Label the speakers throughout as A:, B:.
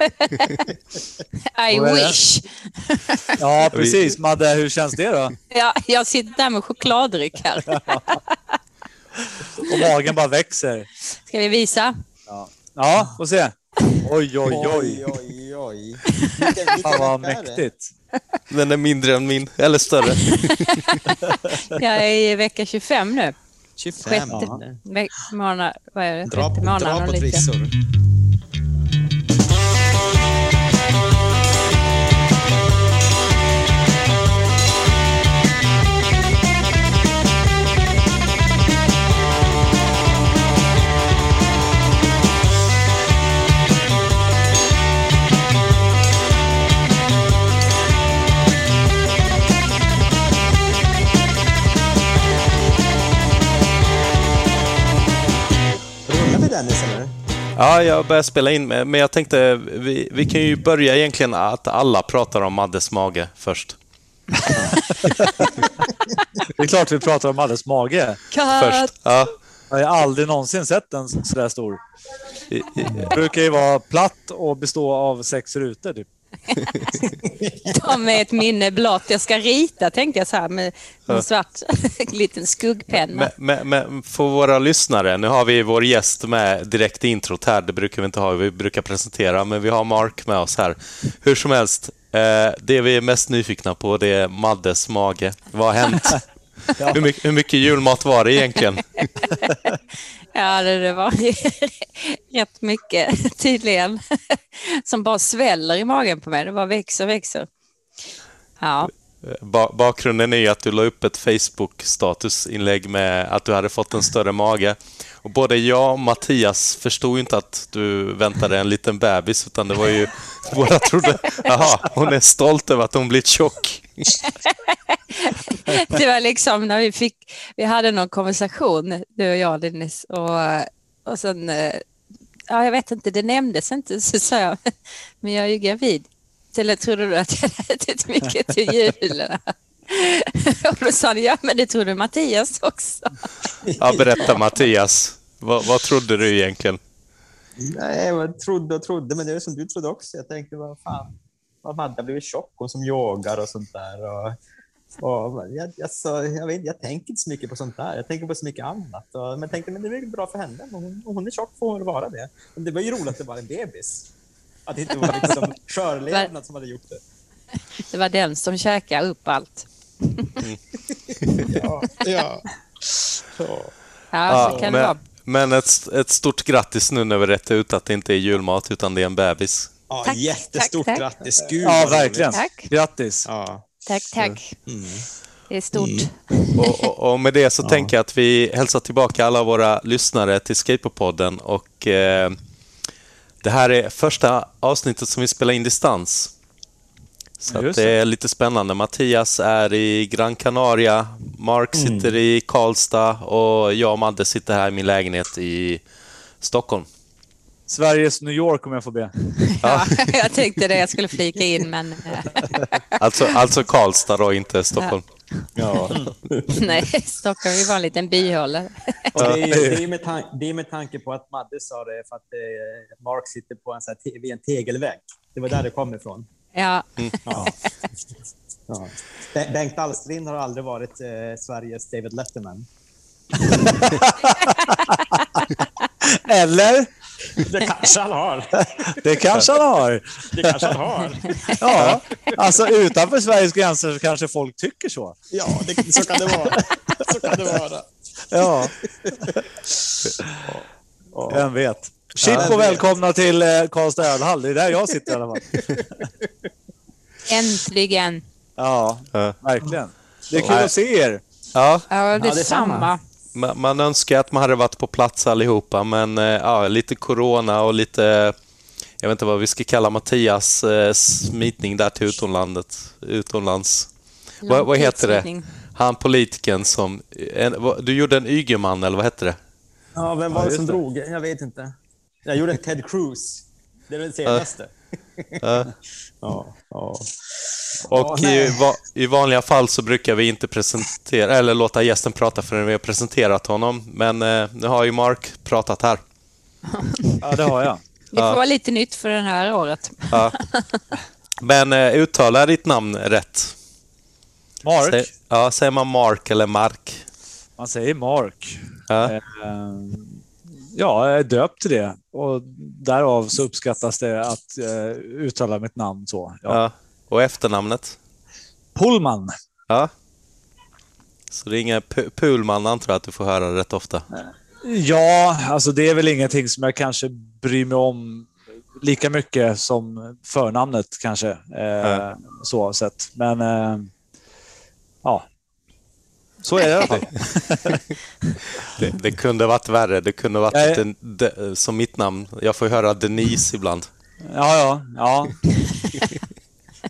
A: I wish.
B: Ja, precis. Madde, hur känns det då?
A: Ja, jag sitter där med chokladdryck här.
B: Och magen bara växer.
A: Ska vi visa?
B: Ja, får se. Oj, oj, oj.
C: Oj, oj, oj.
B: Fan vad mäktigt.
D: Den är mindre än min, eller större.
A: Jag är i vecka 25 nu.
C: 25.
A: Sjätte
C: Ja.
A: ve- månad, vad är det?
C: Dra, på- dra på
A: lite.
C: trissor. Dennis eller?
D: Ja, jag börjar spela in, men jag tänkte vi, vi kan ju börja egentligen att alla pratar om Maddes mage först.
B: Det är klart vi pratar om Maddes mage.
D: Först. Ja.
B: Jag har aldrig någonsin sett den sådär stor. Den brukar ju vara platt och bestå av sex rutor. Typ.
A: Ta med ett minne blått. Jag ska rita tänkte jag så här med en svart liten skuggpenna.
D: Men, men, för våra lyssnare, nu har vi vår gäst med direkt i introt här. Det brukar vi inte ha, vi brukar presentera, men vi har Mark med oss här. Hur som helst, eh, det vi är mest nyfikna på det är Maddes mage. Vad har hänt? hur, mycket, hur mycket julmat var det egentligen?
A: Ja, det, var rätt mycket tydligen som bara sväller i magen på mig. Det bara växer och växer. Ja,
D: bakgrunden är ju att du la upp ett Facebook-statusinlägg med att du hade fått en större mage. Och både jag och Mattias förstod ju inte att du väntade en liten bebis, utan det var ju... Båda trodde, jaha, hon är stolt över att hon blivit tjock.
A: det var liksom när vi fick, vi hade någon konversation, du och jag Dennis, och, och sen, eh, ja jag vet inte, det nämndes inte, så sa jag, men jag är ju gravid. Eller trodde du att jag hade ätit mycket till julen? Och då sa han, ja men det trodde Mattias också.
D: Ja, berätta Mattias. Vad, vad trodde du egentligen?
C: Nej, jag trodde och trodde, men det är som du trodde också. Jag tänkte, vad fan, vad Madde har blivit tjock, hon som yogar och sånt där. Och, och jag, jag, så, jag, vet, jag tänker inte så mycket på sånt där. Jag tänker på så mycket annat. Och, men jag tänkte, men det är väl bra för henne. Om hon, hon är tjock får hon vara det. Men det var ju roligt att det var en bebis. Att det inte var liksom skörlevnad som hade gjort det.
A: Det var den som käkade upp allt.
C: Ja, ja. Så.
A: Ja, så kan det
D: men,
A: vara.
D: men ett, ett stort grattis nu när vi rättar ut att det inte är julmat, utan det är en bebis.
C: Ja,
A: Tack,
C: jättestort
A: tack, tack.
C: grattis. Gud,
B: Ja, verkligen.
A: Tack.
B: Grattis.
C: Ja.
A: Tack, tack. Det är stort.
D: Och, och, och med det så tänker jag att vi hälsar tillbaka alla våra lyssnare till Skateboardpodden och eh, det här är första avsnittet som vi spelar in distans. Så det
B: det.
D: är lite spännande. Mattias är i Gran Canaria, Mark sitter i Karlstad och jag och Madde sitter här i min lägenhet i Stockholm.
B: Sveriges New York om jag får be.
A: Ja, jag tänkte det, jag skulle flika in, men eh,
D: Alltså, alltså Karlstad då, inte Stockholm.
C: Ja.
A: nej, Stockholm är bara en liten byhåla.
C: Det, är, det, är med tan- det är med tanke på att Madde sa det för att eh, Mark sitter på en, så här, vid en tegelvägg. Det var där det kom ifrån.
A: Ja,
C: Ja. Ja. Be- Bengt Alstrind har aldrig varit eh, Sveriges David Letterman.
B: Eller?
C: Det kanske han har.
B: Det kanske han har.
C: Det kanske han har.
B: Ja, alltså utanför Sveriges gränser så kanske folk tycker så.
C: Ja, det, så kan det vara. Så kan det vara.
B: Ja. Vem vet. Chip och välkomna till eh, Karlstad ölhall. Det är där jag sitter i alla fall.
A: äntligen.
B: Ja,
D: Ja.
B: verkligen. Det är kul att se er.
D: Ja,
A: Ja, det är
C: detsamma.
A: samma.
D: man, man önskar att man hade varit på plats allihopa, men eh, ja, lite corona och lite, jag vet inte vad vi ska kalla Mattias eh, smitning där till utomlandet, utomlands. Vad, vad heter det? Han politiken som... En, du gjorde en Ygeman, eller vad hette det?
C: Ja, vem var
B: Ja,
C: det som drog? Jag vet inte. Jag gjorde en Ted Cruz. Det är den senaste.
D: Ja.
C: Ja.
D: Och
C: Ja,
D: i, va, i vanliga fall så brukar vi inte presentera, eller låta gästen prata förrän vi har presenterat honom. Men eh, nu har ju Mark pratat här.
B: Ja, det har jag.
A: Det får
D: Ja.
A: vara lite nytt för det här året.
D: Ja. Men eh, uttala ditt namn rätt.
B: Mark.
D: Säg, ja, säger man Mark eller Mark?
B: Man säger Mark.
D: Ja.
B: Eh, Ja, jag är döpt till det och därav så uppskattas det att eh, uttala mitt namn så. Ja.
D: Ja. Och efternamnet?
B: Pullman.
D: Ja. Så det är ingen pu- Pulman antar jag att du får höra rätt ofta.
B: Ja, alltså det är väl ingenting som jag kanske bryr mig om lika mycket som förnamnet kanske. Eh,
D: Ja.
B: Så sett. Men eh, så är det alltid.
D: Det, det kunde varit värre. Det kunde varit
B: Nej.
D: lite de, som mitt namn. Jag får höra Denise ibland.
B: Ja, ja, ja.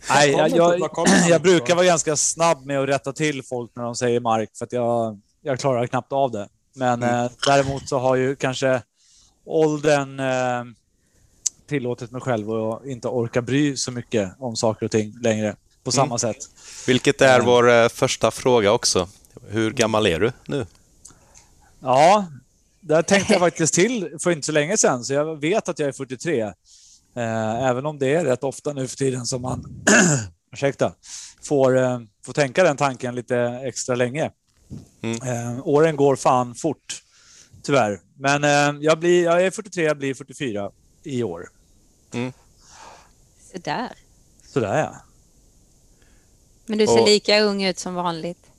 B: Nej, jag, jag, jag brukar vara ganska snabb med att rätta till folk när de säger Mark för att jag, jag klarar knappt av det. Men eh, däremot så har ju kanske åldern eh, tillåtit mig själv att inte orka bry så mycket om saker och ting längre på samma sätt.
D: Vilket är vår eh, första fråga också. Hur gammal är du nu?
B: Ja, där tänkte jag faktiskt till för inte så länge sedan, så jag vet att jag är 43. Eh, även om det är rätt ofta nu för tiden som man ursäkta, får, eh, får tänka den tanken lite extra länge.
D: Mm.
B: Eh, åren går fan fort, tyvärr. Men jag, blir, jag är 43, jag blir 44 i år.
A: Så där.
B: Sådär ja.
A: Men du ser
D: Och-
A: lika ung ut som vanligt.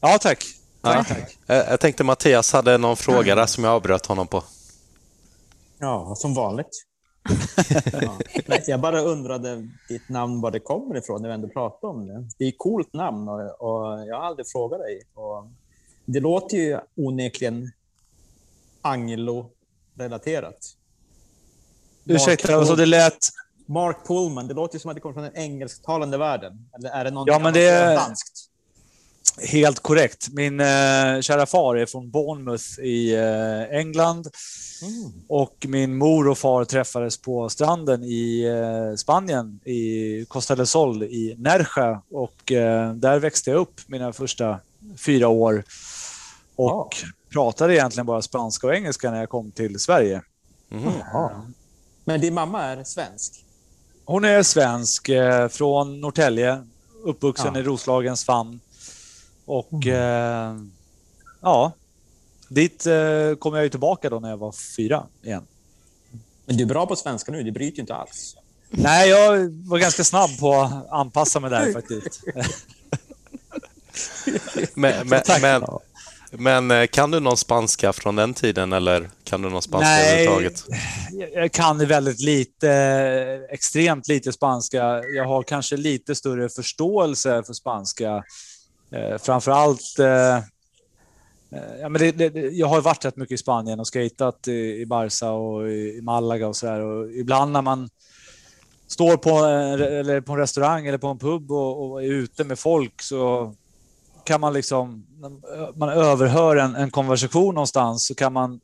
B: Ja, tack.
D: Ja.
B: tack,
D: Jag tänkte Mattias hade någon fråga där som jag avbröt honom på.
C: Ja, som vanligt. ja. Nej, jag bara undrade ditt namn, var det kommer ifrån när vi ändå pratar om det. Det är ett coolt namn och, och jag har aldrig frågat dig. Och det låter ju onekligen anglo-relaterat.
B: Ursäkta,
C: Mark
B: alltså det lät...
C: Mark Pullman, det låter ju som att det kommer från den engelsktalande världen. Eller är det något
B: Ja, men det-
C: danskt?
B: Helt korrekt. Min eh, kära far är från Bournemouth i eh, England.
C: Mm.
B: Och min mor och far träffades på stranden i eh, Spanien, i Costa del Sol i Nerja. Och eh, där växte jag upp mina första fyra år. Och pratade egentligen bara spanska och engelska när jag kom till Sverige.
D: Mhm.
C: Ja. Men din mamma är svensk?
B: Hon är svensk, eh, från Norrtälje, uppvuxen
C: Ja.
B: i Roslagens famn. Och eh, ja, dit eh, kom jag ju tillbaka då när jag var fyra igen.
C: Men du är bra på svenska nu, du bryter ju inte alls.
B: Nej, jag var ganska snabb på att anpassa mig där faktiskt.
D: Men, men,
B: Tack.
D: men, men eh, kan du någon spanska från den tiden eller kan du någon spanska
B: Nej.
D: överhuvudtaget?
B: Jag- Jag kan väldigt lite, extremt lite spanska. Jag har kanske lite större förståelse för spanska. Eh, framför allt, eh, eh, ja, men det, det, jag har varit rätt mycket i Spanien och skejtat i, i Barca och i, i Malaga och sådär. Och ibland när man står på, en eller på en restaurang eller på en pub och, och är ute med folk så kan man liksom, när man överhör en, en konversation någonstans så kan man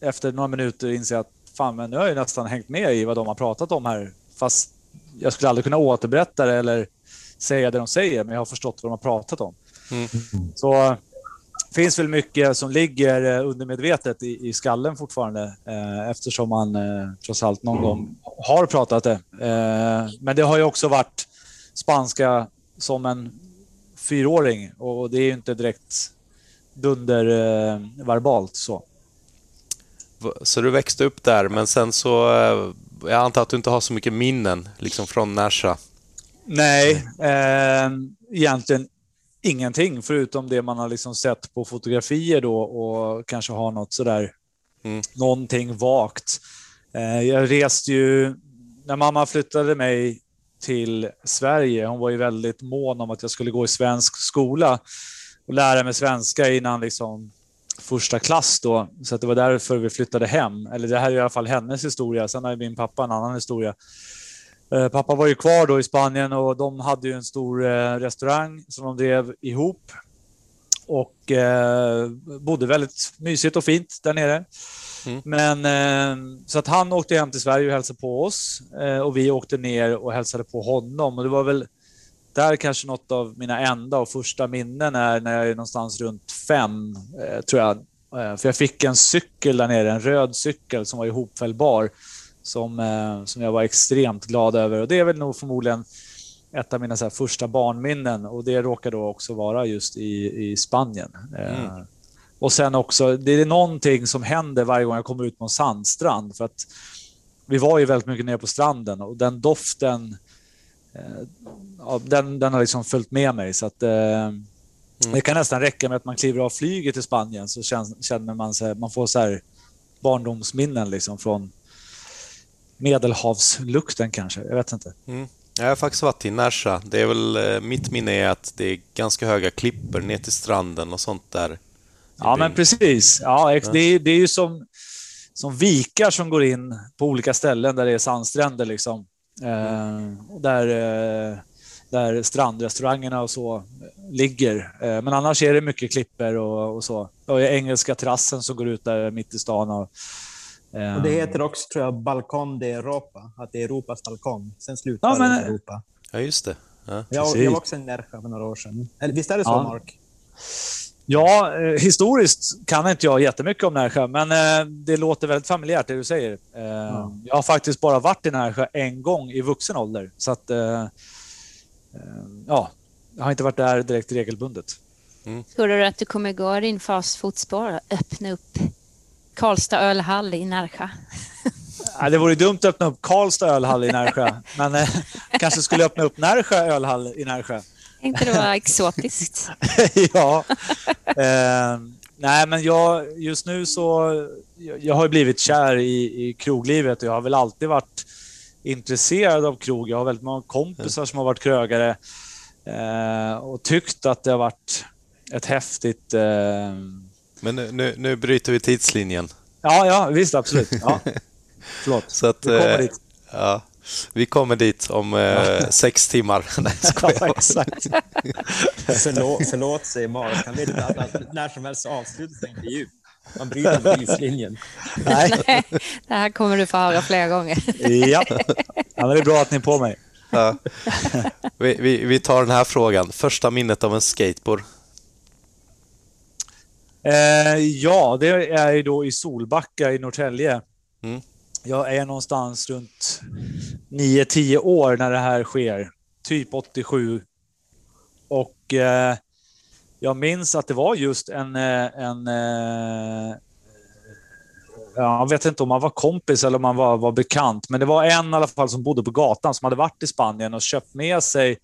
B: efter några minuter inse att fan, men nu har jag ju nästan hängt med i vad de har pratat om här. Fast jag skulle aldrig kunna återberätta det eller säga det de säger, men jag har förstått vad de har pratat om.
D: Mm.
B: Så finns väl mycket som ligger eh, undermedvetet i, i skallen fortfarande eh, eftersom man eh, trots allt någon gång har pratat det. Eh, men det har ju också varit spanska som en fyraåring och det är ju inte direkt dunder eh, verbalt så.
D: Så du växte upp där men sen så... eh, Jag antar att du inte har så mycket minnen liksom från Nerja.
B: Nej, eh, egentligen ingenting förutom det man har liksom sett på fotografier då och kanske har något sådär,
D: Mm.
B: någonting vagt. Eh, jag reste ju, när mamma flyttade mig till Sverige, hon var ju väldigt mån om att jag skulle gå i svensk skola och lära mig svenska innan liksom första klass då. Så att det var därför vi flyttade hem. Eller det här är i alla fall hennes historia. Sen har min pappa en annan historia. Eh, Pappa var ju kvar då i Spanien och de hade ju en stor eh, restaurang som de drev ihop. Och eh, bodde väldigt mysigt och fint där nere.
D: Mm.
B: Men eh, så att han åkte hem till Sverige och hälsade på oss eh, och vi åkte ner och hälsade på honom. Och det var väl där kanske något av mina enda och första minnen är när jag är någonstans runt fem, tror jag. För jag fick en cykel där nere, en röd cykel som var ihopfällbar som, eh, som jag var extremt glad över. Och det är väl nog förmodligen ett av mina så första barnminnen och det råkar då också vara just i, i Spanien. Eh, mm. och sen också, det är någonting som händer varje gång jag kommer ut på en sandstrand för att vi var ju väldigt mycket nere på stranden och den doften, eh, den, den har liksom följt med mig så att eh, Mm. Det kan nästan räcka med att man kliver av flyget i Spanien så känner man sig, man får så här barndomsminnen liksom från medelhavslukten kanske. Jag vet inte.
D: Mm. Jag har faktiskt varit i Nersa. Det är väl, eh, mitt minne är att det är ganska höga klippor ner till stranden och sånt där.
B: Ja, men precis. Ja, det, är, det är ju som, som vikar som går in på olika ställen där det är sandstränder. Liksom. Mm. Där, eh, där strandrestaurangerna och så ligger. Men annars är det mycket klipper och, och så. Och engelska terrassen som går ut där mitt i stan. Och,
C: och det heter också, tror jag, Balkon de Europa. Att det är Europas balkong. Sen slutar ja, men, Europa.
D: Ja, just det. Ja.
C: Jag, jag var också i Nerja för några år sedan. Eller, visst är det så, ja. Mark?
B: Ja, eh, historiskt kan inte jag jättemycket om Närsjö, men eh, det låter väldigt familjärt det du säger. Eh, ja. Jag har faktiskt bara varit i Närsjö en gång i vuxen ålder, så att eh, ja, jag har inte varit där direkt regelbundet.
A: Mm. Tror du att du kommer gå din fars fotspår och öppna upp Karlstad ölhall i Närsjö?
B: Ja, det vore dumt att öppna upp Karlstad ölhall i Närsjö, men eh, kanske skulle öppna upp Närsjö ölhall i Närsjö.
A: Inte det var exotiskt?
B: ja. Eh, nej, men jag, just nu så... Jag, har blivit kär i, i kroglivet och jag har väl alltid varit intresserad av krog. Jag har väldigt många kompisar som har varit krögare eh, och tyckt att det har varit ett häftigt... Eh...
D: Men nu, nu, nu bryter vi tidslinjen.
B: Ja, ja visst absolut. Ja. Förlåt.
D: Så att, vi kommer eh, dit. Ja, vi kommer dit om eh, sex timmar. Nej,
B: skojar. Ja, exakt.
C: förlåt, förlåt, säger vet inte att när som helst avslutas en intervju. Man bryter tidslinjen.
A: Nej. det här kommer du få höra flera gånger.
B: ja. ja, men det är bra att ni är på mig. Ja.
D: Vi, vi, vi, tar den här frågan. Första minnet av en skateboard?
B: Eh, ja, det är ju då i Solbacka i Norrtälje. Mm. Jag är någonstans runt 9-10 år när det här sker. Typ 87. Och eh, jag minns att det var just en, eh, en eh, jag vet inte om man var kompis eller om man var, var bekant, men det var en i alla fall som bodde på gatan som hade varit i Spanien och köpt med sig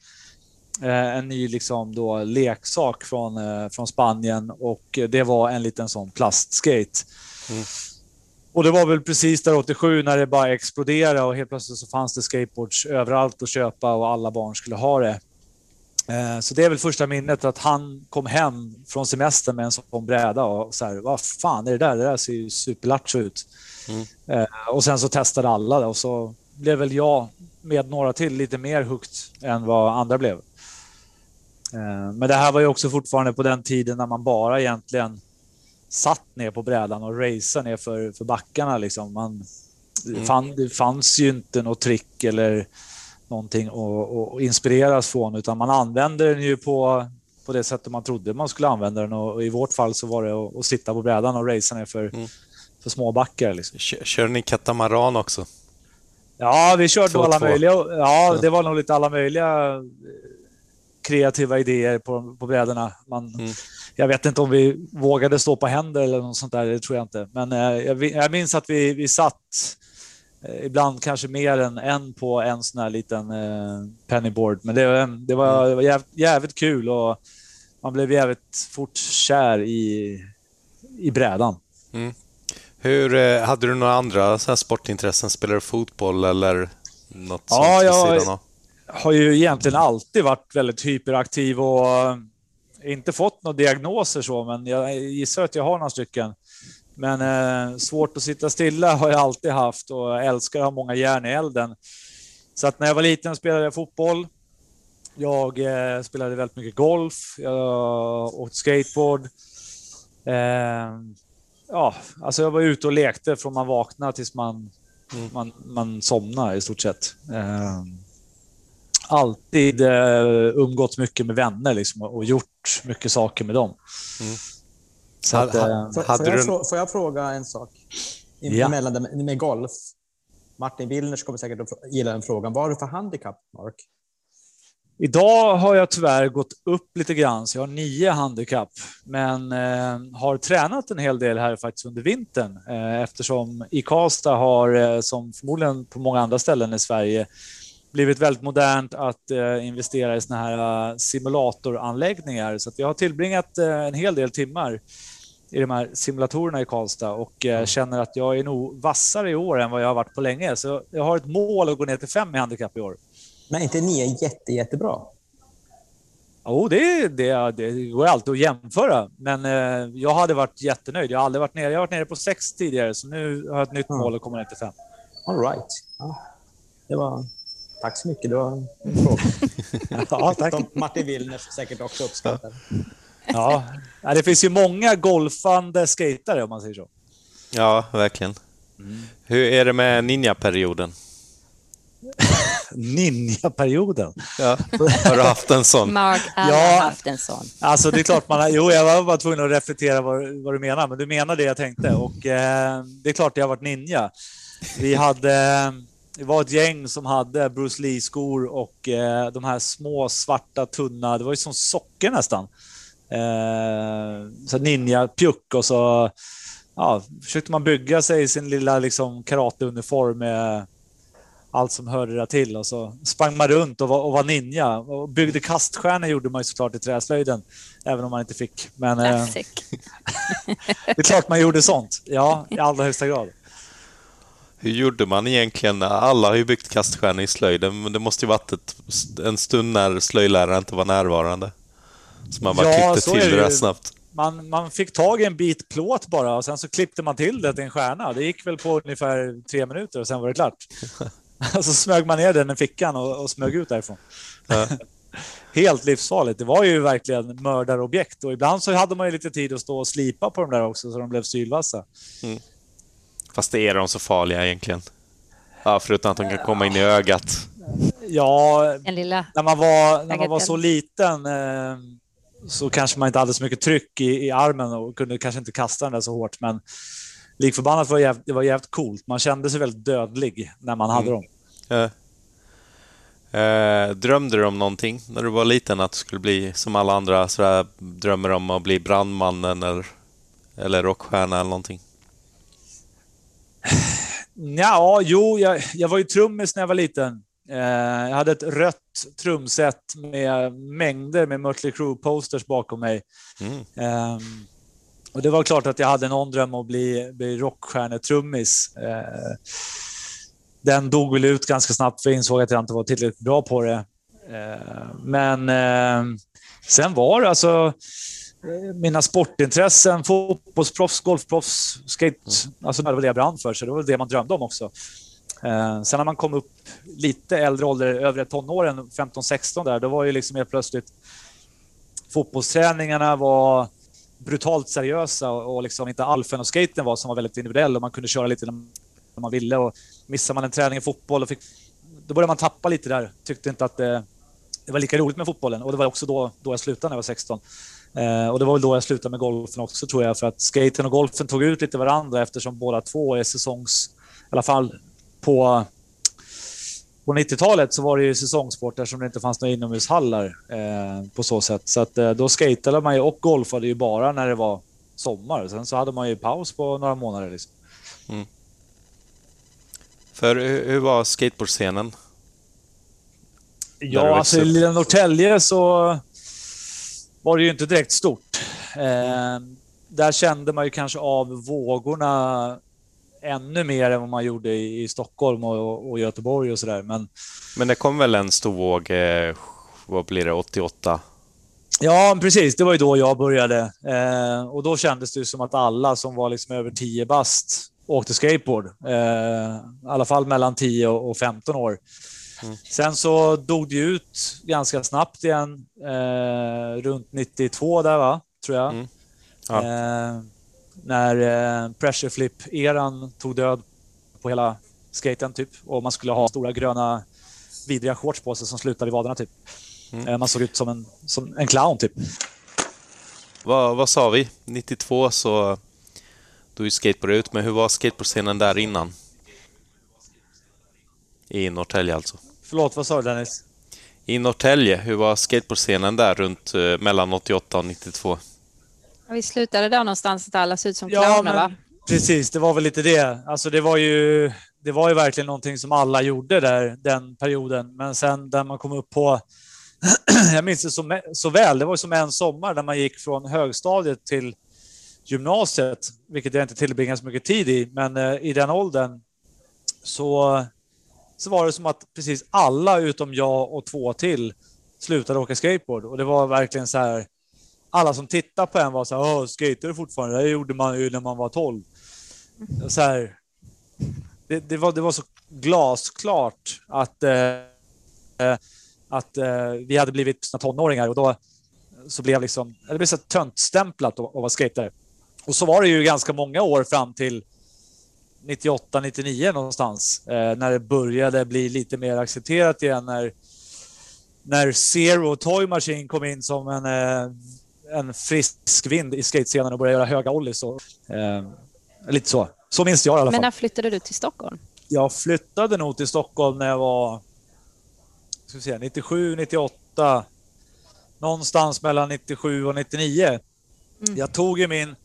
B: en ny liksom då, leksak från, från Spanien och det var en liten sån plastskate. Mm. Och det var väl precis där 87 när det bara exploderade och helt plötsligt så fanns det skateboards överallt att köpa och alla barn skulle ha det. Eh, så det är väl första minnet att han kom hem från semestern med en sån bräda och så här, vad fan är det där? Det där ser ju superlattjo ut. Mm. Eh, och sen så testade alla det och så blev väl jag med några till lite mer hukt än vad andra blev. Eh, men det här var ju också fortfarande på den tiden när man bara egentligen satt ner på brädan och raceade ner för, för backarna. Liksom. Man, mm. fann, det fanns ju inte något trick eller någonting att, inspireras från, utan man använder den ju på, på det sättet man trodde man skulle använda den och, i vårt fall så var det att, att sitta på brädan och racea ner för, mm. för småbackar. Liksom.
D: Kör, ni katamaran också?
B: Ja, vi körde två, alla två. möjliga. Ja, det var nog lite alla möjliga eh, kreativa idéer på, på brädorna. Man, mm. Jag vet inte om vi vågade stå på händer eller något sånt där, det tror jag inte. Men eh, jag, jag minns att vi, vi satt Eh, ibland kanske mer än en på en sån här liten eh, pennyboard. Men det, det var, det var jävligt, jävligt kul och man blev jävligt fort kär i, i brädan. Mm.
D: Hur, hade du några andra så här sportintressen? Spelar du fotboll eller något ja,
B: sånt jag sidan av? Har ju egentligen alltid varit väldigt hyperaktiv och inte fått några diagnoser så, men jag gissar att jag har några stycken. Men eh, svårt att sitta stilla har jag alltid haft och älskar att ha många järn i elden. Så att när jag var liten spelade jag fotboll. Jag eh, spelade väldigt mycket golf. Jag åkte skateboard. Eh, ja, alltså jag var ute och lekte från man vaknade tills man, mm. man, man somnade i stort sett. Eh, alltid eh, umgåtts mycket med vänner liksom, och gjort mycket saker med dem. Mm.
C: Så att, ha, får, får, jag, du... får, jag, fråga en sak? Ja. Mellan med golf. Martin Willners kommer säkert att gilla den frågan. Vad har du för handikapp, Mark?
B: Idag har jag tyvärr gått upp lite grann, så jag har nio handikapp, men eh, har tränat en hel del här faktiskt under vintern eh, eftersom i Karlstad har, eh, som förmodligen på många andra ställen i Sverige, blivit väldigt modernt att eh, investera i såna här uh, simulatoranläggningar. Så att jag har tillbringat uh, en hel del timmar i de här simulatorerna i Karlstad och uh, känner att jag är nog vassare i år än vad jag har varit på länge. Så jag har ett mål att gå ner till fem i handikapp i år.
C: Men inte nio jätte, jättebra?
B: Jo, det, det, det går alltid att jämföra, men eh, jag hade varit jättenöjd. Jag har aldrig varit nere. Jag har varit nere på sex tidigare, så nu har jag ett nytt mål och kommer ner till fem.
C: All right. Ja, det var... Tack så mycket. Det var en fråga.
B: ja, tack.
C: Som Martin Willners säkert också uppskattar.
B: Ja. ja, det finns ju många golfande skatare om man säger så.
D: Ja, verkligen. Mm. Hur är det med ninja-perioden?
B: Ninja-perioden.
D: Ja. Har du haft en sån?
A: Mark har ja, haft en sån.
B: Alltså det är klart man har, Jo, jag var bara tvungen att reflektera vad, vad du menar, men du menar det jag tänkte. Och eh, det är klart jag har varit ninja. Vi hade... Det var ett gäng som hade Bruce Lee-skor och eh, de här små svarta tunna, det var ju som socker nästan. Eh, så ninja-pjuck och så ja, försökte man bygga sig sin lilla liksom, karateuniform med allt som hörde det till och så sprang man runt och var, och var ninja och byggde kaststjärnor gjorde man ju såklart i träslöjden, även om man inte fick. Men eh, det är klart man gjorde sånt. Ja, i allra högsta grad.
D: Hur gjorde man egentligen? Alla har ju byggt kaststjärnor i slöjden, men det måste ju varit ett, en stund när slöjdläraren inte var närvarande. Så man bara ja, klippte till det, det snabbt.
B: Man, man fick tag i en bit plåt bara och sen så klippte man till det till en stjärna. Det gick väl på ungefär tre minuter och sen var det klart. så smög man ner den i fickan och, och smög ut därifrån. Ja. Helt livsfarligt. Det var ju verkligen mördarobjekt och ibland så hade man ju lite tid att stå och slipa på dem där också så de blev sylvassa. Mm.
D: Fast är de så farliga egentligen? Ja, förutom att de kan komma in i ögat.
B: Ja, när man var, när man var så liten eh, så kanske man inte hade så mycket tryck i, i armen och kunde kanske inte kasta den där så hårt. Men likförbannat var jävligt, det var jävligt coolt. Man kände sig väldigt dödlig när man hade mm. dem.
D: Ja. Eh, drömde du om någonting när du var liten? Att du skulle bli som alla andra? Sådär, drömmer om att bli brandmannen eller, eller rockstjärna eller någonting?
B: Ja, jo, jag, jag var ju trummis när jag var liten. Eh, jag hade ett rött trumset med mängder med Mötley Crüe-posters bakom mig. Mm. Eh, och det var klart att jag hade någon dröm om att bli, bli rockstjärnetrummis. Eh, den dog väl ut ganska snabbt för jag insåg att jag inte var tillräckligt bra på det. Eh, men eh, sen var det alltså mina sportintressen, fotbollsproffs, golfproffs, skate, alltså det var det jag brann för, så det var det man drömde om också. sen när man kom upp lite äldre ålder, övre tonåren, 15-16 där, då var ju liksom helt plötsligt fotbollsträningarna var brutalt seriösa och liksom inte alfen och skaten var som var väldigt individuell och man kunde köra lite när man ville och missade man en träning i fotboll och fick, då började man tappa lite där. Tyckte inte att det, det var lika roligt med fotbollen och det var också då, då jag slutade när jag var 16. Eh, och det var väl då jag slutade med golfen också tror jag för att skaten och golfen tog ut lite varandra eftersom båda två är säsongs, i alla fall på på 90-talet så var det ju säsongssport eftersom det inte fanns några inomhushallar eh, på så sätt. Så att, eh, då skatade man ju och golfade ju bara när det var sommar. Sen så hade man ju paus på några månader. Liksom. Mm.
D: För hur var skateboardscenen?
B: Ja, alltså i lilla Norrtälje så var det ju inte direkt stort. Eh, där kände man ju kanske av vågorna ännu mer än vad man gjorde i, i Stockholm och, och, Göteborg och sådär. Men,
D: Men det kom väl en stor våg, eh, vad blir det, 88?
B: Ja, precis. Det var ju då jag började. Eh, och då kändes det som att alla som var liksom över 10 bast åkte skateboard. Eh, I alla fall mellan 10 och 15 år. Mm. Sen så dog det ut ganska snabbt igen, eh, runt 92 där va, tror jag. Mm. Ja. Eh, när eh, pressure flip-eran tog död på hela skaten typ och man skulle ha stora gröna vidriga shorts på sig som slutade i vaderna typ. Mm. Eh, man såg ut som en, som en clown typ.
D: Vad, vad sa vi? 92 så då är skateboard ut, men hur var skateboardscenen där innan? I Norrtälje alltså.
B: Förlåt, vad sa du Dennis?
D: I Norrtälje, hur var skateboardscenen där runt eh, mellan 88 och 92?
A: Vi slutade där någonstans att alla såg ut som
B: Ja,
A: clowner
B: men-
A: va?
B: Precis, det var väl lite det. Alltså det var ju, det var ju verkligen någonting som alla gjorde där den perioden. Men sen där man kom upp på, jag minns det så, så väl, det var som en sommar där man gick från högstadiet till gymnasiet, vilket jag inte tillbringade så mycket tid i, men eh, i den åldern så, så var det som att precis alla utom jag och två till slutade åka skateboard och det var verkligen så här. Alla som tittade på en var så här, ”Skejtar skater du fortfarande? Det gjorde man ju när man var 12. Så här, det, det, var, det var så glasklart att, eh, att eh, vi hade blivit såna tonåringar och då så blev liksom, det blev så töntstämplat att, att vara skejtare. Och så var det ju ganska många år fram till 98, 99 någonstans eh, när det började bli lite mer accepterat igen när när Zero Toy Machine kom in som en, eh, en frisk vind i skatescenen och började göra höga ollies. Eh, lite så. Så minns jag i alla
A: Men
B: fall.
A: när flyttade du till Stockholm?
B: Jag flyttade nog till Stockholm när jag var ska se, 97, 98. Någonstans mellan 97 och 99.
A: Mm.
B: Jag tog ju min...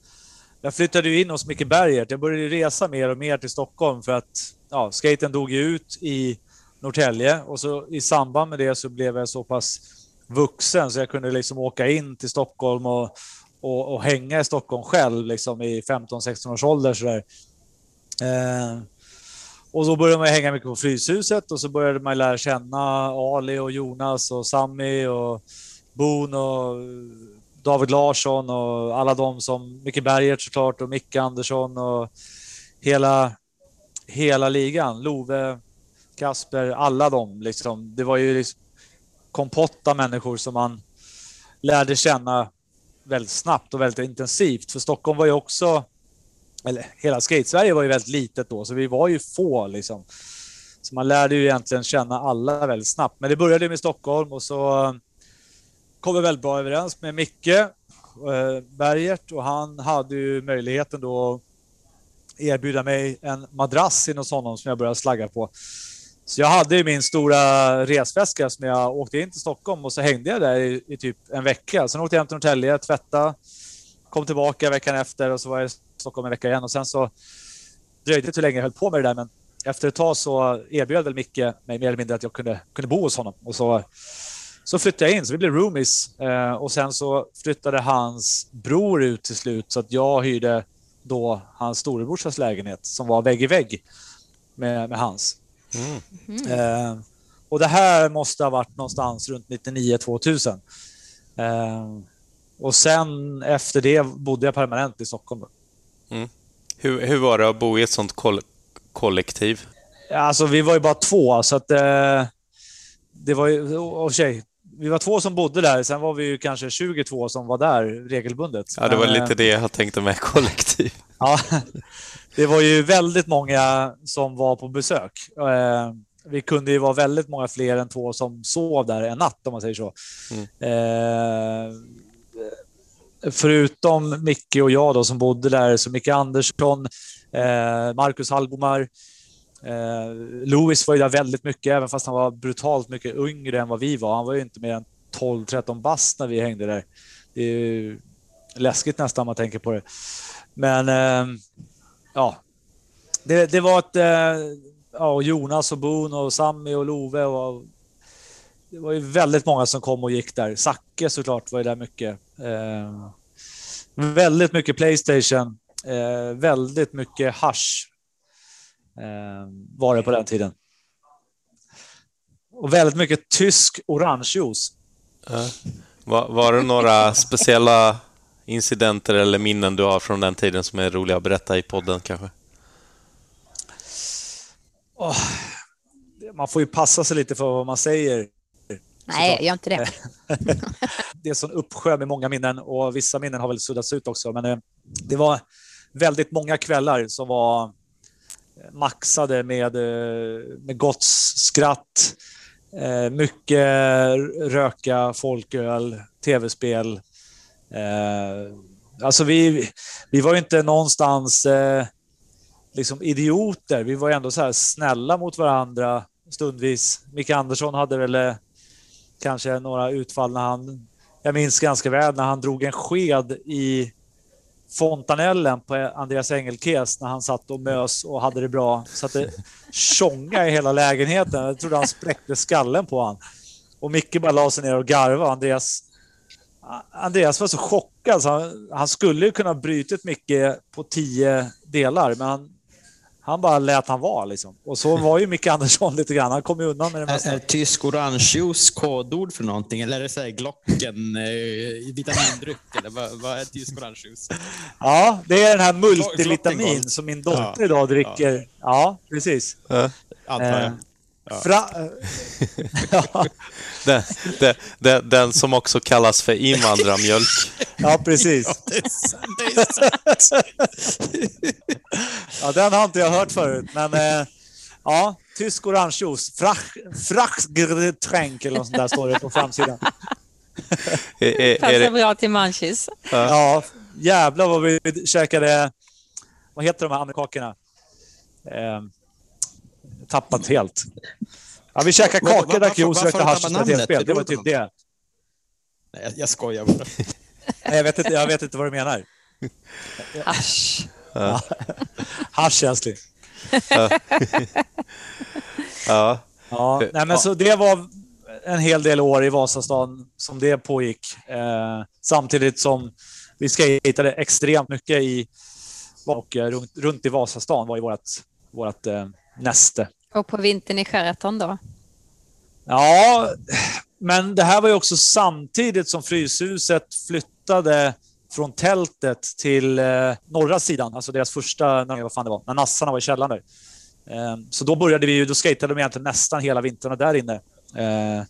B: Jag flyttade ju in hos Micke Bergert. Jag började resa mer och mer till Stockholm för att ja, skaten dog ju ut i Norrtälje och så i samband med det så blev jag så pass vuxen så jag kunde liksom åka in till Stockholm och, och, och hänga i Stockholm själv liksom i 15-16 års ålder sådär. Eh, och så började man hänga mycket på Fryshuset och så började man lära känna Ali och Jonas och Sammy och Boon och David Larsson och alla de som Micke Bergert såklart och Micke Andersson och hela, hela ligan. Love, Kasper, alla de liksom. Det var ju liksom kompotta människor som man lärde känna väldigt snabbt och väldigt intensivt. För Stockholm var ju också, eller hela skate-Sverige var ju väldigt litet då, så vi var ju få liksom. Så man lärde ju egentligen känna alla väldigt snabbt. Men det började med Stockholm och så kom väldigt bra överens med Micke eh, Bergert och han hade ju möjligheten då att erbjuda mig en madrass in hos honom som jag började slagga på. Så jag hade ju min stora resväska som jag åkte in till Stockholm och så hängde jag där i, i typ en vecka. Sen åkte jag hem till Norrtälje, tvättade, kom tillbaka veckan efter och så var jag i Stockholm en vecka igen och sen så dröjde det inte hur länge jag höll på med det där men efter ett tag så erbjöd väl Micke mig mer eller mindre att jag kunde, kunde bo hos honom och så, så flyttade jag in så vi blev roomies eh, och sen så flyttade hans bror ut till slut så att jag hyrde då hans storebrorsas lägenhet som var vägg i vägg med, med hans.
D: Mm.
B: Eh, och det här måste ha varit någonstans runt 99-2000. Eh, och sen efter det bodde jag permanent i Stockholm. Då.
D: Hur, hur var det att bo i ett sånt koll kollektiv?
B: Alltså vi var ju bara två så att eh, det var ju, och och tjej, vi var två som bodde där, sen var vi ju kanske 22 som var där regelbundet.
D: Ja, det var
B: Men,
D: lite det jag tänkte med kollektiv.
B: Ja, det var ju väldigt många som var på besök. Eh, vi kunde ju vara väldigt många fler än två som sov där en natt om man säger så.
D: Mm.
B: Eh, förutom Micke och jag då som bodde där, så Micke Andersson, eh, Marcus Hallbomar, eh, Lewis var ju där väldigt mycket, även fast han var brutalt mycket yngre än vad vi var. Han var ju inte mer än 12-13 bast när vi hängde där. Det är ju läskigt nästan om man tänker på det. Men eh, ja, det, det var ett... Eh, ja, Jonas och Boon och Sammy och Love och det var ju väldigt många som kom och gick där. Zacke såklart var ju där mycket. Eh, väldigt mycket Playstation. Eh, väldigt mycket hash var det på den tiden. Och väldigt mycket tysk orangejuice.
D: Ja. Var, var det några speciella incidenter eller minnen du har från den tiden som är roliga att berätta i podden kanske?
B: Åh, man får ju passa sig lite för vad man säger.
A: Nej, gör inte det.
B: det är en sån uppsjö med många minnen och vissa minnen har väl suddats ut också. Men eh, det var väldigt många kvällar som var eh, maxade med, eh, med gott skratt, eh, mycket röka, folköl, tv-spel. Eh, alltså vi, vi var ju inte någonstans liksom idioter. Vi var ju ändå så här snälla mot varandra stundvis. Micke Andersson hade väl kanske några utfall när han, jag minns ganska väl när han drog en sked i fontanellen på Andreas Engelkes när han satt och mös och hade det bra. Så att det tjonga i hela lägenheten. Jag trodde han spräckte skallen på han. Och Micke bara la sig ner och garvade. Andreas, Andreas var så chockad så han, han skulle ju kunna brytit Micke på tio delar, men han han bara lät han vara liksom. Och så var ju Micke Andersson lite grann. Han kom ju undan med det mesta.
C: Är, är tysk orangejuice kodord för någonting? Eller är det så här Glocken eh, vitamindryck? Eller vad, vad är tysk orangejuice?
B: Ja, det är den här multivitamin som min dotter ja, idag dricker. Ja, ja precis. Ja,
C: antar jag.
B: Fra...
D: ja. den, den, den, den, som också kallas för invandrarmjölk.
B: Ja, precis. ja, den har inte jag hört förut, men eh, ja, tysk orangejuice. Frachgetränk eller något sånt där står det på framsidan.
A: Passar bra till munchies.
B: Ja, jävlar vad vi käkade, vad heter de här amerikakorna? Eh, tappat helt. Ja, vi käkade kakor, drack juice, rökte hasch och spelade spel. Det var typ det.
C: Nej, jag skojar bara.
B: Nej, jag, vet inte, jag vet inte vad du menar.
A: Hasch.
B: Ja. Hasch, älskling.
D: Ja. ja.
B: ja. Nej, men så det var en hel del år i Vasastan som det pågick. Eh, samtidigt som vi skejtade extremt mycket i och runt, runt i Vasastan var ju vårt, vårt eh, näste.
A: Och på vintern i Sheraton då?
B: Ja, men det här var ju också samtidigt som Fryshuset flyttade från tältet till eh, norra sidan, alltså deras första, när, vad fan det var, när nassarna var i källaren där. Eh, så då började vi ju, då skejtade de egentligen nästan hela vintrarna där inne. Eh,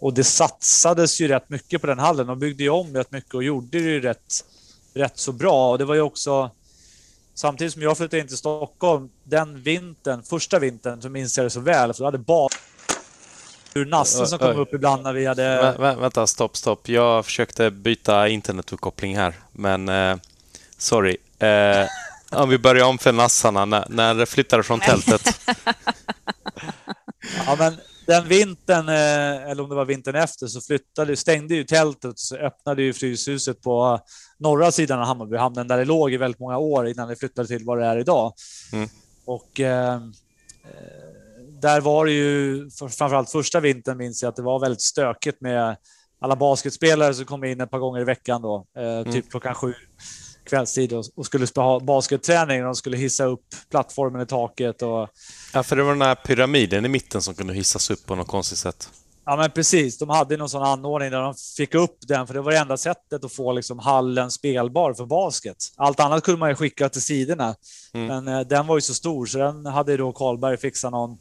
B: och det satsades ju rätt mycket på den hallen. De byggde ju om rätt mycket och gjorde det ju rätt, rätt så bra. Och det var ju också Samtidigt som jag flyttade in till Stockholm den vintern, första vintern, så minns jag det så väl. För då hade bara ur nassen som kom upp ibland när vi hade...
D: Vä vä vänta, stopp, stopp. Jag försökte byta internetuppkoppling här, men eh, sorry. Eh, om vi börjar om för nassarna, när, när det flyttade från tältet.
B: ja, men den vintern, eh, eller om det var vintern efter, så flyttade, stängde ju tältet och så öppnade ju Fryshuset på norra sidan av Hammarbyhamnen där det låg i väldigt många år innan det flyttade till vad det är idag. Mm. Och eh, där var det ju, framförallt första vintern minns jag att det var väldigt stökigt med alla basketspelare som kom in ett par gånger i veckan då, eh, mm. typ klockan sju kvällstid och, och skulle ha basketträning. De skulle hissa upp plattformen i taket. Och...
D: Ja, för det var den här pyramiden i mitten som kunde hissas upp på något konstigt sätt.
B: Ja, men precis. De hade någon sån anordning där de fick upp den, för det var det enda sättet att få liksom hallen spelbar för basket. Allt annat kunde man ju skicka till sidorna, mm. men eh, den var ju så stor så den hade då Karlberg fixat någon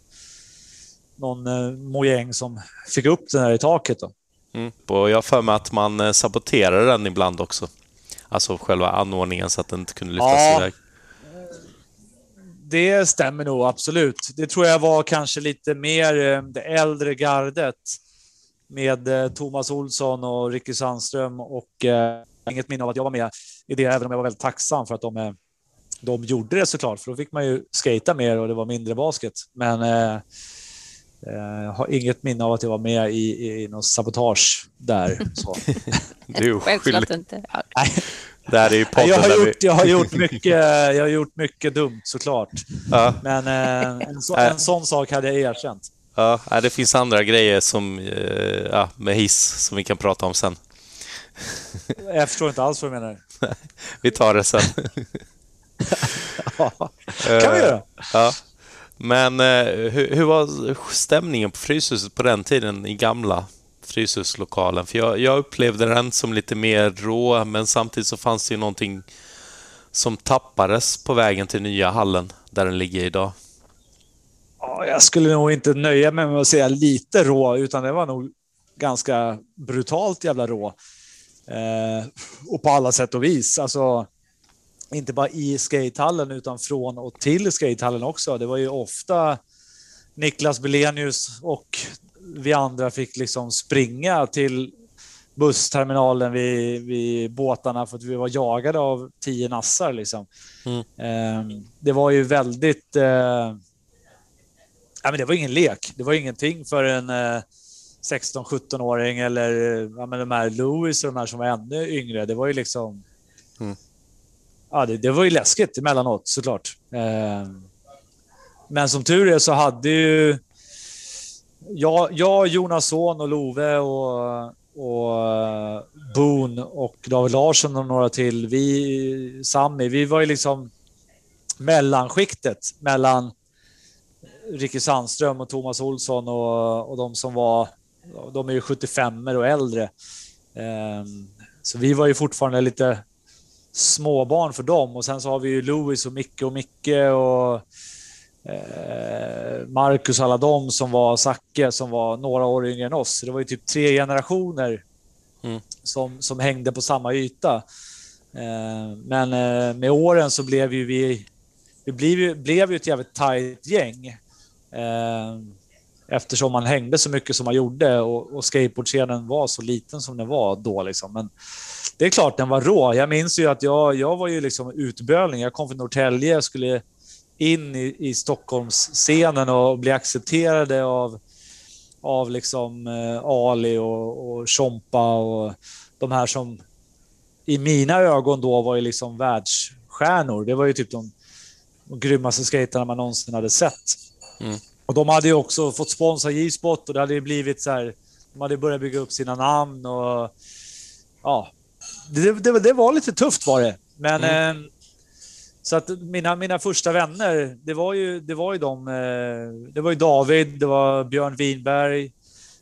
B: någon eh, mojäng som fick upp den här i taket. Då.
D: Mm. Och jag har för mig att man eh, saboterade den ibland också. Alltså själva anordningen så att den inte kunde lyftas ja, iväg.
B: Det stämmer nog absolut. Det tror jag var kanske lite mer eh, det äldre gardet med eh, Thomas Olsson och Ricky Sandström och eh, inget minne av att jag var med i det, även om jag var väldigt tacksam för att de, eh, de gjorde det såklart, för då fick man ju skata mer och det var mindre basket. Men eh, jag har inget minne av att jag var med i, i någon sabotage där. Så.
D: du är
A: Självklart inte.
D: Där är ju
B: jag, har gjort, vi... jag, har gjort mycket, jag har gjort mycket dumt såklart. Ja. Men eh, en, så, en sån sak hade jag erkänt.
D: Ja, det finns andra grejer som, eh, ja, med hiss som vi kan prata om sen.
B: Jag förstår inte alls vad du menar.
D: vi tar det sen.
B: ja, kan vi göra.
D: Ja. Men eh, hur, hur, var stämningen på Fryshuset på den tiden i gamla Fryshuslokalen? För jag, jag, upplevde den som lite mer rå, men samtidigt så fanns det ju någonting som tappades på vägen till nya hallen där den ligger idag.
B: Ja, jag skulle nog inte nöja mig med att säga lite rå, utan det var nog ganska brutalt jävla rå. Eh, och på alla sätt och vis. Alltså, inte bara i skatehallen utan från och till skatehallen också. Det var ju ofta Niklas Belenius och vi andra fick liksom springa till bussterminalen vid, vid båtarna för att vi var jagade av tio nassar. Liksom. Mm. Eh, det var ju väldigt... Eh, ja, men det var ingen lek. Det var ingenting för en eh, 16-17-åring eller ja, men de här Louis och de här som var ännu yngre. Det var ju liksom...
D: Mm.
B: Ja, det, det, var ju läskigt emellanåt såklart. Eh, men som tur är så hade ju jag, jag Jonasson och Love och, och eh, Boon och David Larsson och några till, vi, Sami, vi var ju liksom mellanskiktet mellan Ricky Sandström och Thomas Olsson och, och de som var, de är ju 75 och äldre. Ehm, så vi var ju fortfarande lite småbarn för dem och sen så har vi ju Louis och Micke och Micke och eh, Marcus och alla de som var Zacke som var några år yngre än oss. Det var ju typ tre generationer mm. som, som hängde på samma yta. Eh, men eh, med åren så blev ju vi, vi blev ju, blev ju ett jävligt tajt gäng. Eh, eftersom man hängde så mycket som man gjorde och, och skateboardscenen var så liten som den var då. Liksom. Men det är klart den var rå. Jag minns ju att jag, jag var ju liksom utbölning. Jag kom från Norrtälje, skulle in i, i Stockholmsscenen och bli accepterade av, av liksom eh, Ali och, och Chompa och de här som i mina ögon då var ju liksom världsstjärnor. Det var ju typ de, de grymmaste skaterna man någonsin hade sett. Mm. Och de hade ju också fått sponsra J-spot och det hade ju blivit så här. De hade börjat bygga upp sina namn och ja, det, det, det var lite tufft var det. Men mm. eh, så att mina, mina första vänner, det var ju, det var ju de. Eh, det var ju David, det var Björn Winberg.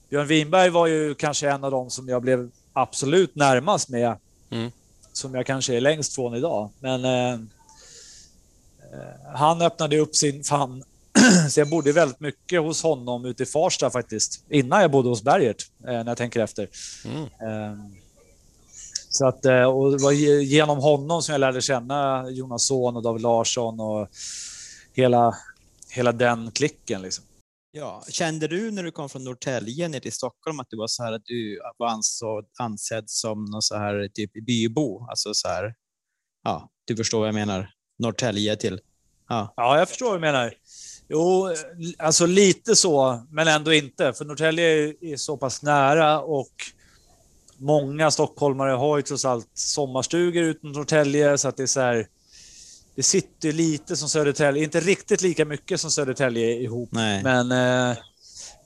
B: Björn Winberg var ju kanske en av dem som jag blev absolut närmast med. Mm. Som jag kanske är längst från idag. Men eh, eh han öppnade upp sin famn. Så jag bodde väldigt mycket hos honom ute i Farsta faktiskt. Innan jag bodde hos Bergert, eh, när jag tänker efter. Mm. Så att, eh, och det var genom honom som jag lärde känna Jonas Son och David Larsson och hela, hela den klicken. Liksom.
C: Ja, kände du när du kom från Norrtälje ner till Stockholm att du var så här att du var ansåg, ansedd som någon så här typ bybo? Alltså så här, ja, du förstår vad jag menar. Norrtälje till,
B: ja. Ja, jag förstår vad du menar. Jo, alltså lite så, men ändå inte. För Norrtälje är så pass nära och många stockholmare har ju trots allt sommarstugor utanför Norrtälje så att det är så här. Det sitter lite som Södertälje, inte riktigt lika mycket som Södertälje ihop,
C: Nej.
B: men eh,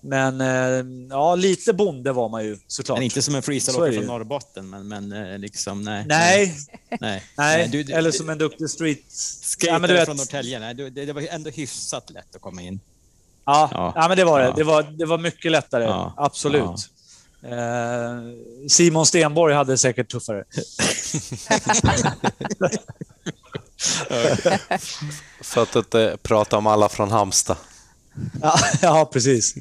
B: men eh, ja, lite bonde var man ju såklart.
C: Men inte som en freestyleåkare från Norrbotten, men, men eh, liksom nej.
B: Nej, nej. nej. Du, eller som en duktig street...
C: Skater ja, från Norrtälje, nej, det, det, var ändå hyfsat lätt att komma in.
B: Ja, ja. ja men det var det. Det, var, det var mycket lättare, ja. absolut. Eh, Simon Stenborg hade säkert tuffare.
D: För att inte prata om alla från Halmstad.
B: Ja, ja, precis.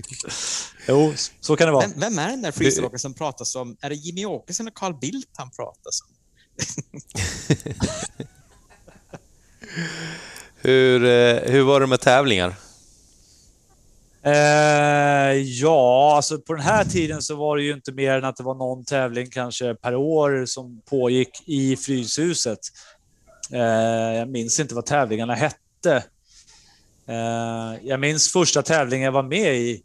B: Jo, så kan det vara.
C: Vem, vem är den där freestyleåkaren som pratas om? Är det Jimmy Åkesson och Carl Bildt han pratas om?
D: hur, eh, hur var det med tävlingar?
B: Eh, ja, alltså på den här tiden så var det ju inte mer än att det var någon tävling kanske per år som pågick i Fryshuset. Eh, jag minns inte vad tävlingarna hette. Eh, jag minns första tävlingen jag var med i.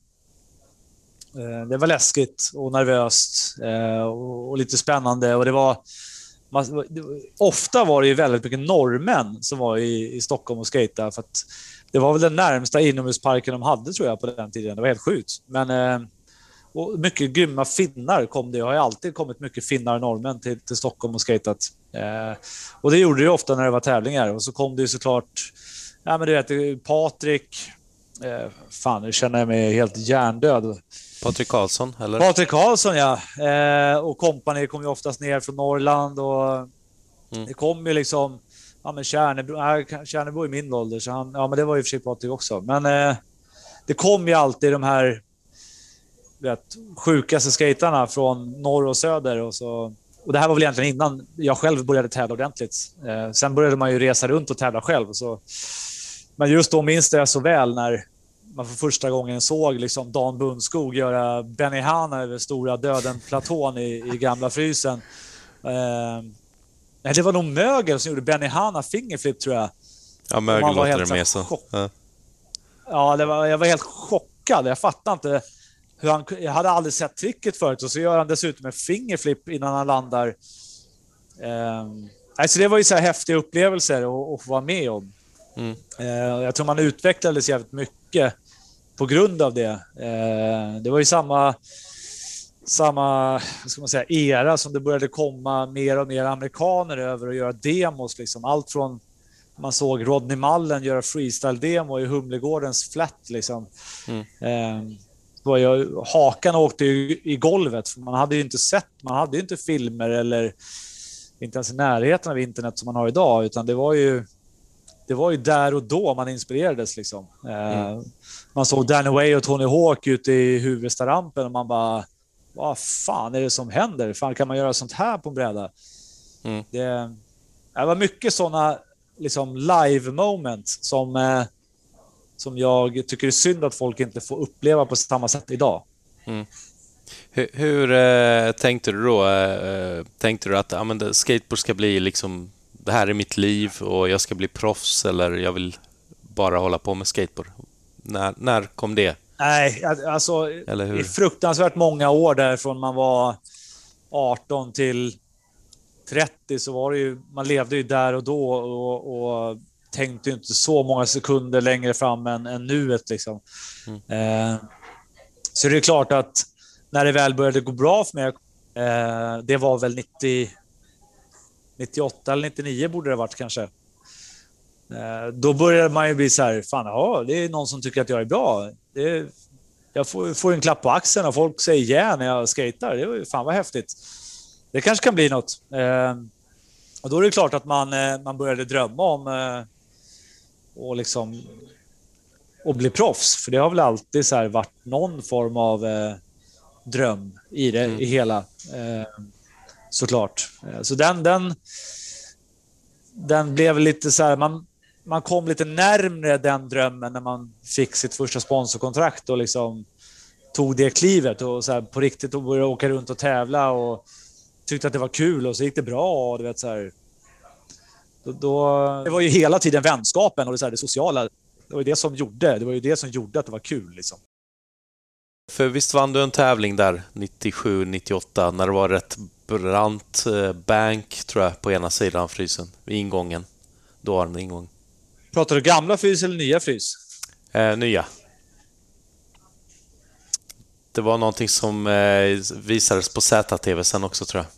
B: Eh, det var läskigt och nervöst eh, och, och, lite spännande och det var man, ofta var det ju väldigt mycket norrmän som var i, i Stockholm och skejtade för att det var väl den närmsta inomhusparken de hade tror jag på den tiden. Det var helt sjukt. Men eh, och mycket grymma finnar kom det. Det har ju alltid kommit mycket finnar och norrmän till, till Stockholm och skatat. Eh, och det gjorde det ofta när det var tävlingar. Och så kom det ju såklart, ja men du vet, Patrik, eh, fan nu känner jag mig helt hjärndöd.
D: Patrik Karlsson, eller?
B: Patrik Karlsson, ja. Eh, och kompani kom ju oftast ner från Norrland och mm. det kom ju liksom ja, men Kärnebro, äh, Tjärnebo är min ålder, så han, ja, men det var ju för sig Patrik också. Men eh, det kom ju alltid de här vet, sjukaste skaterna från norr och söder. Och, så, och det här var väl egentligen innan jag själv började tävla ordentligt. Eh, sen började man ju resa runt och tävla själv. Så, men just då minns jag så väl när man för första gången såg liksom Dan Bundskog göra Benny Hanna över stora döden-platån i, i gamla frysen. Eh, Nej, det var nog Mögel som gjorde Benny Hanna fingerflip tror jag.
D: Ja, Mögel låter det med så. Ja.
B: Ja, det var, jag var helt chockad. Jag fattade inte hur han... Jag hade aldrig sett tricket förut och så gör han dessutom en fingerflip innan han landar. Eh, alltså det var ju så här häftiga upplevelser att, att vara med om.
D: Mm.
B: Eh, jag tror man utvecklades jävligt mycket på grund av det. Eh, det var ju samma, samma ska man säga, era som det började komma mer och mer amerikaner över och göra demos. Liksom. Allt från man såg Rodney Mullen göra freestyle-demo i Humlegårdens flat. Liksom.
D: Mm.
B: Eh, var jag, hakan åkte ju i golvet. För man hade ju inte sett, man hade ju inte filmer eller inte ens i närheten av internet som man har idag, utan det var ju det var ju där och då man inspirerades. Liksom. Mm. Man såg Danny Way och Tony Hawk ute i huvudstarampen och man bara, vad fan är det som händer? Fan, kan man göra sånt här på en bräda?
D: Mm.
B: Det, det var mycket sådana liksom, live moments som, eh, som jag tycker är synd att folk inte får uppleva på samma sätt idag.
D: Mm. Hur, hur eh, tänkte du då? Eh, tänkte du att ja, men skateboard ska bli liksom det här är mitt liv och jag ska bli proffs eller jag vill bara hålla på med skateboard? När, när kom det?
B: Nej, alltså
D: hur?
B: i fruktansvärt många år där från man var 18 till 30 så var det ju, man levde ju där och då och, och tänkte inte så många sekunder längre fram än, än nuet. Liksom.
D: Mm.
B: Eh, så det är klart att när det väl började gå bra för mig, eh, det var väl 90, 98 eller 99 borde det varit kanske. Eh, då började man ju bli så här, fan ja, det är någon som tycker att jag är bra. Det är, jag får, får en klapp på axeln och folk säger yeah när jag skejtar. Det är fan vad häftigt. Det kanske kan bli något. Eh, och då är det klart att man, eh, man började drömma om och liksom och bli proffs. För det har väl alltid så varit någon form av eh, dröm i det
D: Mm.
B: i hela. Eh, såklart. Så den, den, den blev lite så här, man, man kom lite närmre den drömmen när man fick sitt första sponsorkontrakt och liksom tog det klivet och så här, på riktigt och började åka runt och tävla och tyckte att det var kul och så gick det bra. Och du vet, så här, då, då, det var ju hela tiden vänskapen och det, så här, det sociala. Det var ju det som gjorde, det var ju det som gjorde att det var kul. Liksom.
D: För visst vann du en tävling där 97, 98 när det var rätt brant eh, bank tror jag på ena sidan frysen vid ingången. Då var den ingång.
B: Pratar du gamla frys eller nya frys?
D: Eh, nya. Det var någonting som eh, visades på ZTV sen också tror jag.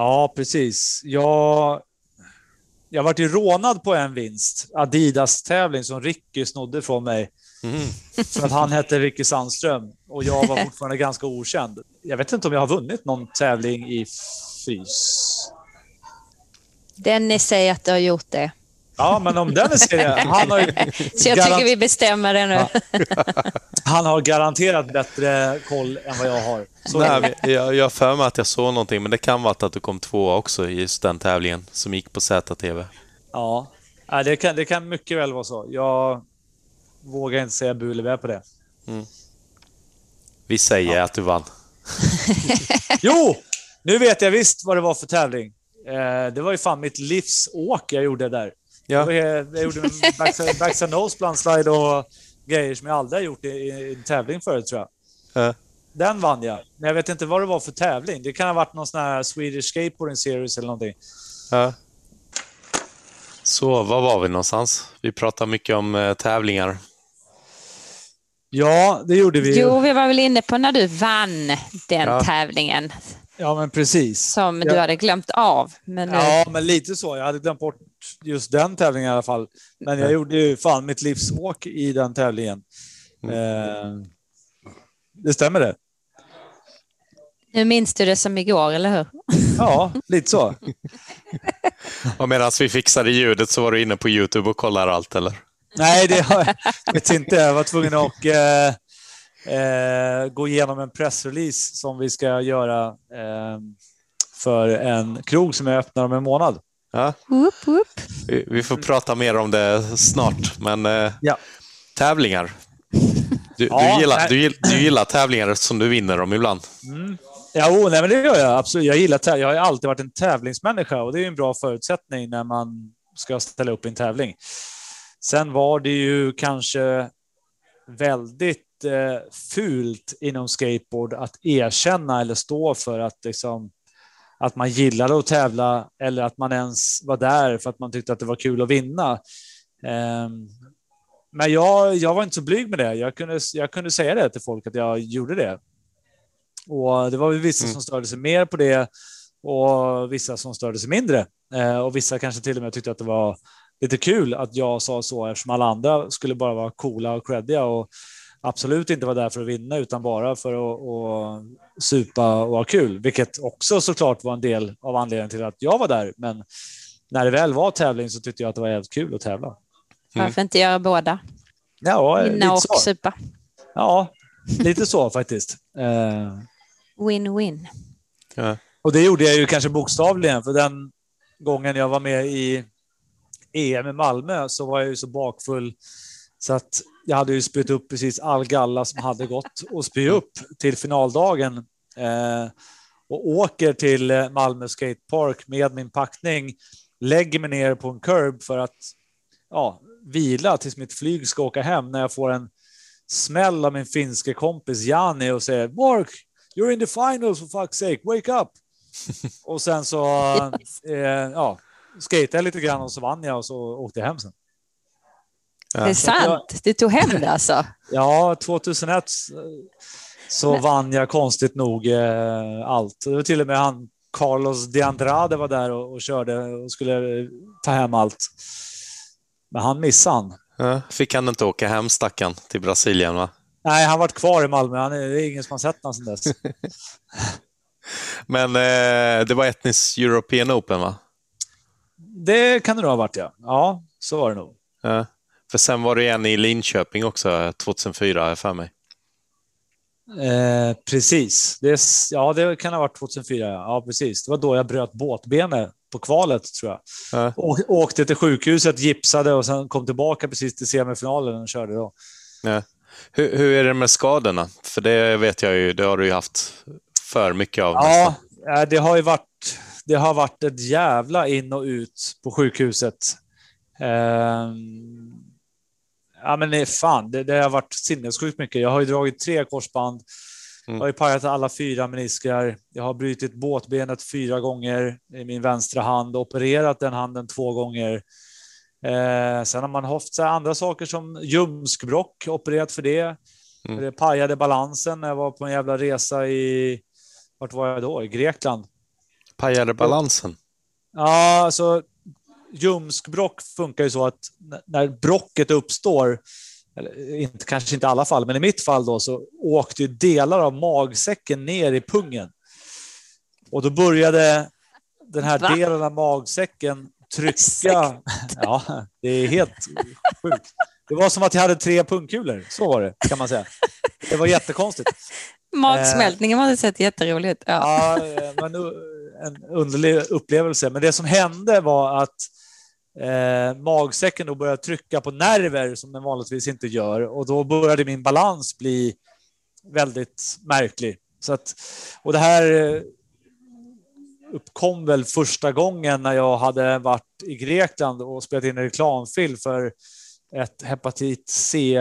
B: Ja, precis. Jag, jag vart ju rånad på en vinst. Adidas-tävling som Ricky snodde från mig.
D: Mhm.
B: För att han hette Ricky Sandström och jag var fortfarande ganska okänd. Jag vet inte om jag har vunnit någon tävling i frys.
A: Dennis säger att du har gjort det.
B: Ja, men om den är seriös. Han har,
A: Så jag tycker vi bestämmer det nu.
B: Ja. han har garanterat bättre koll än vad jag har. Så
D: Nej, jag har för mig att jag såg någonting, men det kan vara att du kom tvåa också i just den tävlingen som gick på ZTV.
B: Ja, Ja, det kan, det kan mycket väl vara så. Jag vågar inte säga bu eller bä på det.
D: Vi säger att du vann.
B: Jo! Nu vet jag visst vad det var för tävling. Eh, det var ju fan mitt livsåk jag gjorde där.
D: Ja.
B: Jag gjorde en backside, backside nose bland slide och grejer som jag aldrig har gjort i, i en tävling förut tror jag.
D: Ja.
B: Den vann jag. Men jag vet inte vad det var för tävling. Det kan ha varit någon sån här Swedish Skateboarding Series eller någonting.
D: Ja. Så, var var vi någonstans? Vi pratar mycket om eh, tävlingar.
B: Ja, det gjorde vi.
A: Jo, vi var väl inne på när du vann den
D: Ja.
A: tävlingen
B: Ja, men precis.
A: som
B: Ja.
A: du hade glömt av. Men nu,
B: Ja, men lite så. Jag hade glömt bort just den tävlingen i alla fall. Men jag gjorde ju fan mitt livsåk i den tävlingen. Eh, det stämmer det.
A: nu minns du det som igår, eller hur?
B: Ja, lite så.
D: Och medan vi fixade ljudet så var du inne på Youtube och kollar allt, eller?
B: Nej, det har jag vet inte. Jag var tvungen att eh, eh, gå igenom en pressrelease som vi ska göra eh, för en krog som jag öppnar om en månad.
D: Ja,
A: Whoop, whoop.
D: vi, vi får prata mer om det snart, men eh,
B: Ja.
D: tävlingar. Du,
B: Ja,
D: du, gillar, du, gill- du gillar tävlingar som du vinner dem ibland.
B: Ja, oh, nej, men det gör jag absolut. Jag gillar tä- Jag har alltid varit en tävlingsmänniska och det är en bra förutsättning när man ska ställa upp i en tävling. Sen var det ju kanske väldigt eh, fult inom skateboard att erkänna eller stå för att, liksom, att man gillade att tävla eller att man ens var där för att man tyckte att det var kul att vinna. Eh, men jag, jag var inte så blyg med det. Jag kunde, jag kunde säga det till folk att jag gjorde det. Och det var vissa mm. som störde sig mer på det och vissa som störde sig mindre. Eh, och vissa kanske till och med tyckte att det var lite kul att jag sa så eftersom alla andra skulle bara vara coola och creddiga och absolut inte vara där för att vinna utan bara för att, att supa och ha kul, vilket också såklart var en del av anledningen till att jag var där. Men när det väl var tävling så tyckte jag att det var jävligt kul att tävla. Mm.
A: Varför inte göra båda?
B: Ja,
A: Vinna och så. supa.
B: Ja, lite så faktiskt.
A: Win-win.
B: Ja. Och det gjorde jag ju kanske bokstavligen, för den gången jag var med i EM i Malmö så var jag ju så bakfull så att jag hade ju spytt upp precis all galla som hade gått och spy upp till finaldagen. Eh, och åker till Malmö Skatepark med min packning, lägger mig ner på en curb för att ja, vila tills mitt flyg ska åka hem när jag får en smäll av min finske kompis Jani och säger Mark, you're in the finals for fuck's sake, wake up! och sen så eh, ja, skejtade jag lite grann och så vann jag och så åkte jag hem sen.
A: Ja. Det är sant? Du tog hem det alltså?
B: Ja, 2001 så Men... vann jag konstigt nog eh, allt. Det var till och med han Carlos de Andrade var där och, och körde och skulle ta hem allt. Men han missade han.
D: Ja, fick han inte åka hem stackan till Brasilien va?
B: Nej, han varit kvar i Malmö. Han är, det är ingen som har sett honom sedan dess.
D: Men eh, det var Etnis European Open va?
B: Det kan det nog ha varit ja. Ja, så var det nog.
D: Ja. För sen var det en i Linköping också 2004 för mig.
B: Eh, precis. Det, ja, det kan ha varit 2004. Ja, precis. Det var då jag bröt båtbenet på kvalet tror jag. Ja. Å, åkte till sjukhuset, gipsade och sen kom tillbaka precis till semifinalen och körde då.
D: Ja. Hur, hur, är det med skadorna? För det vet jag ju, det har du ju haft för mycket av.
B: Ja, nästan. det har ju varit, det har varit ett jävla in och ut på sjukhuset. Eh, ja, men fan, det, det har varit sinnessjukt mycket. Jag har ju dragit tre korsband. Mm. Jag har ju pajat alla fyra meniskar. Jag har brutit båtbenet fyra gånger i min vänstra hand, opererat den handen två gånger. Eh, sen har man haft andra saker som ljumskbråck, opererat för det. Mm. Det pajade balansen när jag var på en jävla resa i, vart var jag då? I Grekland.
D: Pajade balansen?
B: Ja, alltså ljumskbråck funkar ju så att när brocket uppstår, inte, kanske inte i alla fall, men i mitt fall då så åkte ju delar av magsäcken ner i pungen. Och då började den här Va? delen av magsäcken trycka. Ja, det är helt sjukt. Det var som att jag hade tre pungkulor. Så var det, kan man säga. Det var jättekonstigt.
A: Magsmältningen måste sett jätteroligt
B: Ja, ja men en underlig upplevelse. Men det som hände var att eh, magsäcken då började trycka på nerver som den vanligtvis inte gör och då började min balans bli väldigt märklig. Så att, och det här uppkom väl första gången när jag hade varit i Grekland och spelat in en reklamfilm för ett hepatit C.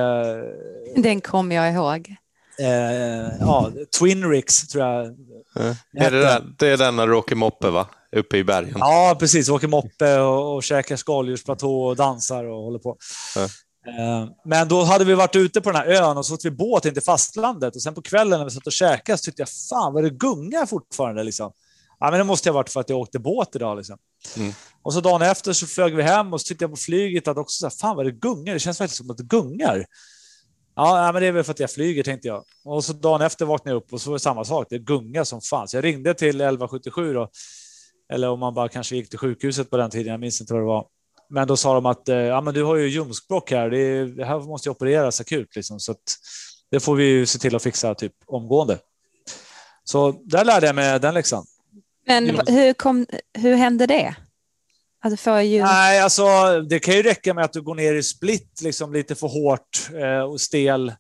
A: Den kommer jag ihåg.
B: Eh, ja, Twinrix tror jag.
D: Ja. Är det, den, det är den när du åker moppe va? Uppe i bergen?
B: Ja, precis. Åker moppe och, och käkar skaldjursplatå och dansar och håller på. Ja. Eh, men då hade vi varit ute på den här ön och så åkte vi båt in till fastlandet och sen på kvällen när vi satt och käkade så tyckte jag fan vad det gungar fortfarande liksom. Ja, men det måste ha varit för att jag åkte båt idag. Liksom. Mm. Och så dagen efter så flög vi hem och så tittade jag på flyget att också så här, fan vad det gungar. Det känns faktiskt som att det gungar. Ja, men det är väl för att jag flyger tänkte jag. Och så dagen efter vaknade jag upp och så var det samma sak. Det gungar som fan. Så jag ringde till 1177 då. Eller om man bara kanske gick till sjukhuset på den tiden. Jag minns inte vad det var. Men då sa de att eh, ja, men du har ju ljumskbråck här. Det, är, det här måste opereras akut liksom. Så det får vi ju se till att fixa typ omgående. Så där lärde jag mig den läxan.
A: Men hur, kom, hur hände det? Att få ljud?
B: Nej, alltså det kan ju räcka med att du går ner i split liksom lite för hårt eh, och stel. Eh,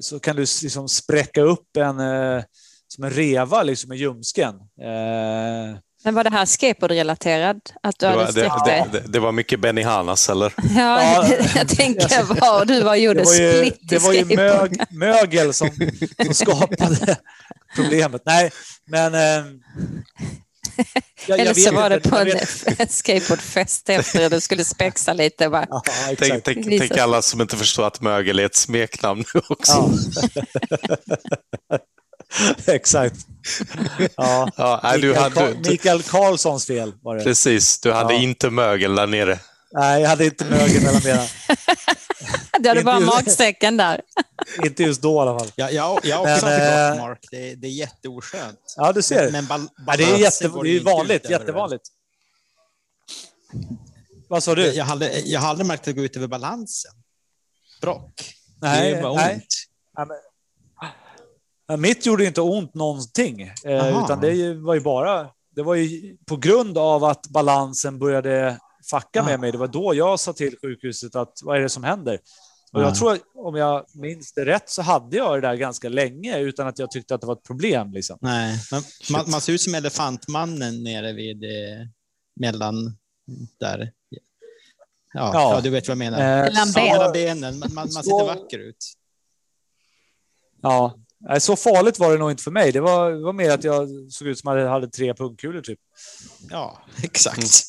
B: så kan du liksom spräcka upp en, eh, som en reva liksom i ljumsken.
A: Men var det här skateboardrelaterad? Att du
D: Det
A: hade
D: var,
A: sträckt
D: det, det, det var mycket Benny Hannas, eller?
A: Ja,
B: Ja.
A: jag tänker vad du var och gjorde
B: Det var ju,
A: split
B: det var ju mög, mögel som, som skapade problemet. Nej, men... Eh, jag,
A: Eller så
B: vet
A: var det på
B: jag
A: en
B: vet-
A: skateboardfest efter och du skulle spexa lite. Bara,
B: Ja,
D: Tänk, tänk, tänk alla som inte förstår att mögel är ett smeknamn nu också.
B: Ja. exakt. Ja.
D: Ja, nej, du
B: Mikael,
D: hade, du,
B: Mikael Karlssons fel var det.
D: precis, du hade
B: Ja.
D: inte mögel där nere.
B: Nej, jag hade inte mögel mellan benen.
A: du hade bara magsäcken där.
B: Inte just då i alla fall.
C: Ja, jag, jag har
B: Men,
C: också haft det
B: eh,
C: Mark. Det, det är jätteoskönt.
B: Ja, du ser.
C: Men bal-
B: Ja, det är, jätte, det är vanligt, jättevanligt. Vad sa du?
C: Jag har, aldrig, jag har aldrig märkt att det går ut över balansen. Brock.
B: Nej,
C: det är bara
B: nej.
C: ont.
B: Ja, men- Mitt gjorde inte ont någonting, eh, utan det ju- var ju bara... Det var ju på grund av att balansen började fucka
C: Ah.
B: med mig. Det var då jag sa till sjukhuset att vad är det som händer? Och
C: Ah.
B: jag tror, om jag minns det rätt, så hade jag det där ganska länge utan att jag tyckte att det var ett problem. Liksom.
C: Nej, man, man ser ut som elefantmannen nere vid eh, mellan där. Ja,
B: Ja.
C: ja. du vet vad jag menar.
B: Eh,
A: Mellan
C: benen. Man, man, man ser vacker ut.
B: Ja, Nej, så farligt var det nog inte för mig. Det var, det var mer att jag såg ut som att jag hade tre pungkulor typ.
C: Ja, exakt.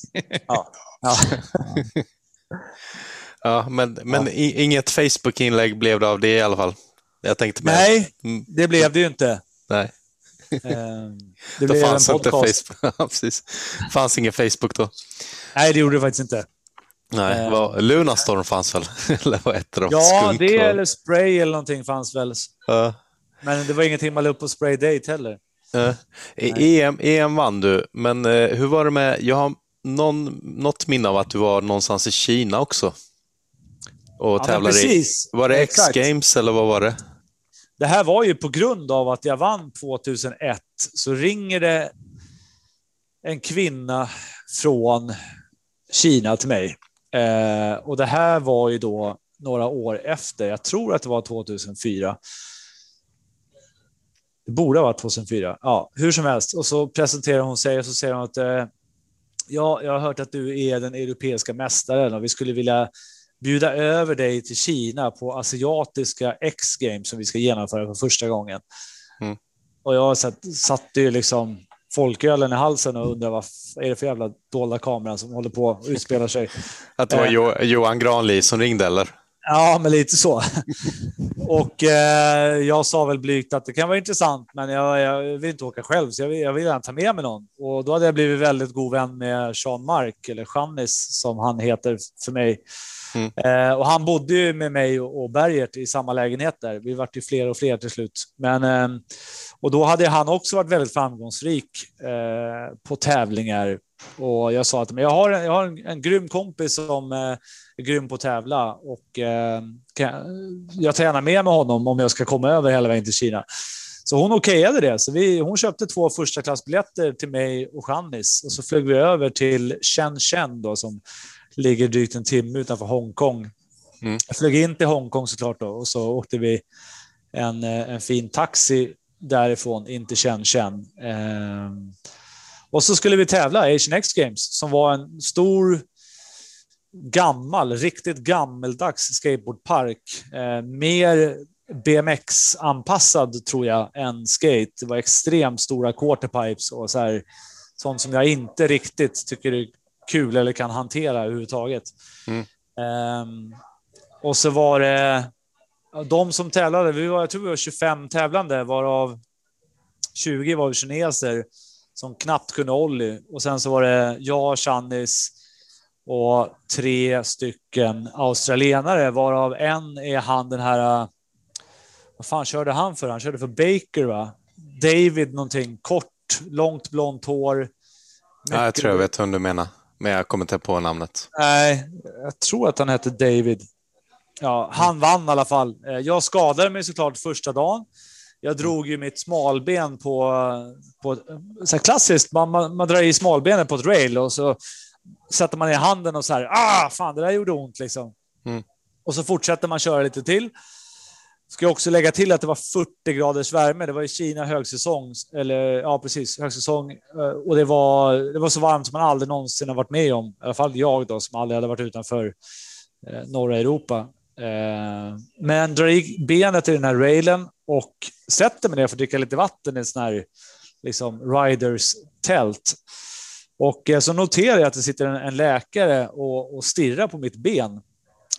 B: Ja. Ja.
D: Ja, men men i, inget Facebook-inlägg blev det av det i alla fall. Jag tänkte med.
B: Nej,
D: Mm,
B: det blev det ju inte.
D: nej.
B: Eh, Det blev en
D: fanns inte
B: podcast.
D: Facebook. Ja, precis. fanns ingen Facebook då.
B: Nej, det gjorde det faktiskt inte.
D: Nej,
B: Eh.
D: vad, Lunarstorm fanns väl? eller vad hette de?
B: Ja,
D: Skunk
B: det eller spray eller någonting fanns väl.
D: Ja.
B: Men det var ingenting man la upp på spray date heller.
D: Ja. I EM, EM vann du, men eh, hur var det med... Jag har någon, något minne av att du var någonstans i Kina också. Och
B: Ja,
D: tävlade i...
B: precis.
D: Var det. X-games eller vad var det?
B: Det här var ju på grund av att jag vann 2001 så ringer det en kvinna från Kina till mig. Eh, och det här var ju då några år efter. Jag tror att det var 2004. Det borde ha varit 2004. Ja, hur som helst. Och så presenterar hon sig och så säger hon att eh, ja, jag har hört att du är den europeiska mästaren och vi skulle vilja bjuda över dig till Kina på asiatiska X-games som vi ska genomföra för första gången.
D: Mm.
B: Och jag satt, satte ju liksom folkölen i halsen och undrade vad är det för jävla dolda kameran som håller på att utspela sig.
D: Att det var
B: Eh.
D: jo, Johan Granli som ringde eller?
B: Ja, men lite så. Och eh, jag sa väl blygt att det kan vara intressant, men jag, jag vill inte åka själv, så jag vill, jag vill gärna ta med mig någon. Och då hade jag blivit väldigt god vän med Sean Mark, eller Channis som han heter för mig.
D: Mm.
B: Eh, och han bodde ju med mig och, och Bergert i samma lägenhet där. Vi vart ju fler och fler till slut. Men, eh, och då hade han också varit väldigt framgångsrik eh, på tävlingar. Och jag sa att men jag har, en, jag har en, en grym kompis som eh, är grym på att tävla och eh, kan, jag tar gärna med mig honom om jag ska komma över hela vägen till Kina. Så hon okejade det. Så vi, hon köpte två första klassbiljetter till mig och Channis och så flög vi över till Shenzhen då, som ligger drygt en timme utanför Hongkong.
D: Mm.
B: Jag flög in till Hongkong såklart då, och så åkte vi en, eh, en fin taxi därifrån in till Shenzhen. Eh, och så skulle vi tävla Asian X Games som var en stor gammal, riktigt gammeldags skateboardpark. Eh, mer BMX-anpassad tror jag än skate. Det var extremt stora quarterpipes och så här, sånt som jag inte riktigt tycker är kul eller kan hantera överhuvudtaget.
D: Mm.
B: Ehm, och så var det de som tävlade. Vi var, jag tror vi var 25 tävlande varav 20 var kineser som knappt kunde ollie och sen så var det jag, Channis och tre stycken australienare varav en är han den här. Vad fan körde han för? Han körde för Baker, va? David någonting kort, långt blont hår.
D: Ja, jag tror jag vet vem du menar, men jag kommer inte på namnet.
B: Nej, jag tror att han hette David. Ja, han vann i alla fall. Eh, Jag skadade mig såklart första dagen. Jag drog ju mitt smalben på, på så klassiskt, man, man, man drar i smalbenet på ett rail och så sätter man i handen och så här, ah, fan det där gjorde ont liksom.
D: Mm.
B: Och så fortsätter man köra lite till. Ska jag också lägga till att det var 40 graders värme. Det var i Kina högsäsong, eller ja, precis högsäsong eh, och det var. Det var så varmt som man aldrig någonsin har varit med om. I alla fall jag då som aldrig hade varit utanför eh, norra Europa. Eh, men drar i benet i den här railen och sätter mig ner för att dricka lite vatten i en sån här liksom riders tält. Och eh, så noterar jag att det sitter en, en läkare och, och stirrar på mitt ben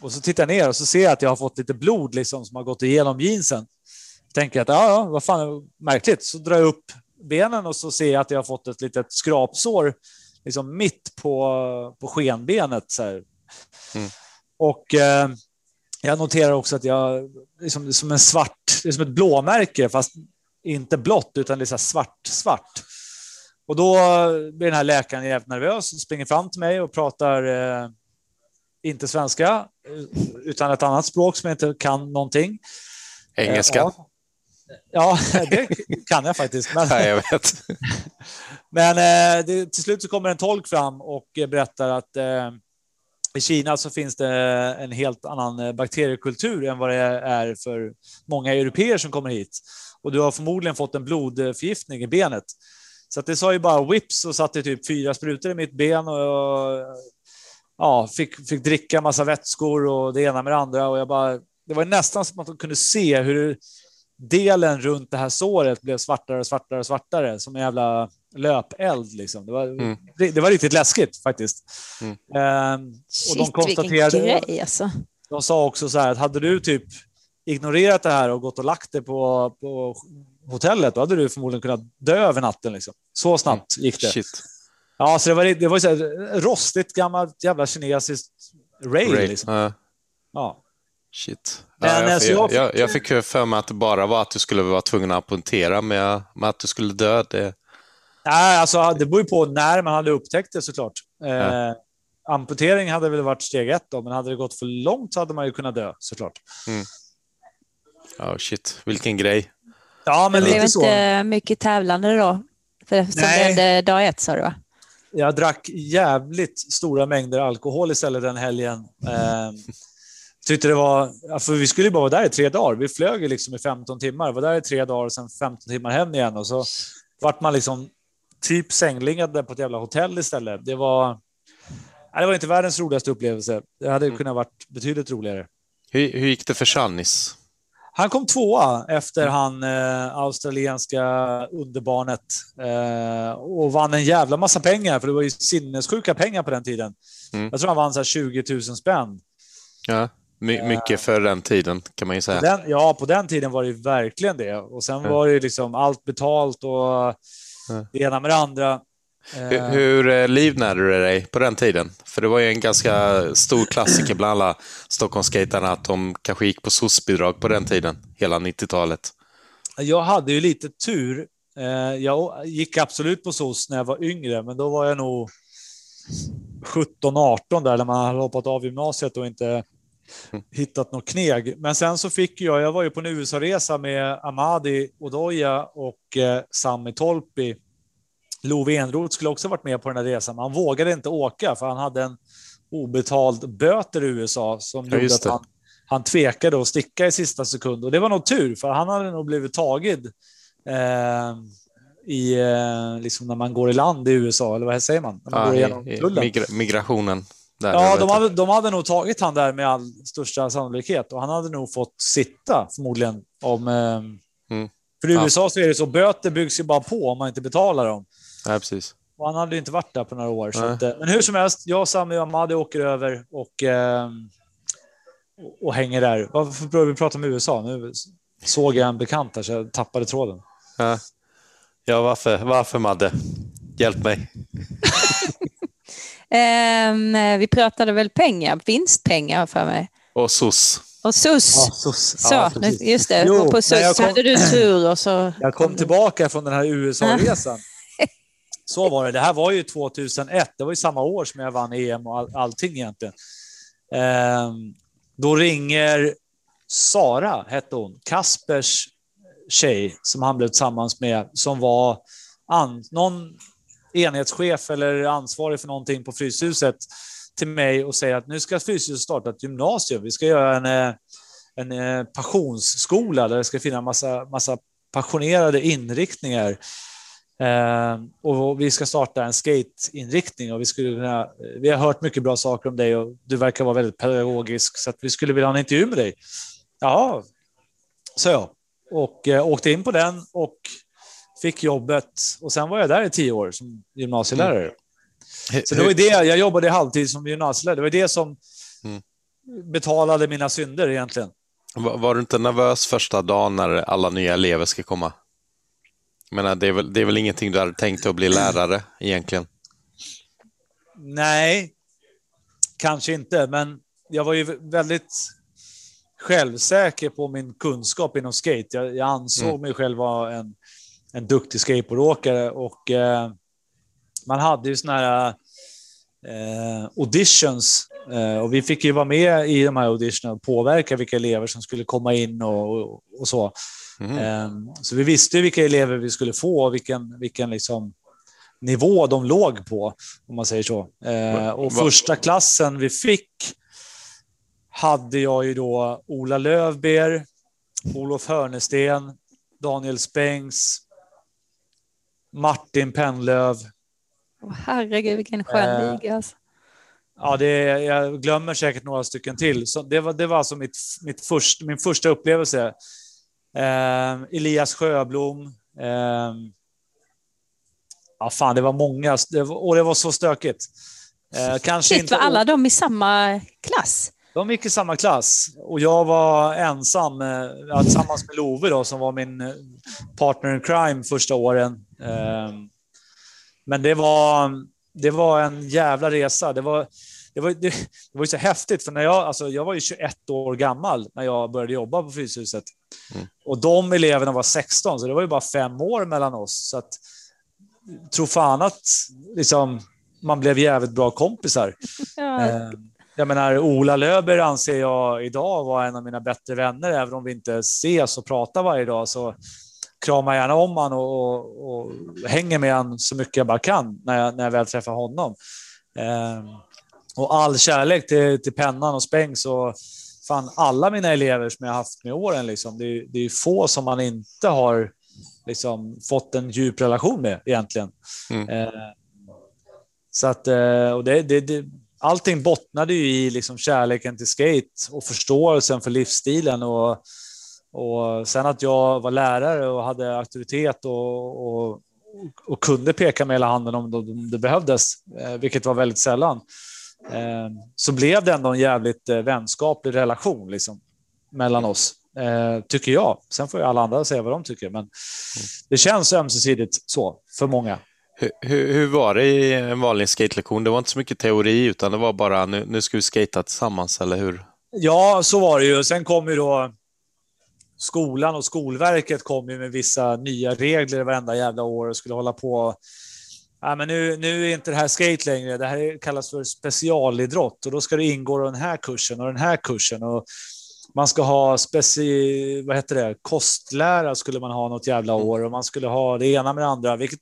B: och så tittar jag ner och så ser jag att jag har fått lite blod liksom, som har gått igenom jeansen. Tänker att ja, ja, vad fan märkligt. Så drar jag upp benen och så ser jag att jag har fått ett litet skrapsår liksom mitt på, på skenbenet. Så mm. Och eh, jag noterar också att jag liksom, som en svart, det är som ett blåmärke fast inte blått utan det är svart, svart. Och då blir den här läkaren jävligt nervös, springer fram till mig och pratar eh, inte svenska, utan ett annat språk som jag inte kan någonting.
D: Engelska? Eh,
B: ja, det kan jag faktiskt. Men,
D: ja, jag vet.
B: men eh, det, till slut så kommer en tolk fram och berättar att eh, i Kina så finns det en helt annan eh, bakteriekultur än vad det är för många europeer som kommer hit. Och du har förmodligen fått en blodförgiftning i benet. Så att det sa ju bara whips och satte typ fyra sprutor i mitt ben och ja, fick, fick dricka massa vätskor och det ena med det andra. Och jag bara, det var nästan som att man kunde se hur delen runt det här såret blev svartare och svartare och svartare som en jävla löpeld. Liksom. Det, var, mm. det, det, var riktigt läskigt faktiskt. Mm.
A: Ehm, Shit, och de konstaterade, grej, alltså.
B: De sa också så här att hade du typ ignorerat det här och gått och lagt det på, på hotellet, då hade du förmodligen kunnat dö över natten. Liksom. Så snabbt gick det. Shit. Ja, så det var, det var så här, rostigt gammalt jävla kinesiskt rail. rail. Liksom. Uh. Ja.
D: Shit. Men, ja, jag, jag, jag, jag, fick för mig att det bara var att du skulle vara tvungen att amputera med, med att du skulle dö. Det...
B: Nej, alltså, det beror ju på när man hade upptäckt det såklart. Ja. Eh, amputering hade väl varit steg ett då, men hade det gått för långt så hade man ju kunnat dö såklart.
D: Mm. Oh, shit, vilken grej.
B: Ja, men
A: det
B: lite
A: blev
B: så.
A: inte mycket tävlande då? För Nej. det hände dag ett sa du va?
B: jag drack jävligt stora mängder alkohol istället den helgen. Eh, tyckte det var, för vi skulle bara vara där i tre dagar. Vi flög liksom i 15 timmar, var där i tre dagar och sen 15 timmar hem igen och så vart man liksom typ sängliggande på ett jävla hotell istället. Det var, det var inte världens roligaste upplevelse. Det hade mm. kunnat varit betydligt roligare.
D: Hur, hur gick det för Channis?
B: Han kom tvåa efter han eh, australienska underbarnet eh, och vann en jävla massa pengar, för det var ju sinnessjuka pengar på den tiden. Mm. Jag tror han vann så 20 000 spänn.
D: Ja, My mycket för den tiden kan man ju säga.
B: På den, ja, på den tiden var det verkligen det. Och sen mm. var det liksom allt betalt och det ena med det andra.
D: Hur, eh. hur eh, livnärde du dig på den tiden? För det var ju en ganska stor klassiker bland alla Stockholmsskaterna att de kanske gick på SOS-bidrag på den tiden, hela 90-talet.
B: Jag hade ju lite tur. Eh, jag gick absolut på SOS när jag var yngre, men då var jag nog 17-18 där när man hade hoppat av gymnasiet och inte. hittat något kneg. Men sen så fick jag, jag var ju på en USA-resa med Amadi Odoja och Sami Tolpi Love Enroth skulle också varit med på den här resan, men han vågade inte åka för han hade en obetald böter i USA som ja, gjorde att han, han tvekade att sticka i sista sekund. Och det var nog tur, för han hade nog blivit tagen eh, i, eh, liksom när man går i land i USA, eller vad säger man? När man
D: ja, går i, migra migrationen.
B: Där, ja, de hade, de hade nog tagit han där med all största sannolikhet och han hade nog fått sitta förmodligen om... Eh, mm. För i USA så är det så, böter byggs ju bara på om man inte betalar dem.
D: Nej, precis.
B: Och han hade inte varit där på några år. Så att, eh, men hur som helst, jag, Sami och Amadi åker över och, eh, och hänger där. Varför börjar vi prata om USA? Nu såg jag en bekant här så jag tappade tråden.
D: Ja, ja varför, varför Madde? Hjälp mig.
A: um, vi pratade väl pengar, vinstpengar för mig.
D: Och SOS.
A: Och SUS.
B: Ja, SUS.
A: Så, ja, just det. Jo, på SUS kom, hade du tur och så...
B: Jag kom tillbaka från den här USA-resan. Så var det. Det här var ju 2001. Det var ju samma år som jag vann EM och all, allting egentligen. Eh, då ringer Sara, hette hon, Kaspers tjej som han blev tillsammans med, som var an, någon enhetschef eller ansvarig för någonting på Fryshuset till mig och säger att nu ska Fryshuset starta ett gymnasium. Vi ska göra en, eh, en eh, passionsskola där det ska finnas massa, massa passionerade inriktningar. Eh, och vi ska starta en skateinriktning och vi, skulle kunna, vi har hört mycket bra saker om dig och du verkar vara väldigt pedagogisk så att vi skulle vilja ha en intervju med dig. Ja, sa jag och eh, åkte in på den och fick jobbet och sen var jag där i tio år som gymnasielärare. Mm. Så det var det, jag jobbade halvtid som gymnasielärare. Det var det som mm. betalade mina synder egentligen.
D: Var, var, du inte nervös första dagen när alla nya elever ska komma? Menar, det, är väl, det är väl ingenting du hade tänkt att bli lärare egentligen?
B: Nej, kanske inte, men jag var ju väldigt självsäker på min kunskap inom skate. Jag, jag ansåg mm. mig själv vara en, en duktig skateboardåkare och eh, man hade ju såna här eh, auditions eh, och vi fick ju vara med i de här auditionerna och påverka vilka elever som skulle komma in och, och, och så. Mm. så vi visste vilka elever vi skulle få och vilken, vilken liksom nivå de låg på, om man säger så. Eh, och första klassen vi fick hade jag ju då Ola Lövber, Olof Hörnesten, Daniel Spengs, Martin Pennlöv.
A: Oh, herregud, vilken skön eh, liga. Alltså.
B: Ja, det, jag glömmer säkert några stycken till. Så det, var, det var alltså mitt, mitt först, min första upplevelse. Eh, Elias Sjöblom. Eh, ja, fan, det var många det var, och det var så stökigt.
A: Eh, kanske Shit, inte... var alla de i samma klass?
B: De gick i samma klass och jag var ensam eh, tillsammans med Love då, som var min eh, partner in crime första åren. Ehm, men det var, det var en jävla resa. Det var, det var, det, det var ju så häftigt, för när jag, alltså, jag var ju 21 år gammal när jag började jobba på Fryshuset. Mm. Och de eleverna var 16, så det var ju bara fem år mellan oss. Så att, tro fan att liksom, man blev jävligt bra kompisar. Ja. Ehm, jag menar, Ola Löber anser jag idag vara en av mina bättre vänner, även om vi inte ses och pratar varje dag. Så kramar gärna om honom och, och, och, hänger med honom så mycket jag bara kan när jag, när jag väl träffar honom. Eh, och all kärlek till, till Pennan och Spengs och fan alla mina elever som jag haft med åren. Liksom, det, är, det är få som man inte har liksom, fått en djup relation med egentligen. Mm. Eh, så att, eh, och det, det, det allting bottnade ju i liksom kärleken till skate och förståelsen för livsstilen. Och, och sen att jag var lärare och hade auktoritet och, och, och kunde peka med hela handen om det behövdes, eh, vilket var väldigt sällan, eh, så blev det ändå en jävligt eh, vänskaplig relation liksom, mellan oss, tycker jag. Sen får ju alla andra säga vad de tycker, men det känns ömsesidigt så för många.
D: Hur, hur, var det i en vanlig skatelektion? Det var inte så mycket teori, utan det var bara nu, nu ska vi skata tillsammans, eller hur?
B: Ja, så var det ju. Sen kom ju då skolan och Skolverket kom ju med vissa nya regler varenda jävla år och skulle hålla på. Ja, men nu, nu är inte det här skate längre. Det här kallas för specialidrott och då ska det ingå den här kursen och den här kursen. Och man ska ha speci, vad heter det, kostlära skulle man ha något jävla år och man skulle ha det ena med det andra, vilket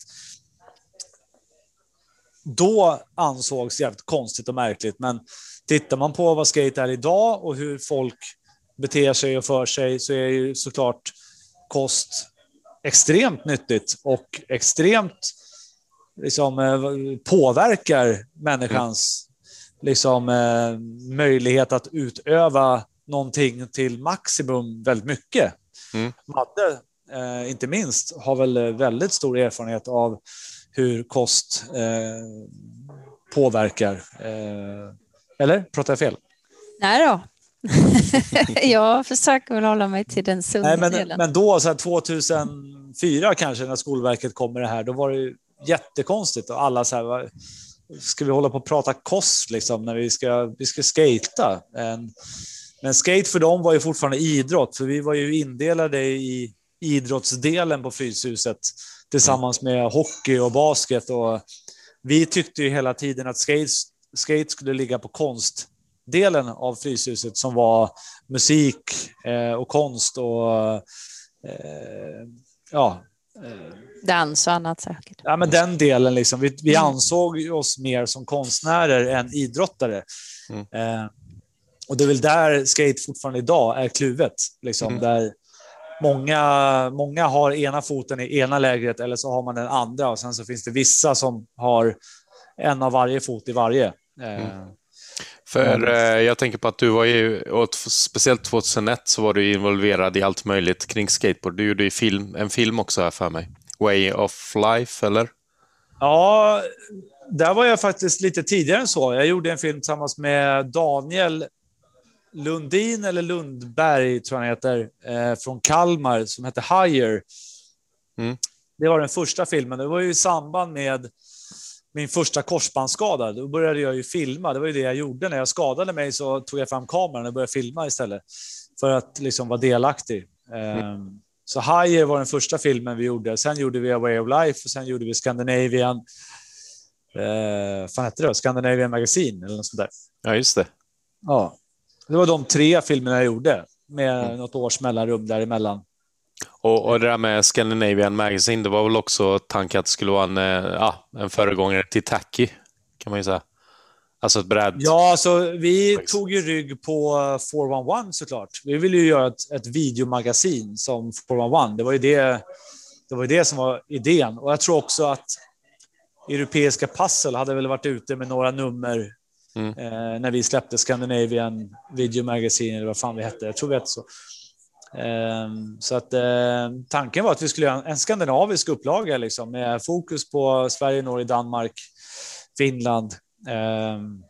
B: då ansågs jävligt konstigt och märkligt. Men tittar man på vad skate är idag och hur folk beter sig och för sig så är ju såklart kost extremt nyttigt och extremt liksom, eh, påverkar människans liksom, eh, möjlighet att utöva någonting till maximum väldigt mycket. Mm. Madde, eh, inte minst, har väl väldigt stor erfarenhet av hur kost eh, påverkar. Eh, eller pratar jag fel?
A: Nej då. jag försöker väl hålla mig till den sunda
B: Nej, men,
A: delen.
B: Men då, så här, 2004 kanske, när Skolverket kom med det här, då var det jättekonstigt och alla så här, ska vi hålla på och prata kost liksom när vi ska, vi ska skata? Men skate för dem var ju fortfarande idrott, för vi var ju indelade i idrottsdelen på Fryshuset tillsammans med hockey och basket. Och vi tyckte ju hela tiden att skate, skate skulle ligga på konstdelen av Fryshuset som var musik eh, och konst och eh, ja.
A: Dans och annat säkert.
B: Ja, men den delen liksom. Vi, vi mm. ansåg oss mer som konstnärer än idrottare. Mm. Eh, och det är väl där skate fortfarande idag är kluvet. Liksom,
D: Mm.
B: där många, många har ena foten i ena lägret eller så har man den andra och sen så finns det vissa som har en av varje fot i varje. Eh,
D: För eh, jag tänker på att du var ju, och speciellt 2001 så var du involverad i allt möjligt kring skateboard. Du gjorde ju film, en film också här för mig. Way of Life, eller?
B: Ja, där var jag faktiskt lite tidigare än så. Jag gjorde en film tillsammans med Daniel Lundin eller Lundberg, tror jag han heter, eh, från Kalmar som hette Higher.
D: Mm.
B: Det var den första filmen. Det var ju i samband med min första korsbandsskada. Då började jag ju filma. Det var ju det jag gjorde. När jag skadade mig så tog jag fram kameran och började filma istället för att liksom vara delaktig. Eh, Så Higher var den första filmen vi gjorde. Sen gjorde vi A Way of Life och sen gjorde vi Scandinavian. Eh, fan hette det? Scandinavian Magazine eller något sånt där.
D: Ja, just det.
B: Ja. Det var de tre filmerna jag gjorde med något års mellanrum däremellan.
D: Och, och det där med Scandinavian Magazine, det var väl också tanken att det skulle vara en, eh, ja, en föregångare till Tacky, kan man ju säga. Alltså ett bräd.
B: Ja, så vi tog ju rygg på 411 såklart. Vi ville ju göra ett, ett videomagasin som 411. Det var ju det, det var ju det som var idén. Och jag tror också att Europeiska Puzzle hade väl varit ute med några nummer
D: Mm.
B: eh, när vi släppte Scandinavian Video Magazine, eller vad fan vi hette. Jag tror vi hette så. Ehm, så att eh, tanken var att vi skulle göra en, skandinavisk upplaga liksom, med fokus på Sverige, Norge, Danmark, Finland. Ehm,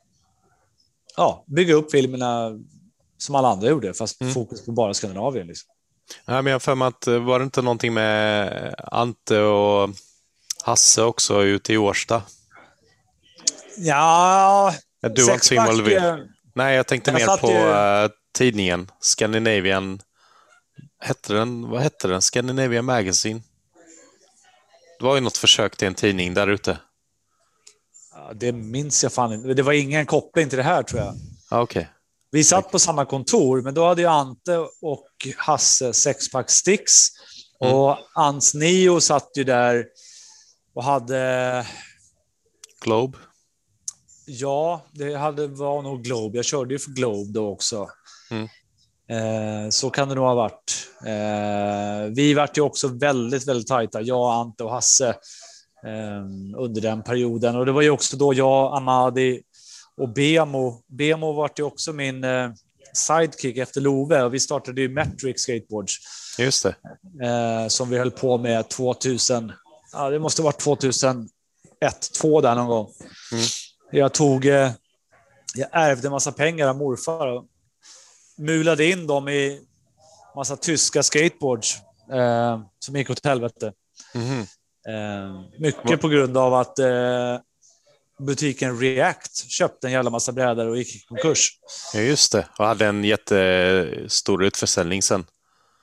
B: ja, bygga upp filmerna som alla andra gjorde, fast
D: Mm.
B: fokus på bara Skandinavien. Liksom.
D: Ja, men jag för mig att eh, var det inte någonting med Ante och Hasse också ute i Årsta?
B: Ja,
D: Du var inte så involverad.
B: eh,
D: Nej, jag tänkte
B: Jag
D: mer på
B: ju-
D: eh, tidningen Scandinavian. Hette den, vad hette den? Scandinavian Magazine? Det var ju något försök till en tidning där ute.
B: Ja, det minns jag fan inte. Det var ingen koppling till det här tror jag.
D: Ja, Okej.
B: Vi satt på samma kontor, men då hade ju Ante och Hasse sexpack sticks.
D: Mm.
B: Och Ans Nio satt ju där och hade...
D: Globe?
B: Ja, det hade, var nog Globe. Jag körde ju för Globe då också.
D: Mm.
B: Eh, så kan det nog ha varit. Eh, vi vart ju också väldigt, väldigt tajta, jag, Ante och Hasse, eh, under den perioden. Och det var ju också då jag, Amadi och Bemo. Bemo vart ju också min sidekick efter Love och vi startade ju Metric Skateboards
D: Just det.
B: som vi höll på med 2000. Ja, det måste ha varit 2001, 2002 där någon gång.
D: Mm.
B: Jag tog, jag ärvde en massa pengar av morfar mulade in dem i massa tyska skateboards eh, som gick åt helvete.
D: Mhm.
B: Eh, mycket på grund av att eh, butiken React köpte en jävla massa brädor och gick i konkurs.
D: Ja, just det. Och hade en jättestor utförsäljning sen.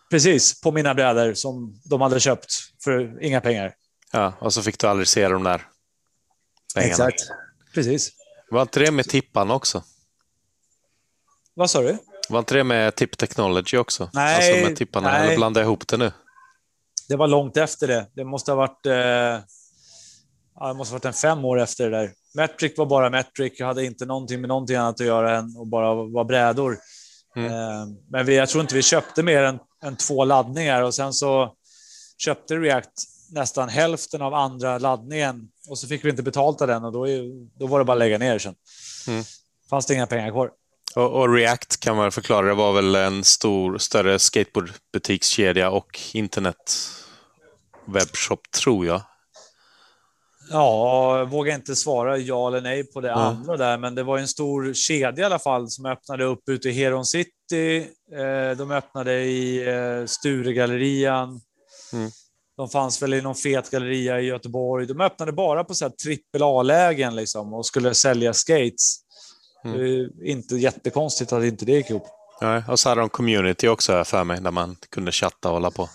B: Precis, på mina brädor som de hade köpt för inga pengar.
D: Ja, och så fick du aldrig se de där pengarna.
B: Exakt. Precis.
D: Var inte det med tipparna också?
B: Vad sa du?
D: Var inte det med Tip Technology också?
B: Nej,
D: Alltså med tipparna,
B: nej.
D: eller blandar jag ihop det nu?
B: Det var långt efter det. Det måste ha varit, eh, ja, det måste ha varit en fem år efter det där. Metric var bara Metric. Jag hade inte någonting med någonting annat att göra än att bara vara brädor.
D: Mm.
B: Eh, men vi, jag tror inte vi köpte mer än, än två laddningar och sen så köpte React nästan hälften av andra laddningen och så fick vi inte betalt av den och då, då var det bara att lägga ner sen.
D: Mm.
B: Fanns det inga pengar kvar.
D: Och, och React kan man förklara, det var väl en stor, större skateboardbutikskedja och internet webbshop, tror jag.
B: Ja, jag vågar inte svara ja eller nej på det
D: Ja.
B: andra där, men det var en stor kedja i alla fall som öppnade upp ute i Heron City. Eh, De öppnade i eh, Sturegallerian.
D: Mm.
B: De fanns väl i någon fet galleria i Göteborg. De öppnade bara på trippel A-lägen liksom och skulle sälja skates.
D: Mm.
B: Det är inte jättekonstigt att inte det gick ihop.
D: Ja, och så hade de community också här för mig, där man kunde chatta och hålla på.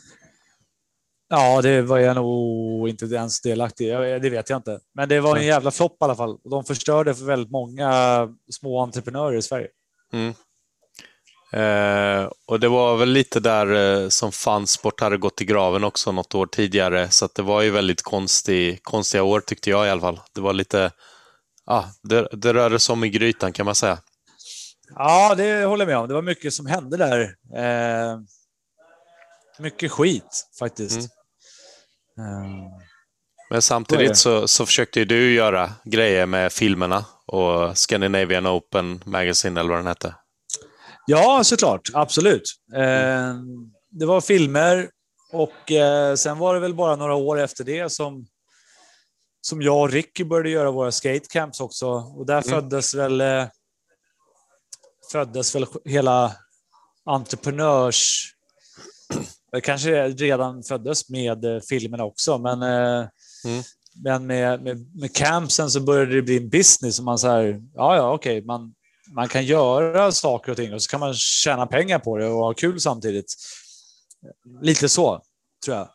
B: Ja, det var jag nog inte ens delaktig i. Det vet jag inte. Men det var en
D: Nej.
B: jävla flopp i alla fall. De förstörde för väldigt många små entreprenörer i Sverige.
D: Mm. Eh, och det var väl lite där eh, som Fansport hade gått i graven också något år tidigare, så det var ju väldigt konstig, konstiga år tyckte jag i alla fall. Det var lite, ja, det, det rörde sig om i grytan kan man säga.
B: Ja, det håller jag med om. Det var mycket som hände där. Eh, mycket skit faktiskt.
D: Mm.
B: Eh,
D: Men samtidigt så, så försökte du göra grejer med filmerna och Scandinavian Open Magazine eller vad den hette.
B: ja, såklart. Absolut. Eh, det var filmer och eh, sen var det väl bara några år efter det som, som jag och Ricky började göra våra skatecamps också. Och där
D: Mm.
B: föddes väl eh, föddes väl hela entreprenörs... Det kanske redan föddes med eh, filmerna också, men, eh,
D: Mm.
B: men med, med, med campsen så började det bli en business. Och man så här, ja, ja, okej, man, man kan göra saker och ting och så kan man tjäna pengar på det och ha kul samtidigt. Lite så, tror jag.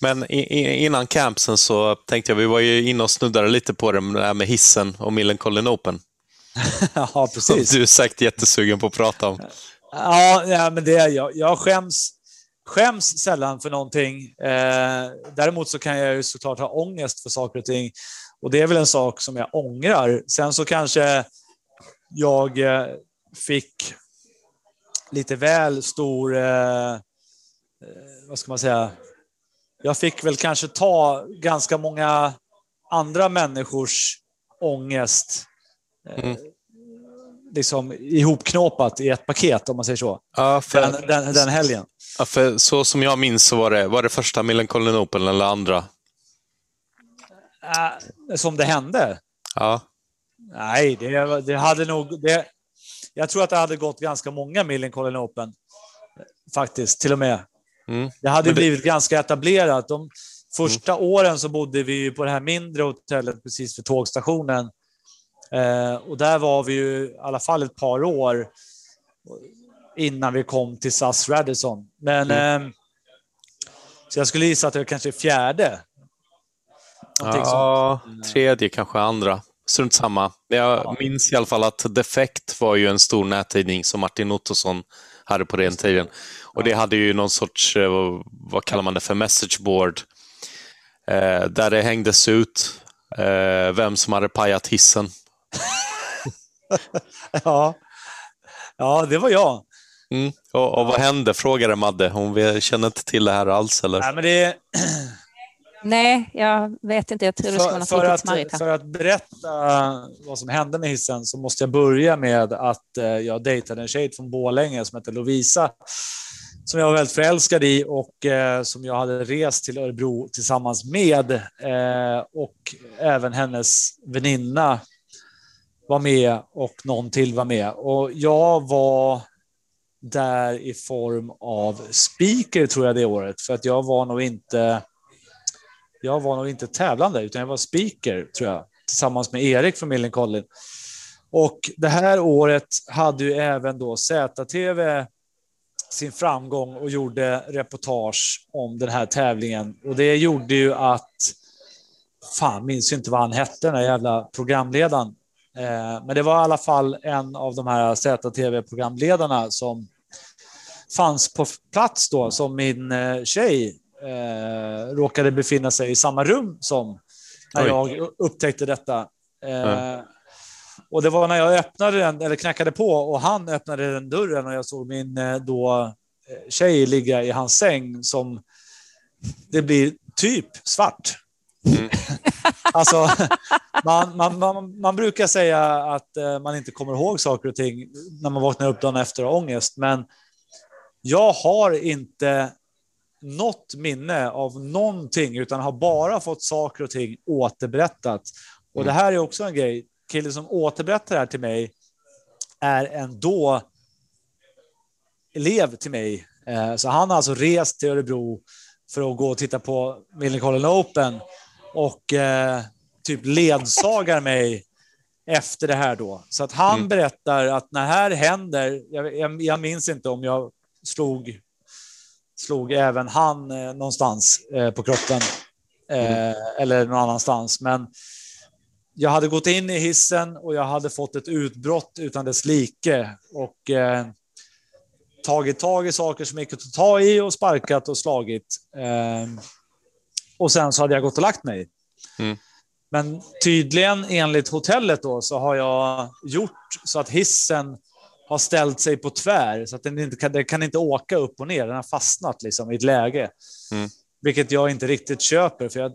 D: Men innan campsen så tänkte jag, vi var ju inne och snuddade lite på det det här med hissen och Millencolin Open.
B: ja,
D: Som
B: precis.
D: du är säkert jättesugen på att prata om.
B: Ja, ja men det är jag. Jag skäms, skäms sällan för någonting. Eh, däremot så kan jag ju såklart ha ångest för saker och ting. Och det är väl en sak som jag ångrar. Sen så kanske jag eh, fick lite väl stor, eh, eh, vad ska man säga, jag fick väl kanske ta ganska många andra människors ångest eh,
D: Mm.
B: liksom ihopknåpat i ett paket, om man säger så.
D: Ja, för,
B: Den, den, den helgen.
D: ja, för så som jag minns så var det, var det första Millencolin Open eller andra?
B: Äh, som det hände.
D: Ja,
B: Nej, det, det hade nog... Det, jag tror att det hade gått ganska många Millencolin Open. Faktiskt, till och med.
D: Mm.
B: Det hade
D: det-
B: blivit ganska etablerat. De första åren så bodde vi ju på det här mindre hotellet precis vid tågstationen. Eh, och där var vi ju i alla fall ett par år innan vi kom till SAS Radisson. Men eh, så jag skulle gissa att det kanske är fjärde. Någonting
D: ja tredje kanske andra. Strunt samma. Jag minns i alla fall att Defect var ju en stor nättidning som Martin Ottosson hade på den tiden. Och det hade ju någon sorts, eh, vad- kallar man det för, messageboard. Eh, där det hängdes ut eh, vem som hade pajat hissen.
B: Ja. ja, det var jag.
D: Mm. Och, och vad hände, frågade Madde. Hon känner inte till det här alls eller?
B: Nej, men det,
A: Nej, jag vet inte. Jag tror det skulle
B: för, för, att, för att berätta vad som hände med hissen så måste jag börja med att eh, jag dejtade en tjej från Borlänge som heter Lovisa. Som jag var väldigt förälskad i och eh, som jag hade rest till Örebro tillsammans med. Eh, och även hennes väninna var med och någon till var med. Och jag var där i form av speaker tror jag det året. För att jag var nog inte jag var nog inte tävlande, utan jag var speaker, tror jag, tillsammans med Erik från Millencolin. Och det här året hade ju även då ZTV sin framgång och gjorde reportage om den här tävlingen. Och det gjorde ju att, fan, minns ju inte vad han hette, den här jävla programledaren. Eh, men det var i alla fall en av de här ZTV-programledarna som fanns på plats då, som min eh, tjej eh, råkade befinna sig i samma rum som när
D: Oj.
B: jag upptäckte detta. Eh, Och det var när jag öppnade den, eller knackade på, och han öppnade den dörren och jag såg min eh, då eh, tjej ligga i hans säng som det blir typ svart.
D: Mm.
B: alltså, man, man, man, man brukar säga att eh, man inte kommer ihåg saker och ting när man vaknar upp dagen efter ångest, men jag har inte något minne av någonting, utan har bara fått saker och ting återberättat. Och det här är också en grej. Killen som återberättar det här till mig är en då elev till mig. Eh, Så han har alltså rest till Örebro för att gå och titta på Millencolin Open och eh, typ ledsagar mig efter det här då. Så att han
D: Mm.
B: berättar att när det här händer, jag, jag, jag minns inte om jag slog, slog även han eh, någonstans eh, på kroppen eh, eller någon annanstans. Men jag hade gått in i hissen och jag hade fått ett utbrott utan dess like och eh, tagit tag i saker som gick att ta i och sparkat och slagit. Eh, och sen så hade jag gått och lagt mig.
D: Mm.
B: Men tydligen enligt hotellet då så har jag gjort så att hissen har ställt sig på tvär så att den inte kan, den kan inte åka upp och ner. Den har fastnat liksom i ett läge,
D: Mm.
B: vilket jag inte riktigt köper för jag,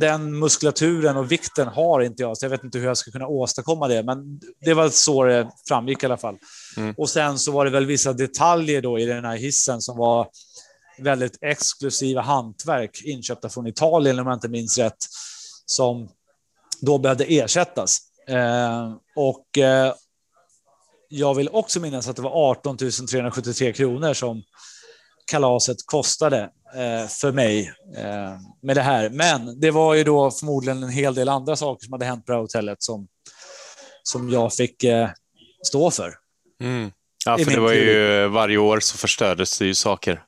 B: den muskulaturen och vikten har inte jag, så jag vet inte hur jag ska kunna åstadkomma det. Men det var så det framgick i alla fall.
D: Mm.
B: Och sen så var det väl vissa detaljer då i den här hissen som var väldigt exklusiva hantverk inköpta från Italien om jag inte minns rätt, som då behövde ersättas. Eh, och eh, jag vill också minnas att det var 18 373 kronor som kalaset kostade eh, för mig eh, med det här. Men det var ju då förmodligen en hel del andra saker som hade hänt på det här hotellet som, som jag fick eh, stå för.
D: Mm. Ja, för det var ju varje år så förstördes det ju saker.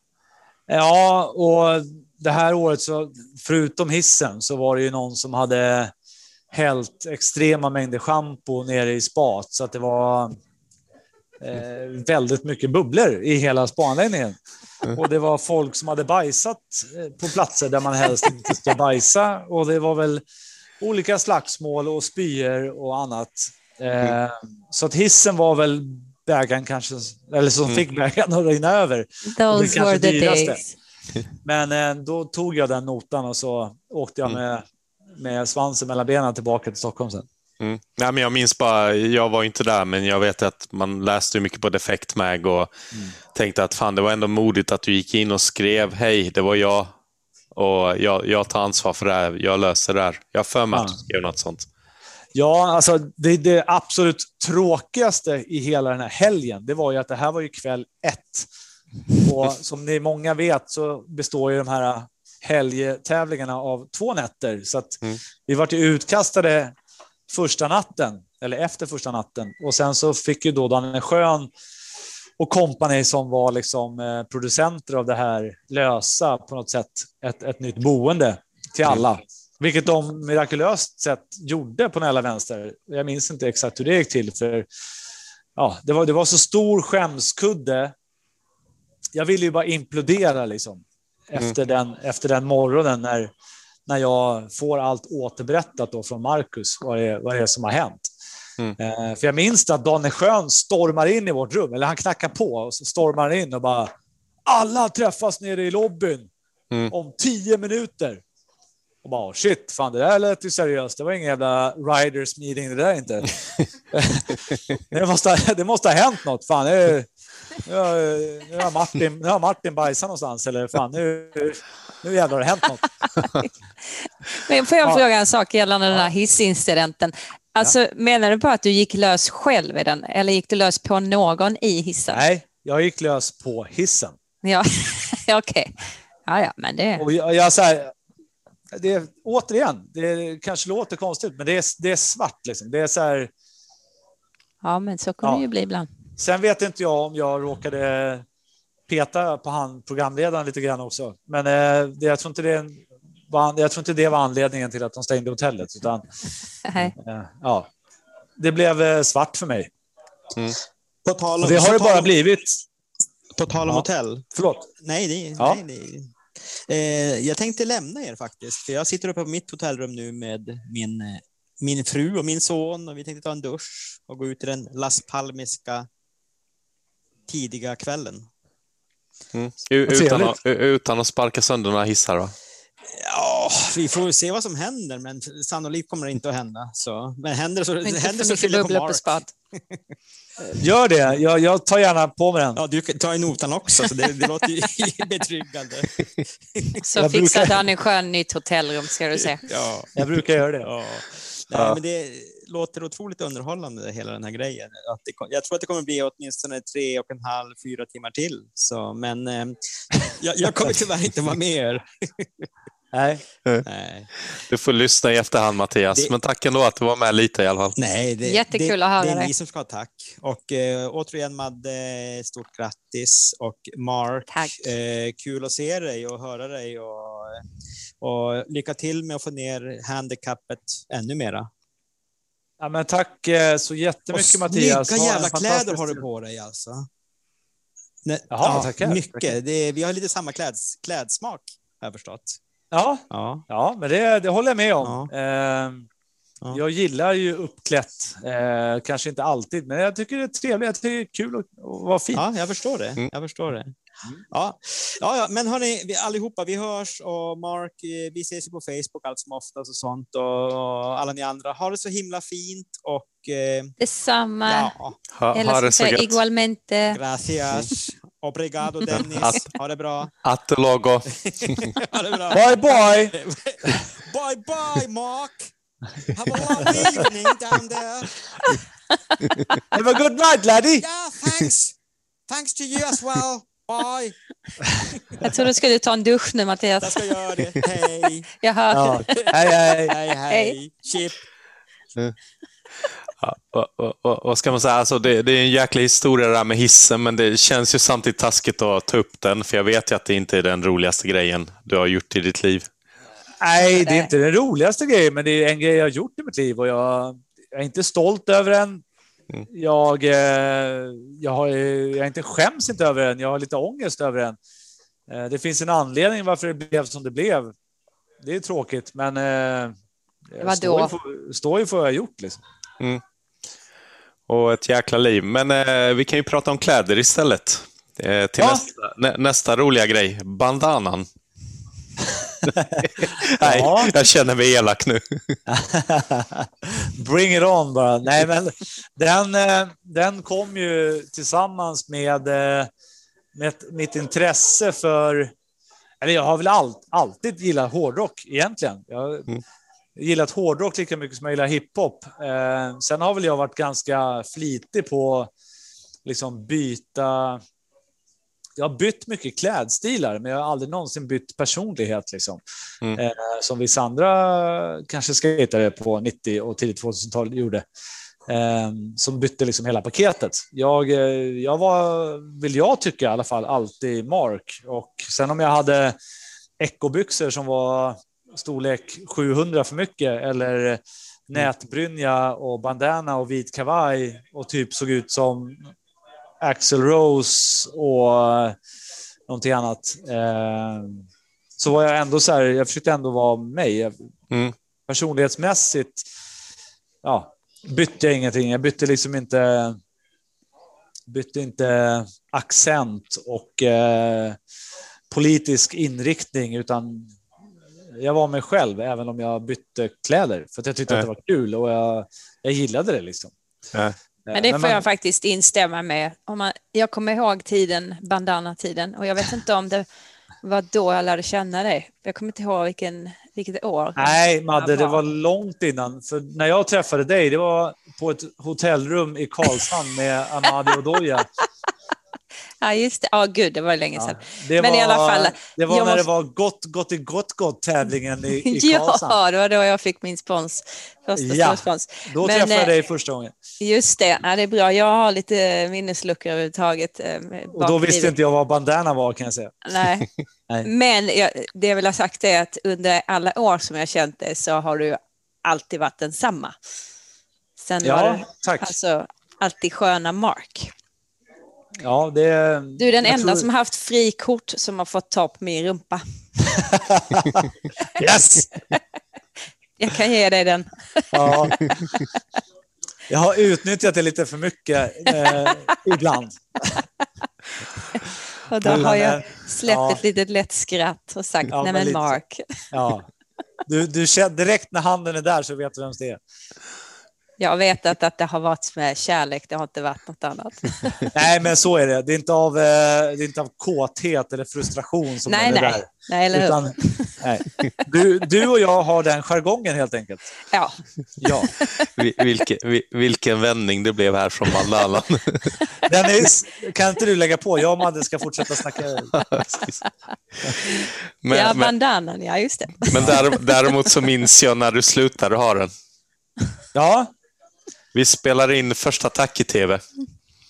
B: Ja, och det här året så förutom hissen så var det ju någon som hade hällt extrema mängder schampo nere i spat så att det var eh, väldigt mycket bubblor i hela spaanläggningen. Och det var folk som hade bajsat eh, på platser där man helst inte ska bajsa och det var väl olika slagsmål och spyor och annat. Eh, så att hissen var väl bägaren kanske, eller som
D: Mm.
B: fick bägaren att rinna över.
A: Those
B: kanske
A: were the
B: dyraste.
A: days.
B: Men eh, då tog jag den notan och så åkte jag
D: Mm.
B: med, med svansen mellan benen tillbaka till Stockholm sen.
D: Mm. Nej, men jag minns bara, jag var inte där, men jag vet att man läste mycket på Defect Mag och tänkte att fan, det var ändå modigt att du gick in och skrev hej, det var jag och jag, jag tar ansvar för det här, jag löser det här. Jag för mig att
B: Ja.
D: du skrev något sånt.
B: Ja, alltså det, det absolut tråkigaste i hela den här helgen, det var ju att det här var ju kväll ett. Och som ni många vet så består ju de här helgtävlingarna av två nätter. Så att
D: Mm.
B: vi var ju utkastade första natten, eller efter första natten. Och sen så fick ju då Daniel Schön och kompani som var liksom eh, producenter av det här lösa på något sätt ett, ett nytt boende till alla. Vilket de mirakulöst sett gjorde på Nälla Vänster. Jag minns inte exakt hur det gick till. för ja, det, var, det var så stor skämskudde. Jag ville ju bara implodera liksom, efter, den, efter den morgonen när, när jag får allt återberättat då från Marcus, vad det, är- vad det är som har hänt.
D: Mm.
B: Eh, för jag minns att Danne Schön stormar in i vårt rum, eller han knackar på och så stormar han in och bara alla träffas nere i lobbyn
D: Mm.
B: om tio minuter. Och bara shit, fan det där lät ju seriöst. Det var ingen jävla riders meeting det där inte. det, måste, ha- det måste ha hänt något. Fan, nu, nu, har, nu, har Martin, nu har Martin bajsat någonstans eller fan nu, nu jävlar har det hänt något.
A: Men får jag
B: Ja.
A: fråga en sak gällande den här hissincidenten? Alltså, Menar du på att du gick lös själv i den eller gick du lös på någon i hissen?
B: Nej, jag gick lös på hissen.
A: Ja, okej. Ja, ja, men det...
B: Och jag, jag så här, det är, återigen, det kanske låter konstigt, men det är, det är svart. Liksom. Det är så här,
A: Ja, men så kommer
B: Ja.
A: det ju bli ibland.
B: Sen vet inte jag om jag råkade peta på han programledaren lite grann också. Men eh, det, jag, tror inte det var, jag tror inte det var anledningen till att de stängde hotellet. Utan, eh, ja, det blev eh, svart för mig.
C: På tal om,
B: det har det bara
C: om-
B: blivit.
C: På tal om
B: Ja.
C: hotell.
B: Förlåt.
C: Nej, det,
B: Ja.
C: nej, det. Eh, jag tänkte lämna er faktiskt, för jag sitter uppe på mitt hotellrum nu med min, eh, min fru och min son och vi tänkte ta en dusch och gå ut i den Las Palmiska tidiga kvällen.
D: Mm. Utan, att, utan att sparka sönder några hissar va?
C: Ja, vi får se vad som händer, men sannolikt kommer det inte att hända. Så, men händer så,
A: Inte
C: händer så skyller jag på Mark.
B: Gör det. Jag, jag tar gärna på mig den.
C: Ja, du kan ta i notan också, så det, det låter ju betryggande.
A: Så
B: Jag
A: fixar
B: brukar-
A: Danny Schön nytt hotellrum ska du se.
C: Ja.
B: Jag brukar göra det.
C: Ja. Nej, men det låter otroligt underhållande hela den här grejen. Att det, jag tror att det kommer bli åtminstone tre och en halv, fyra timmar till. Så, men eh, jag, jag kommer tyvärr inte vara med er.
B: Nej.
C: Nej,
D: Du får lyssna i efterhand Mattias,
C: Det-
D: men tack ändå att du var med lite i alla fall.
C: Nej det,
A: Jättekul
C: det,
A: att höra
C: Det är
A: det.
C: ni som ska ha tack. Och eh, återigen Madde, stort grattis. Och Mark,
A: Tack.
C: eh, kul att se dig och höra dig. Och, och lycka till med att få ner handikappet ännu mera.
B: Ja, men tack eh, så jättemycket
C: och
B: Mattias.
C: Snygga jävla kläder har du på dig alltså. Nej,
B: Jaha, tackar.
C: Mycket. Det, vi har lite samma kläds, klädsmak, har jag förstått.
B: Ja,
C: Ja.
B: ja men det, det håller jag med om. Eh,
C: Ja.
B: Jag gillar ju uppklätt. Eh, kanske inte alltid, men jag tycker det är trevligt. Jag tycker det är kul att, vara fin.
C: Ja, jag förstår det. Jag förstår det. Ja, ja, ja men hörni, vi allihopa, vi hörs och Mark, vi ses ju på Facebook allt som oftast och sånt och, alla ni andra. Ha det så himla fint och eh,
A: Detsamma.
C: ja,
D: Ha,
A: Eller
D: ha det så gött.
A: Igualmente.
C: gracias. Obrigado Dennis. Ha det bra.
D: Att logo.
C: Ha det bra.
B: Bye bye!
C: Bye bye Mark. Have a lovely evening down there.
B: Have a good night laddie!
C: Yeah, thanks. Thanks to you as well. Bye.
A: Jag tror du skulle ta en dusch nu
C: Jag
A: Mattias.
C: ska göra det. Hej.
A: Jag hör.
B: Ja. Hej hej!
C: Hej, hej. Chip.
D: Ja, vad, vad, vad- ska man säga? Alltså det, det är en jäkla historia det där med hissen, men det känns ju samtidigt taskigt att ta upp den, för jag vet ju att det inte är den roligaste grejen du har gjort i ditt liv.
B: Nej, det är inte den roligaste grejen, men det är en grej jag har gjort i mitt liv och jag, jag är inte stolt över den.
D: Mm.
B: Jag, eh, jag, har, jag är inte skäms inte över den. Jag har lite ångest över den. Eh, Det finns en anledning varför det blev som det blev. Det är tråkigt, men eh, jag
A: Vadå?
B: står ju, för, står ju för vad jag har gjort. Liksom.
D: Och ett jäkla liv. Men eh, vi kan ju prata om kläder istället. Eh, till
B: Ja.
D: nästa, nä, nästa roliga grej, bandanan. Nej,
B: Ja.
D: jag känner mig elak nu.
B: Bring it on bara. Nej, men den, eh, den kom ju tillsammans med, eh, med mitt intresse för... Eller jag har väl all, alltid gillat hårdrock egentligen. Jag
D: Mm.
B: gillat hårdrock lika mycket som jag gillar hiphop. Eh, sen har väl jag varit ganska flitig på liksom byta... Jag har bytt mycket klädstilar, men jag har aldrig någonsin bytt personlighet. Liksom.
D: Mm.
B: Eh, som vissa andra kanske skatare på 90 och tidigt 2000-tal gjorde. Eh, som bytte liksom hela paketet. Jag, eh, jag var, vill jag tycka i alla fall, alltid Mark. Och sen om jag hade ekobyxor som var storlek 700 för mycket eller nätbrynja och bandana och vit kavaj och typ såg ut som Axel Rose och eh, någonting annat. Eh, så var jag ändå så här, jag försökte ändå vara mig.
D: Mm.
B: Personlighetsmässigt ja, bytte jag ingenting. Jag bytte liksom inte bytte inte accent och eh, politisk inriktning utan jag var mig själv även om jag bytte kläder för att jag tyckte
D: Nej.
B: att det var kul och jag, jag gillade det liksom.
D: Ja.
A: Men det får
B: man-
A: jag faktiskt instämma med. Om man, jag kommer ihåg tiden, bandana-tiden, och jag vet inte om det var då jag lärde känna dig. Jag kommer inte ihåg vilken, vilket år.
B: Nej, Madde, det var långt innan. För när jag träffade dig, det var på ett hotellrum i Karlshamn med Amadi Odoja.
A: Ja, just det. Ja, gud, det var länge sedan.
B: Ja,
A: Men
B: var,
A: i alla fall,
B: det var när
A: måste-
B: det var gott, gott gott, gott tävlingen i, i Karlshamn.
A: Ja, det var då jag fick min spons. Första
B: Ja,
A: spons.
B: Då
A: Men,
B: träffade jag
A: eh,
B: dig första gången.
A: Just det, ja, det är bra. Jag har lite minnesluckor överhuvudtaget. eh,
B: Och då visste inte jag vad bandana var kan jag säga.
A: Nej.
B: Nej.
A: Men jag, det jag vill ha sagt är att under alla år som jag känt dig så har du alltid varit densamma. Sen var
B: Ja,
A: du
B: tack.
A: alltså alltid sköna Mark.
B: Ja, det,
A: Du är den enda
B: tror-
A: som har haft frikort som har fått ta på min rumpa.
B: Yes!
A: Jag kan ge dig den.
B: Ja. Jag har utnyttjat det lite för mycket eh, ibland.
A: Och då har
B: eh,
A: jag släppt
B: ja.
A: ett litet lätt skratt och sagt,
B: Ja,
A: nej
B: men.
A: Mark.
B: Ja. Du, du känner direkt när handen är där så vet du vem det är.
A: Jag har vetat att det har varit med kärlek, det har inte varit något annat.
B: Nej, men så är det. Det är inte av, eh, det är inte av kåthet eller frustration som
A: nej,
B: den är
A: nej.
B: där.
A: nej, eller hur?
B: Utan, nej. Du, du och jag har den jargongen helt enkelt.
A: Ja,
B: Ja.
D: Vi- Vilken, vi- vilken vändning det blev här från bandanan.
B: Den är, kan inte du lägga på? Jag och Madde ska fortsätta snacka.
D: Men,
A: ja bandanan, ja just det.
D: men där, däremot så minns jag när du slutade ha den.
B: Ja,
D: Vi spelade in första Tack i TV.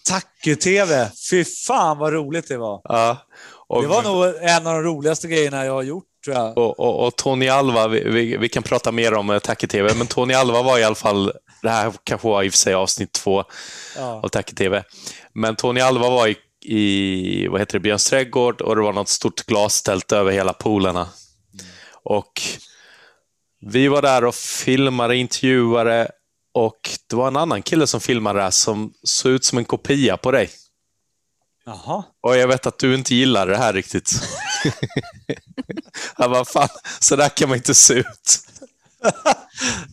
B: Tack-TV. Fy fan vad roligt det var.
D: Ja. Och,
B: Det var nog en av de roligaste grejerna jag har gjort, tror jag.
D: och, och, och Tony Alva, vi, vi, vi kan prata mer om eh, Tack i TV, men Tony Alva var i alla fall, det här kanske var i och för sig avsnitt två
B: Ja.
D: av Tack i TV, men Tony Alva var i, i vad heter det, Björns trädgård och det var något stort glastält över hela poolerna. Och Vi var där och filmade, intervjuade och det var en annan kille som filmade där som såg ut som en kopia på dig.
B: Jaha.
D: Och jag vet att du inte gillar det här riktigt. jag bara, fan, så där kan man inte se ut.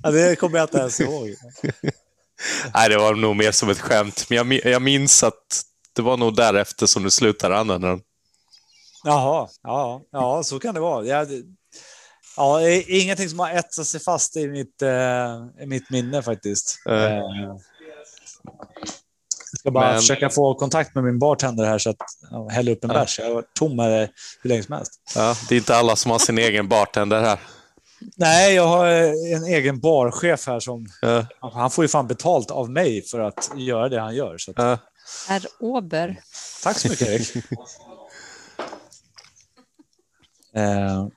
B: ja, det kommer jag inte ens ihåg.
D: Nej, det var nog mer som ett skämt. Men jag, jag minns att det var nog därefter som du slutade använda den.
B: Jaha, ja, ja så kan det vara. Jag, ja, det är ingenting som har etsat sig fast i mitt, eh, i mitt minne faktiskt.
D: Eh,
B: jag ska bara
D: Men-
B: försöka få kontakt med min bartender här så att ja, hälla upp en
D: Ja.
B: bärs. Jag har varit tom här hur länge som helst.
D: Ja, det är inte alla som har sin egen bartender här.
B: Nej, jag har eh, en egen barchef här som
D: Ja,
B: han får ju fan betalt av mig för att göra det han gör. Så att,
D: ja.
A: Herr Åber.
B: tack så mycket Erik. eh.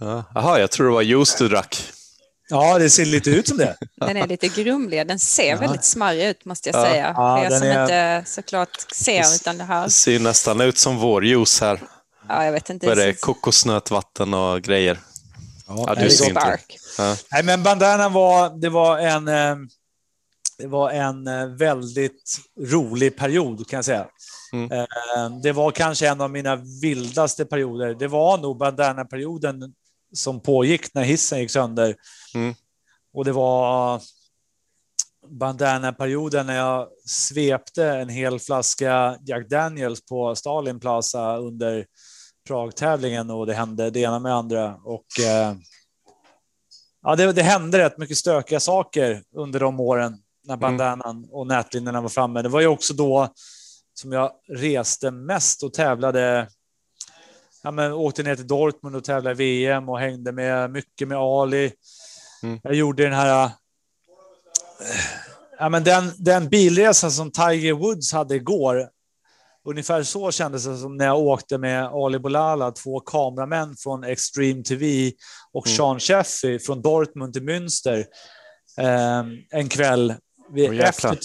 D: Jaha, jag tror det var juice du drack.
B: ja, det ser lite ut som det.
A: Den är lite grumlig. Den ser
B: Ja.
A: väldigt smarrig ut måste jag
D: Ja.
A: säga.
B: Ja, den
A: som
B: är-
A: inte såklart ser utan det här.
D: Det ser nästan ut som vår juice här.
A: Ja, jag vet inte.
D: Vad är det? kokosnötvatten och grejer. Ja, du
A: det är
D: ser inte. Ja.
B: Nej, men bandanan var, det var en, eh, det var en eh, väldigt rolig period kan jag säga.
D: Mm.
B: Eh, Det var kanske en av mina vildaste perioder. Det var nog bandana-perioden som pågick när hissen gick sönder.
D: Mm.
B: Och det var bandana-perioden när jag svepte en hel flaska Jack Daniels på Stalin Plaza under Prag-tävlingen och det hände det ena med det andra. Och, eh, ja, det, det hände rätt mycket stökiga saker under de åren när bandanan och nätlinjerna var framme. Det var ju också då som jag reste mest och tävlade. Ja, men åkte ner till Dortmund och tävlade i VM och hängde med mycket med Ali.
D: Mm.
B: Jag gjorde den här. eh, Ja, men den, den bilresan som Tiger Woods hade igår. Ungefär så kändes det som när jag åkte med Ali Bolala, två kameramän från Extreme TV och
D: Mm.
B: Sean Sheffy från Dortmund till Münster. Eh, en kväll. Vi,
D: jäklar.
B: efter,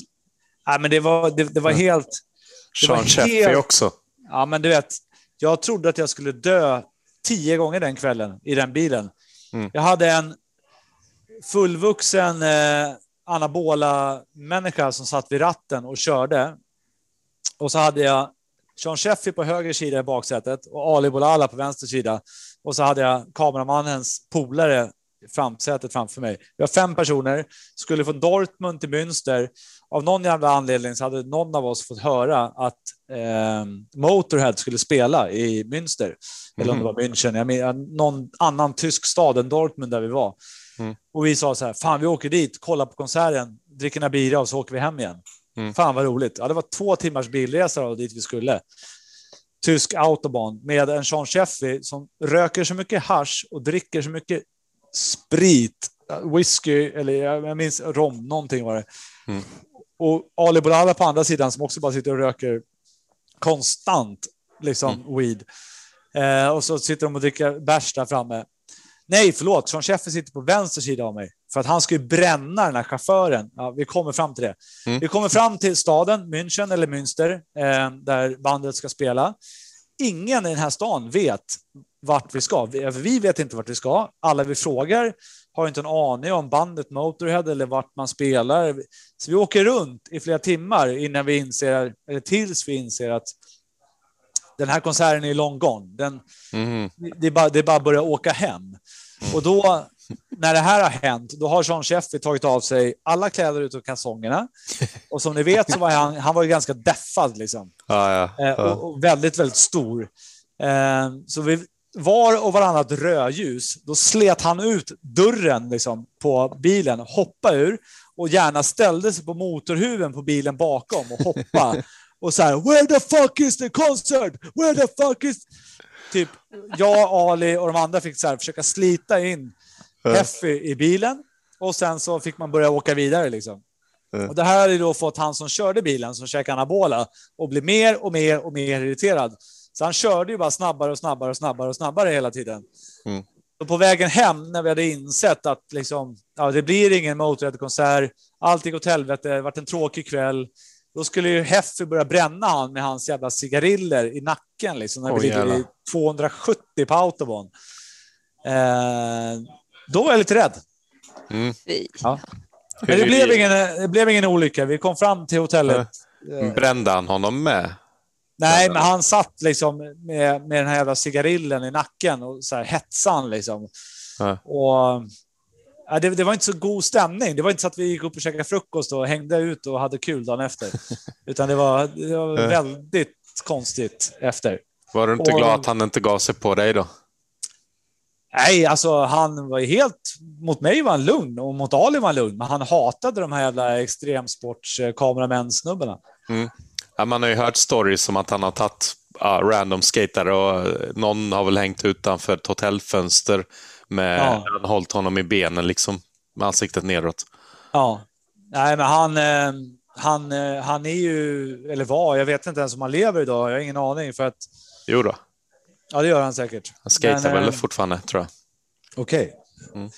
B: ja, men det var, det, det var helt... Det
D: Sean Sheffy också.
B: Ja, men du vet, jag trodde att jag skulle dö tio gånger den kvällen i den bilen.
D: Mm.
B: Jag hade en fullvuxen eh, anabola människa som satt vid ratten och körde. Och så hade jag Sean Sheffy på höger sida i baksätet och Ali Bolala på vänster sida. Och så hade jag kameramannens polare framsätet framför mig. Vi var fem personer, skulle från Dortmund till Münster. Av någon jävla anledning så hade någon av oss fått höra att eh, Motorhead skulle spela i Münster. Eller om det var München, jag menar, någon annan tysk stad än Dortmund där vi var.
D: Mm.
B: Och vi sa så här, fan vi åker dit, kollar på konserten, dricker några bira och så åker vi hem igen.
D: Mm.
B: Fan vad roligt. Ja, det var två timmars bilresa då, dit vi skulle. Tysk autobahn med en Sean Sheffy som röker så mycket hash och dricker så mycket sprit, whisky eller jag minns rom, någonting var det.
D: Mm.
B: Och Ali Bolala på andra sidan som också bara sitter och röker konstant liksom
D: Mm.
B: weed. Eh, och så sitter de och dricker bärs där framme. Nej, förlåt. Sean Sheffer sitter på vänster sida av mig. För att han ska ju bränna den här chauffören. Ja, vi kommer fram till det.
D: Mm.
B: Vi kommer fram till staden, München eller Münster, eh, där bandet ska spela. Ingen i den här stan vet vart vi ska. Vi, vi vet inte vart vi ska. Alla vi frågar har inte en aning om bandet Motorhead eller vart man spelar. Så vi åker runt i flera timmar innan vi inser, eller tills vi inser att den här konserten är long gone. Den,
D: Mhm.
B: det är bara, det är bara att börja åka hem. Och då, när det här har hänt, då har Jean Sheffy tagit av sig alla kläder utom kalsongerna. Och som ni vet så var han, han var ju ganska deffad liksom.
D: Ja, ja.
B: Eh, och, och väldigt, väldigt stor. Eh, så vi var och varannat rödljus, då slet han ut dörren liksom, på bilen, hoppade ur och gärna ställde sig på motorhuven på bilen bakom och hoppa. och så här, where the fuck is the concert? Where the fuck is... Typ, jag, Ali och de andra fick så här, försöka slita in Heffy i bilen och sen så fick man börja åka vidare liksom.
D: Mm.
B: Och det här hade då fått han som körde bilen, som käkade anabola, och bli mer och mer och mer irriterad. Så han körde ju bara snabbare och snabbare och snabbare och snabbare hela tiden.
D: Mm.
B: Och på vägen hem, när vi hade insett att liksom, ja, det blir ingen Motörhead-konsert, allt gick åt helvete, det varit en tråkig kväll. Då skulle ju Heffy börja bränna han med hans jävla cigariller i nacken, liksom, när
D: Åh,
B: vi ligger i
D: jävlar.
B: 270 på autobahn. Eh, då var jag lite rädd.
A: Fy.
B: Ja. Men det blev, ingen, det blev ingen olycka. Vi kom fram till hotellet.
D: Brände han honom med?
B: Nej, men han satt liksom med, med den här jävla cigarillen i nacken och så här hetsan liksom.
D: Ja.
B: Och, ja, det, det var inte så god stämning. Det var inte så att vi gick upp och käkade frukost och hängde ut och hade kul dagen efter. Utan det var, det var väldigt konstigt efter.
D: Var du inte
B: Och-
D: glad att han inte gav sig på dig då?
B: Nej, alltså han var helt... Mot mig var han lugn och mot Ali var han lugn. Men han hatade de här jävla extremsportskameramän-snubbarna.
D: Ja, man har ju hört stories om att han har tagit ja, random skatare och eh, någon har väl hängt utanför ett hotellfönster med
B: Ja.
D: han hållit honom i benen liksom med ansiktet neråt.
B: Ja. Nej, men han, eh, han, eh, han är ju, eller var, jag vet inte ens om han lever idag. Jag har ingen aning för att,
D: Jo då,
B: ja det gör han säkert.
D: han
B: Men,
D: väl fortfarande tror jag.
B: Okej.
D: Mm.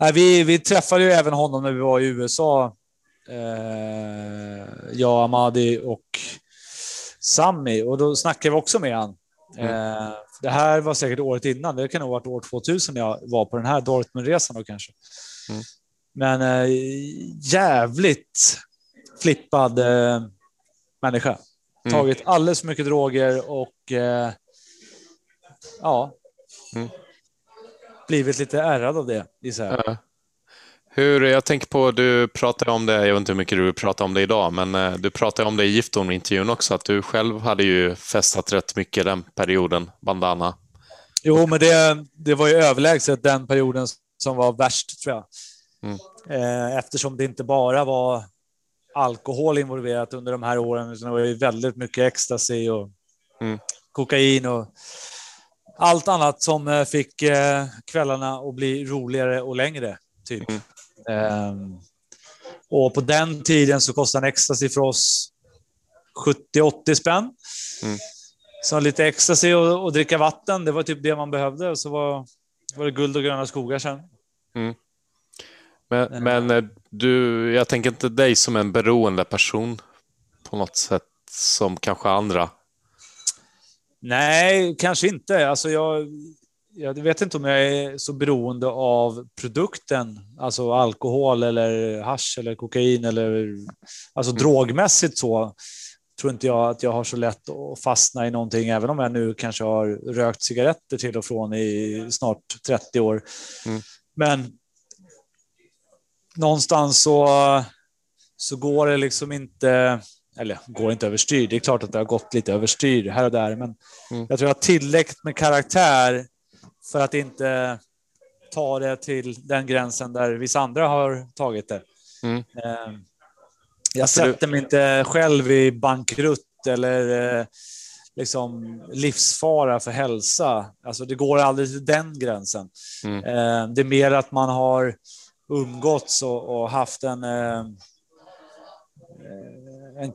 B: Nej, vi, vi träffade ju även honom när vi var i USA. Eh, jag, Amadi och Sami och då snackade vi också med han. Eh, det här var säkert året innan. Det kan ha varit år 2000 när jag var på den här Dortmundresan då kanske.
D: Mm.
B: Men eh, jävligt flippad eh, människa.
D: Mm.
B: Tagit alldeles för mycket droger och eh, ja.
D: Mm.
B: Blivit lite ärrad av det, gissar jag.
D: Hur, jag tänker på, du pratade om det, jag vet inte hur mycket du pratar om det idag, men eh, du pratade om det i Giftorm-intervjun också, att du själv hade ju festat rätt mycket den perioden, bandana.
B: Jo, men det, det var ju överlägset den perioden som var värst, tror jag.
D: Mm.
B: Eh, eftersom det inte bara var alkohol involverat under de här åren, utan det var ju väldigt mycket ecstasy och
D: Mm.
B: kokain och allt annat som eh, fick kvällarna att bli roligare och längre, typ.
D: Mm.
B: Ehm, och på den tiden så kostade en ecstasy för oss 70-80 spänn.
D: Mm.
B: Så lite ecstasy och, och dricka vatten, det var typ det man behövde. Och så var, var det guld och gröna skogar sen.
D: Men, men eh, du, jag tänker inte dig som en beroende person på något sätt som kanske andra.
B: Nej, kanske inte. Alltså jag, jag vet inte om jag är så beroende av produkten, alltså alkohol eller hasch eller kokain eller alltså drogmässigt så tror inte jag att jag har så lätt att fastna i någonting, även om jag nu kanske har rökt cigaretter till och från i snart 30 år.
D: Mm.
B: Men någonstans så, så går det liksom inte, eller går inte överstyr. Det är klart att det har gått lite överstyr här och där, men
D: Mm.
B: jag tror jag har tillräckligt med karaktär för att inte ta det till den gränsen där vissa andra har tagit det.
D: Mm.
B: Eh, Jag sätter mig inte själv i bankrutt eller eh, liksom livsfara för hälsa. Alltså det går aldrig till den gränsen.
D: Mm.
B: Eh, Det är mer att man har umgåtts och, haft en, en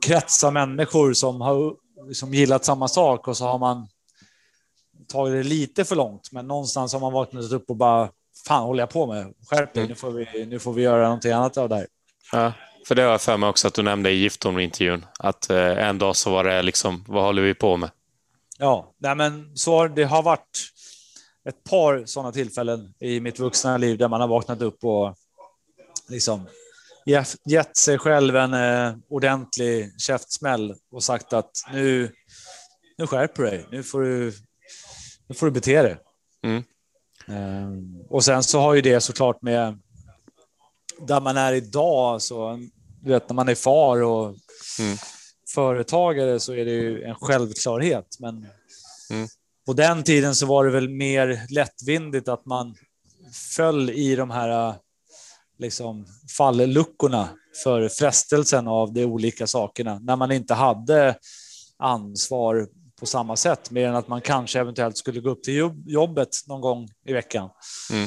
B: krets av människor som har liksom gillat samma sak och så har man tagit det lite för långt. Men någonstans har man vaknat upp och bara fan håller jag på med? Skärp dig,
D: Mm.
B: nu, får vi, nu får vi göra någonting annat av det här.
D: Ja, för det har jag för mig också att du nämnde i Giftorm-intervjun. Att eh, en dag så var det liksom, vad håller vi på med?
B: Ja, nej men så har det har varit ett par sådana tillfällen i mitt vuxna liv där man har vaknat upp och liksom gett- gett sig själv en eh, ordentlig käftsmäll och sagt att nu, nu skärper du dig. Nu får du, nu får du bete dig.
D: Mm.
B: Ehm, och sen så har ju det såklart med där man är idag, så du vet när man är far och
D: Mm.
B: företagare så är det ju en självklarhet. Men
D: Mm.
B: på den tiden så var det väl mer lättvindigt att man föll i de här liksom falluckorna för frestelsen av de olika sakerna när man inte hade ansvar på samma sätt, mer än att man kanske eventuellt skulle gå upp till jobb- jobbet någon gång i veckan.
D: Mm.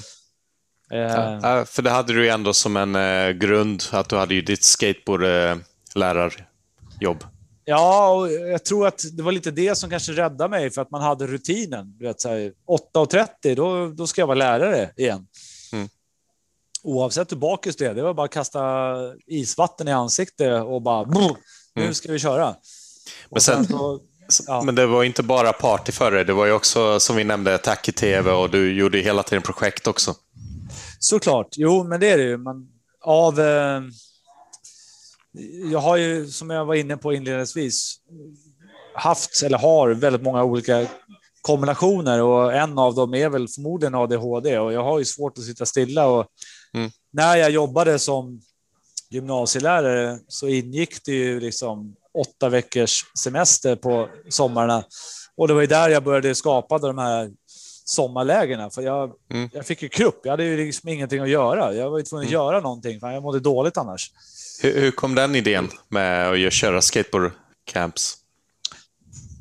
B: Eh,
D: Ja, för det hade du ju ändå som en eh, grund, att du hade ju ditt skateboardlärarjobb.
B: Ja, och jag tror att det var lite det som kanske räddade mig för att man hade rutinen. Du vet, så här, 8.30, då, då ska jag vara lärare igen.
D: Mm.
B: Oavsett hur bakis det är. Det var bara att kasta isvatten i ansiktet och bara nu
D: Mm.
B: ska vi köra.
D: Men
B: Och
D: sen-
B: så, Ja.
D: Men det var inte bara party för dig. Det var ju också, som vi nämnde, Tack i TV och du gjorde hela tiden projekt också.
B: Såklart. Jo, men det är det ju. Man, av, eh, jag har ju, som jag var inne på inledningsvis, haft eller har väldigt många olika kombinationer och en av dem är väl förmodligen ADHD och jag har ju svårt att sitta stilla och
D: Mm.
B: när jag jobbade som gymnasielärare så ingick det ju liksom åtta veckors semester på sommarna och det var ju där jag började skapa de här sommarlägena för jag,
D: Mm.
B: jag fick ju krupp. Jag hade ju liksom ingenting att göra. Jag var ju tvungen att göra någonting för jag mådde dåligt annars.
D: Hur, hur kom den idén med att köra skateboardcamps?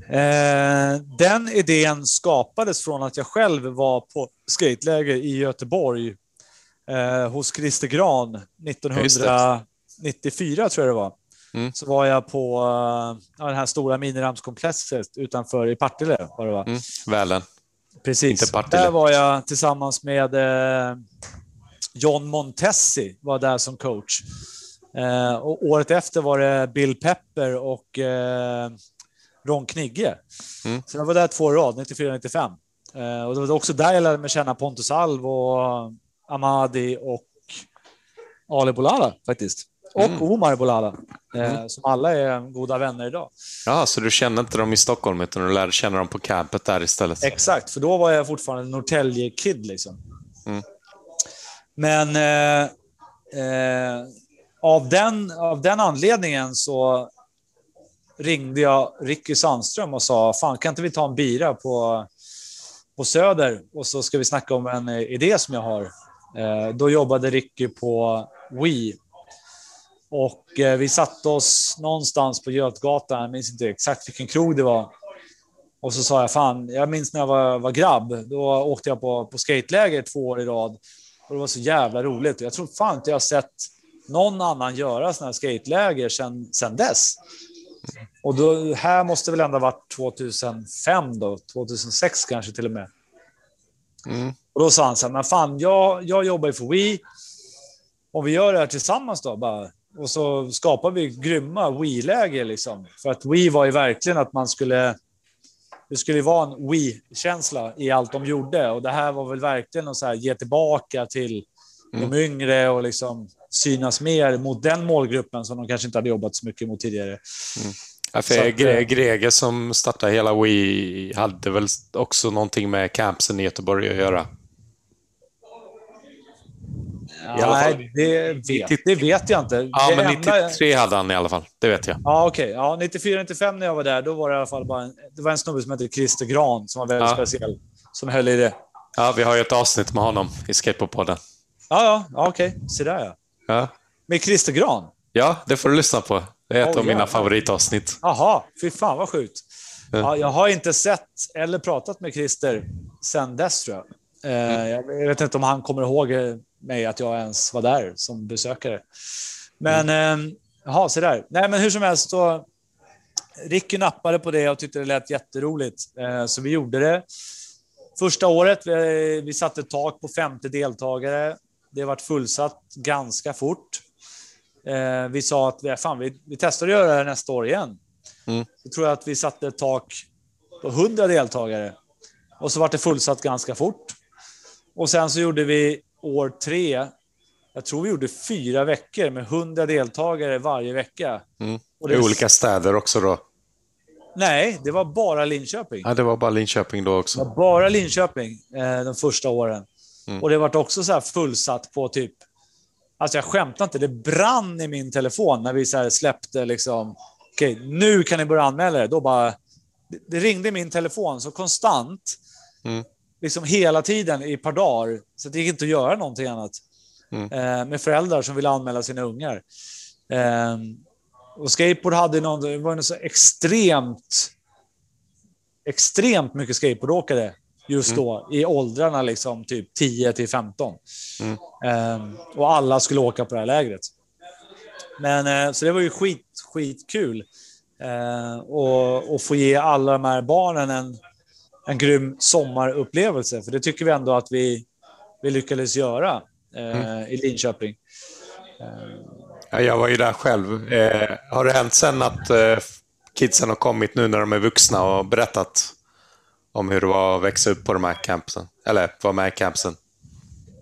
B: Eh, den idén skapades från att jag själv var på skateläger i Göteborg eh, hos Christer Gran
D: Just det.
B: 1994 tror jag det var.
D: Mm.
B: Så var jag på eh, ja, det här stora miniramskomplexet utanför i Partille. Var det var.
D: Mm. Välen.
B: Precis.
D: Inte Partille.
B: Där var jag tillsammans med eh, John Montessi var där som coach. Eh, och året efter var det Bill Pepper och eh, Ron Knigge.
D: Mm.
B: Så jag var där två år rad, 94-95. Eh, och det var också där jag lärde mig känna Pontus Alv och Amadi och Ali Bolala faktiskt. Och
D: Mm.
B: Omar Bolala, eh, som alla är goda vänner idag.
D: Ja, så du kände inte dem i Stockholm utan du lärde känna dem på campet där istället?
B: Exakt, för då var jag fortfarande en Norrtälje-kid. Liksom.
D: Mm.
B: Men eh, eh, av, den, av den anledningen så ringde jag Ricky Sandström och sa, fan kan inte vi ta en bira på, på Söder och så ska vi snacka om en eh, idé som jag har. Eh, då jobbade Ricky på Wii. Och eh, vi satte oss någonstans på Götgatan, jag minns inte exakt vilken krog det var. Och så sa jag, fan, jag minns när jag var, var grabb, då åkte jag på, på skateläger två år i rad. Och det var så jävla roligt. Jag tror fan inte jag har sett någon annan göra sådana här skateläger sedan, sedan dess. Och då, här måste väl ändå ha varit 2005 då, 2006 kanske till och med.
D: Mm.
B: Och då sa han så här, men fan, jag, jag jobbar ju för Wii. Om vi gör det här tillsammans då, bara. Och så skapar vi grymma Wii-läger liksom. För att Wii var ju verkligen att man skulle... Det skulle vara en Wii-känsla i allt de gjorde. Och det här var väl verkligen att så här, ge tillbaka till de yngre och liksom synas mer mot den målgruppen som de kanske inte hade jobbat så mycket mot tidigare.
D: Ja, för
B: att,
D: Gre-
B: eh,
D: Greger som startade hela Wii hade väl också någonting med campsen i Göteborg att göra? Fall.
B: Nej, det vet, det vet jag inte.
D: Ja,
B: det
D: men
B: enda-
D: 93 hade han i alla fall. Det vet jag.
B: Ja, okej. Ja, 94-95 när jag var där, då var det i alla fall bara en, det var en snubbe som hette Christer Gran som var väldigt
D: Ja.
B: speciell, som höll i det.
D: Ja, vi har ju ett avsnitt med honom i Skateboardpodden.
B: Ja, ja, ja okej. Se där ja.
D: Ja.
B: Med Christer Gran?
D: ja, det får du lyssna på. Det är ett
B: Åh,
D: av mina
B: jävlar.
D: favoritavsnitt.
B: Jaha, fy fan vad sjukt.
D: Ja.
B: Ja, jag har inte sett eller pratat med Christer sen dess tror jag. Eh,
D: Mm.
B: Jag vet inte om han kommer ihåg eh, mig att jag ens var där som besökare. Men
D: Mm.
B: eh, jaha, så där. Nej, men hur som helst så. Ricky nappade på det och tyckte det lät jätteroligt, eh, så vi gjorde det. Första året vi, vi satte tak på 50 deltagare. Det varit fullsatt ganska fort. Eh, vi sa att vi, fan, vi, vi testar att göra det här nästa år igen.
D: Mm.
B: Då tror jag att vi satte ett tak på 100 deltagare. Och så var det fullsatt ganska fort. Och sen så gjorde vi år tre. Jag tror vi gjorde fyra veckor med 100 deltagare varje vecka.
D: Mm.
B: Och
D: I
B: det,
D: olika städer också då.
B: Nej, det var bara Linköping.
D: Ja, det var bara Linköping då
B: Det
D: också.
B: var bara Linköping eh, de första åren.
D: Mm.
B: Och det var också så här fullsatt på typ... Alltså jag skämtar inte, det brann i min telefon när vi så släppte liksom... Okej, nu kan ni börja anmäla er. Då bara... Det, det ringde i min telefon så konstant.
D: Mm.
B: Liksom hela tiden i ett par dagar. Så det gick inte att göra någonting annat.
D: Mm.
B: Eh, med föräldrar som ville anmäla sina ungar. Eh, och skateboard hade någon, det var något så extremt extremt mycket skateboardåkare just då i åldrarna liksom typ 10 till 15.
D: Mm.
B: Ehm, och alla skulle åka på det här lägret. Men eh, så det var ju skit, skitkul. Eh, och, och få ge alla de här barnen en, en grym sommarupplevelse. För det tycker vi ändå att vi, vi lyckades göra eh, i Linköping.
D: Ja, jag var ju där själv. Eh, har det hänt sen att eh, kidsen har kommit nu när de är vuxna och berättat om hur det var att växa upp på de här campsen? Eller vara med i campsen?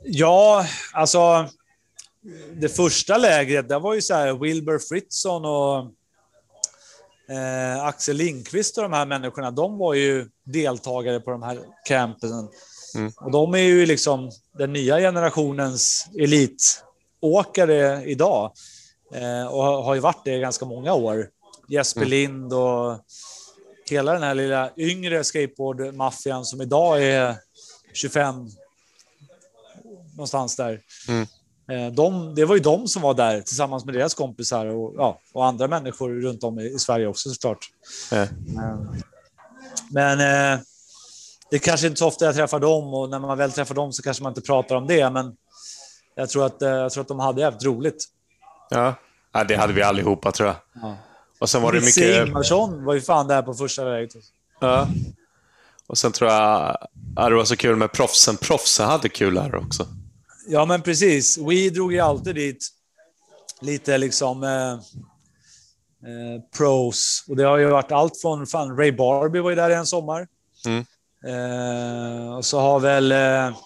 B: Ja, alltså det första lägret, det var ju så här Wilbur Fritzson och eh, Axel Lindqvist och de här människorna, de var ju deltagare på de här campen.
D: Mm.
B: Och de är ju liksom den nya generationens elitåkare idag. Eh, och har ju varit det i ganska många år. Jesper
D: Mm.
B: Lind och hela den här lilla yngre skateboardmaffian som idag är 25 någonstans där.
D: Mm.
B: Eh, De, det var ju de som var där tillsammans med deras kompisar och, ja, och andra människor runt om i, i Sverige också såklart.
D: Eh,
B: Men eh, det kanske inte så ofta jag träffar dem och när man väl träffar dem så kanske man inte pratar om det. Men jag tror att, eh, jag tror att de hade jävligt roligt.
D: Ja. ja, det hade vi allihopa tror jag.
B: Ja.
D: Och sen var det
B: Nisse
D: mycket...
B: Ingmarsson var ju fan där på första läget.
D: Ja. Och sen tror jag ja, det var så kul med proffsen. Proffsen hade kul här också.
B: Ja, men precis. We drog ju alltid dit lite liksom eh, eh, pros. Och det har ju varit allt från fan, Ray Barbie var ju där en sommar.
D: Mm.
B: Eh, och så har väl eh,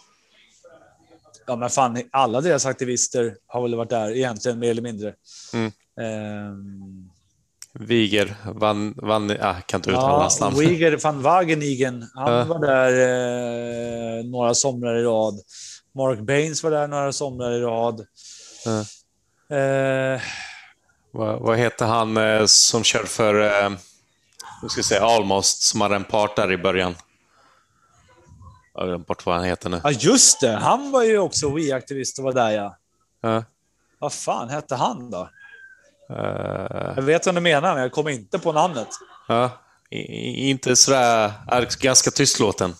B: ja, men fan, alla deras aktivister har väl varit där egentligen mer eller mindre.
D: Mm.
B: Eh,
D: Viger vann... vann ja, jag kan inte uttala
B: ja,
D: hans namn.
B: Wiger van Wagenigen, han
D: Ja.
B: var där eh, några somrar i rad. Mark Baines var där några somrar i rad.
D: Ja.
B: Eh,
D: Vad, vad heter han eh, som kör för... Eh, nu ska säga Almost, som hade en part där i början? Jag glömt bort vad han heter nu.
B: Ja, just det. Han var ju också We-aktivist och var där, ja.
D: Ja.
B: Vad fan hette han då?
D: Eh,
B: Jag vet vad du menar, men jag kommer inte på namnet.
D: ja. I, inte sådär... Är ganska tystlåten.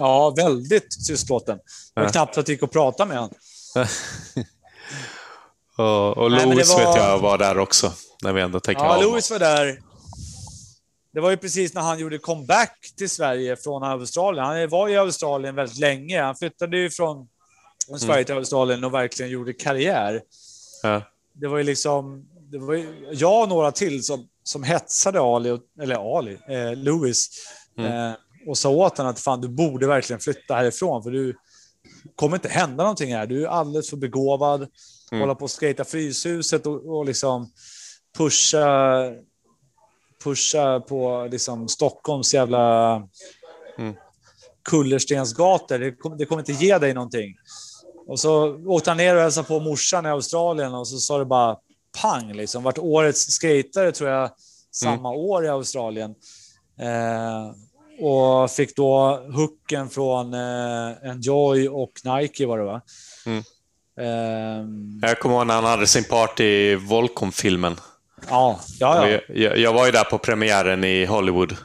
B: Ja, väldigt tystlåten. Det var
D: Ja.
B: knappt att det gick att prata med honom.
D: och och
B: Nej,
D: Louis
B: var-
D: vet jag var där också. När vi ändå tänker
B: Ja. Louis var där. Det var ju precis när han gjorde comeback till Sverige från Australien. Han var i Australien väldigt länge. Han flyttade ju från Sverige till Australien och verkligen gjorde karriär.
D: Ja.
B: det var ju liksom, det var ju jag och några till som, som hetsade Ali, eller Ali, eh, Lewis eh, och sa åt honom att fan, du borde verkligen flytta härifrån för du kommer inte hända någonting här. Du är alldeles för begåvad,
D: Mm.
B: hålla på och skata Fryshuset och, och liksom pusha, pusha på liksom Stockholms jävla
D: Mm.
B: kullerstensgator. Det, kom, det kommer inte ge dig någonting. Och så åkte han ner och hälsade på morsan i Australien och så sa det bara pang liksom. Vart årets skatare tror jag samma år i Australien. Eh, och fick då hooken från eh, Enjoy och Nike var det va?
D: Mm.
B: Ehm,
D: Jag kommer ihåg när han hade sin party i Volcom-filmen.
B: ja, ja, ja.
D: Jag, jag, var ju där på premiären i Hollywood.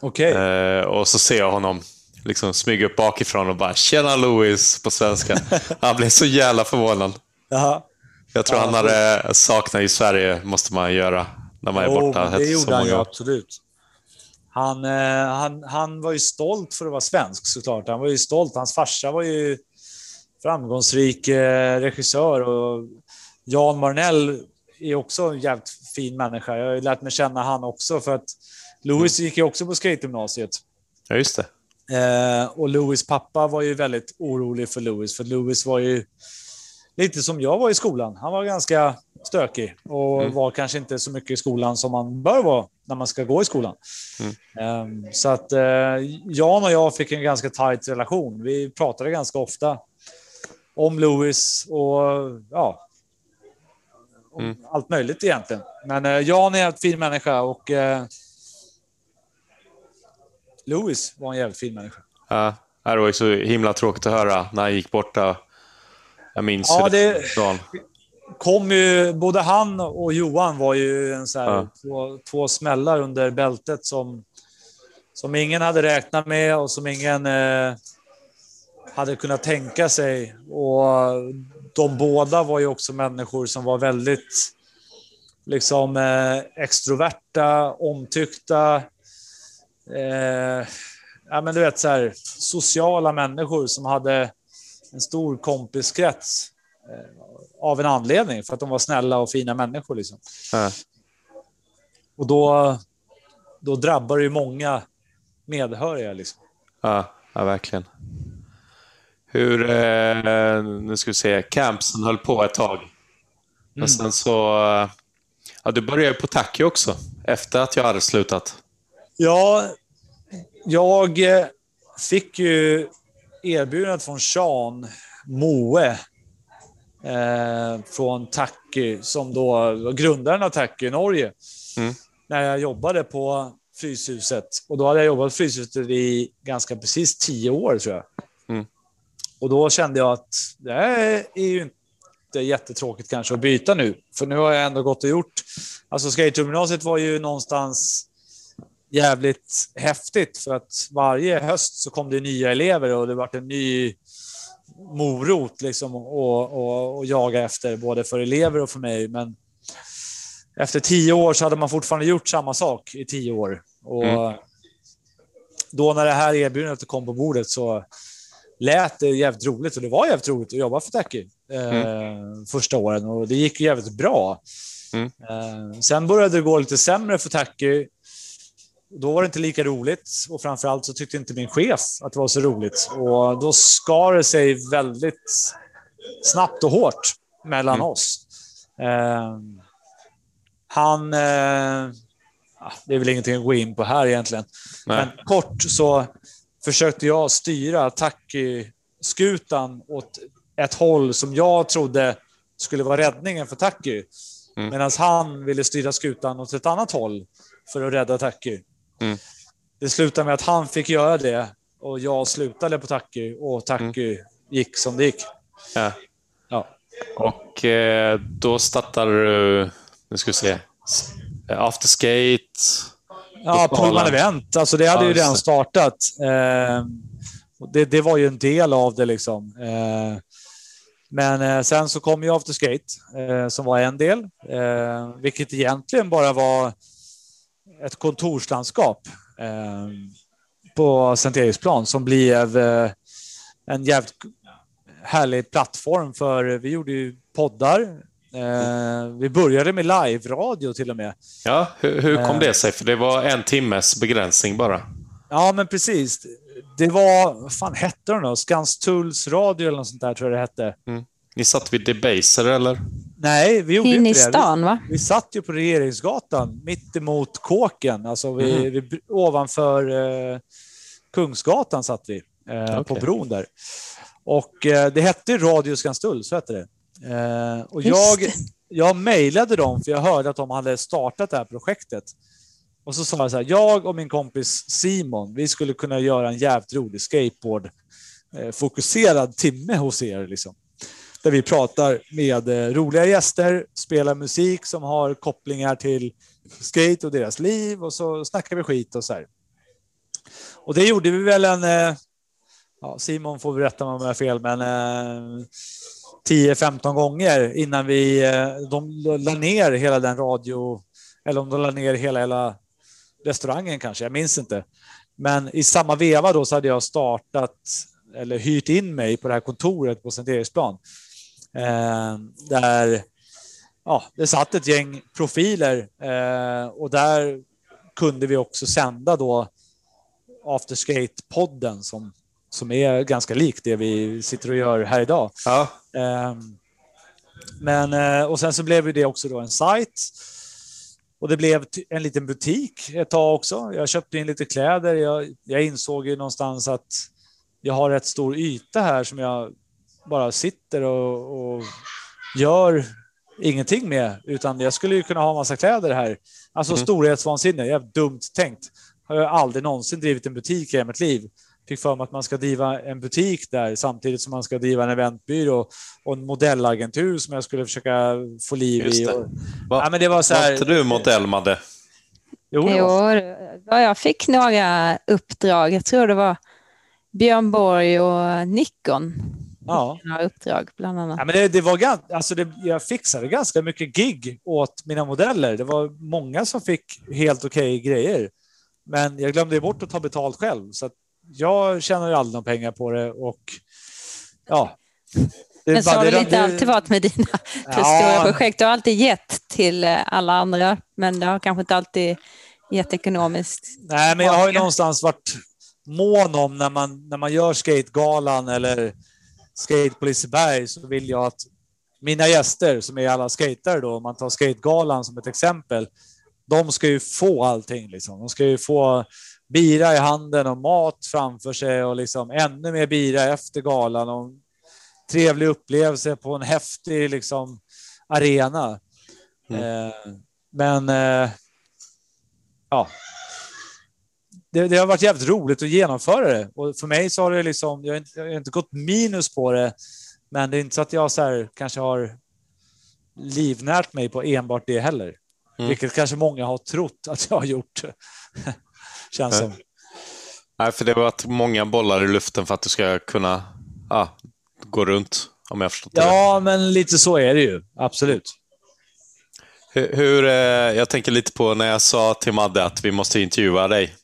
B: okej.
D: Eh, och så ser jag honom liksom smyga upp bakifrån och bara “Tjena Louis” på svenska. Han blev så jävla förvånad.
B: Jaha.
D: Jag tror
B: Ja,
D: han hade saknat i Sverige, måste man göra, när man är borta
B: det
D: så
B: gjorde han ju absolut. Han, eh, han, han var ju stolt för att vara svensk såklart. Han var ju stolt. Hans farsa var ju framgångsrik eh, regissör och Jan Marnell är också en jävligt fin människa. Jag har ju lärt mig känna han också för att Louis gick ju också på skategymnasiet.
D: Ja, just det.
B: Eh, och Louis pappa var ju väldigt orolig för Louis, för Louis var ju lite som jag var i skolan. Han var ganska stökig och var kanske inte så mycket i skolan som man bör vara när man ska gå i skolan. Eh, så att eh, Jan och jag fick en ganska tajt relation. Vi pratade ganska ofta om Louis och ja, om allt möjligt egentligen. Men eh, Jan är en fin människa och eh, Louis var en jävligt fin människa.
D: Ja, det var ju så himla tråkigt att höra när han gick borta. Jag minns
B: Ja, det-
D: var.
B: Kom ju, både han och Johan var ju en så här,
D: Ja.
B: två, två smällar under bältet som, som ingen hade räknat med och som ingen eh, hade kunnat tänka sig. Och de båda var ju också människor som var väldigt liksom eh, extroverta, omtyckta. Eh, ja, men du vet så här, sociala människor som hade en stor kompiskrets av en anledning, för att de var snälla och fina människor. Liksom.
D: Ja.
B: Och då, då drabbar det ju många medhöriga. Liksom.
D: Ja, ja, verkligen. hur, eh, nu ska vi se, campsen höll på ett tag. Men sen så, eh, ja du började på Tacky också, efter att jag hade slutat.
B: Ja, jag eh, fick ju erbjudandet från Sean Moe eh, från Tacky, som då var grundaren av Tacky i Norge.
D: Mm.
B: När jag jobbade på Fryshuset. Och då hade jag jobbat på Fryshuset i ganska precis tio år, tror jag.
D: Mm.
B: Och då kände jag att det här är ju inte jättetråkigt kanske att byta nu. För nu har jag ändå gått och gjort... Alltså skategymnasiet var ju någonstans jävligt häftigt för att varje höst så kom det nya elever och det vart en ny morot liksom och, och, och jaga efter både för elever och för mig. Men efter tio år så hade man fortfarande gjort samma sak i tio år. Och
D: Mm.
B: då när det här erbjudandet kom på bordet så lät det jävligt roligt och det var jävligt roligt att jobba för Tacky eh, första åren och det gick ju jävligt bra.
D: Mm.
B: Eh, sen började det gå lite sämre för Tacky. Då var det inte lika roligt och framförallt så tyckte inte min chef att det var så roligt och då skar det sig väldigt snabbt och hårt mellan
D: Mm.
B: oss. Eh, han... Eh, det är väl ingenting att gå in på här egentligen.
D: Nej.
B: Men kort så försökte jag styra Tacky-skutan åt ett håll som jag trodde skulle vara räddningen för Tacky.
D: Mm.
B: Medan han ville styra skutan åt ett annat håll för att rädda Tacky.
D: Mm.
B: Det slutade med att han fick göra det och jag slutade på Tacky och Tacky gick som det gick.
D: Ja.
B: Ja.
D: Och eh, då startade du, nu ska vi se, Afterskate.
B: Ja,
D: Uppehålla.
B: Pullman Event. Alltså det hade
D: Ja,
B: ju redan startat. Eh, och det, det var ju en del av det liksom. Eh, men eh, sen så kom ju Afterskate eh, som var en del, eh, vilket egentligen bara var ett kontorslandskap eh, på Sankt Eriksplan som blev eh, en jävligt härlig plattform för vi gjorde ju poddar. Eh, vi började med live-radio till och med.
D: Ja, hur, hur kom det sig? För det var en timmes begränsning bara.
B: Ja, men precis. Det var, vad fan hette de då? Skanstulls radio eller något sånt där tror jag det hette.
D: Ni satt vid Debaser eller?
B: Nej, vi gjorde
A: In i
B: inte det.
A: stan, va?
B: Vi, vi satt ju på Regeringsgatan mitt emot kåken, alltså vi,
D: Mhm.
B: vi, ovanför eh, Kungsgatan satt vi eh, på
D: Okej.
B: bron där. Och eh, det hette Radio Skanstull, så hette det. Eh, och
A: Just
B: jag,
A: det.
B: jag mejlade dem för jag hörde att de hade startat det här projektet. Och så sa jag så här, jag och min kompis Simon, vi skulle kunna göra en jävligt rolig skateboard eh, fokuserad timme hos er. Liksom. Där vi pratar med eh, roliga gäster, spelar musik som har kopplingar till skate och deras liv och så snackar vi skit och så här. Och det gjorde vi väl en, eh, ja, Simon får berätta om jag har fel, men eh, 10-15 gånger innan vi, de la ner hela den radio, eller om de la ner hela, hela restaurangen kanske, jag minns inte. Men i samma veva då så hade jag startat eller hyrt in mig på det här kontoret på Sankt Eriksplan. Eh, där ja, det satt ett gäng profiler eh, och där kunde vi också sända då Afterskate-podden som, som är ganska lik det vi sitter och gör här idag.
D: Ja.
B: Ehm, Men, eh, och sen så blev det också då en sajt. Och det blev en liten butik ett tag också. Jag köpte in lite kläder. Jag, jag insåg ju någonstans att jag har rätt stor yta här som jag bara sitter och, och gör ingenting med. Utan jag skulle ju kunna ha massa kläder här. Alltså
D: Mm.
B: storhetsvansinne. Jävligt dumt tänkt. Har jag aldrig någonsin drivit en butik i mitt liv fick för mig att man ska driva en butik där samtidigt som man ska driva en eventbyrå och en modellagentur som jag skulle försöka få liv
D: Just
B: i. Och,
D: Va,
B: ja, men det var så
D: var
B: här,
D: inte du modell, Madde?
B: Jo,
A: Jo, ja, jag fick några uppdrag. Jag tror det var Björn Borg och Nikon.
B: Ja.
A: Några uppdrag bland annat.
B: Ja, men det, det var gan- alltså det, jag fixade ganska mycket gig åt mina modeller. Det var många som fick helt okej grejer. Men jag glömde bort att ta betalt själv. Så jag tjänade aldrig några pengar på det. Och ja. Det,
A: Men så har det lite alltid varit med dina
B: Ja.
A: stora projekt. Du har alltid gett till eh, alla andra, men det har kanske inte alltid gett ekonomiskt.
B: Nej, men jag har ju någonstans varit mån om när man, när man gör skategalan eller skate på Liseberg så vill jag att mina gäster som är alla skatare då, om man tar skategalan som ett exempel, de ska ju få allting liksom. De ska ju få bira i handen och mat framför sig och liksom ännu mer bira efter galan och trevlig upplevelse på en häftig liksom arena. Mm. Eh, men eh, ja, det, det, har varit jävligt roligt att genomföra det och för mig så har det liksom, jag har inte, jag har inte gått minus på det, men det är inte så att jag så här, kanske har livnärt mig på enbart det heller. Mm. Vilket kanske många har trott att jag har gjort. Känns som.
D: Nej, för det har varit många bollar i luften för att du ska kunna ah, gå runt, om jag förstått
B: det Ja, men lite så är det ju. Absolut.
D: Hur, hur, eh, jag tänker lite på när jag sa till Madde att vi måste intervjua dig.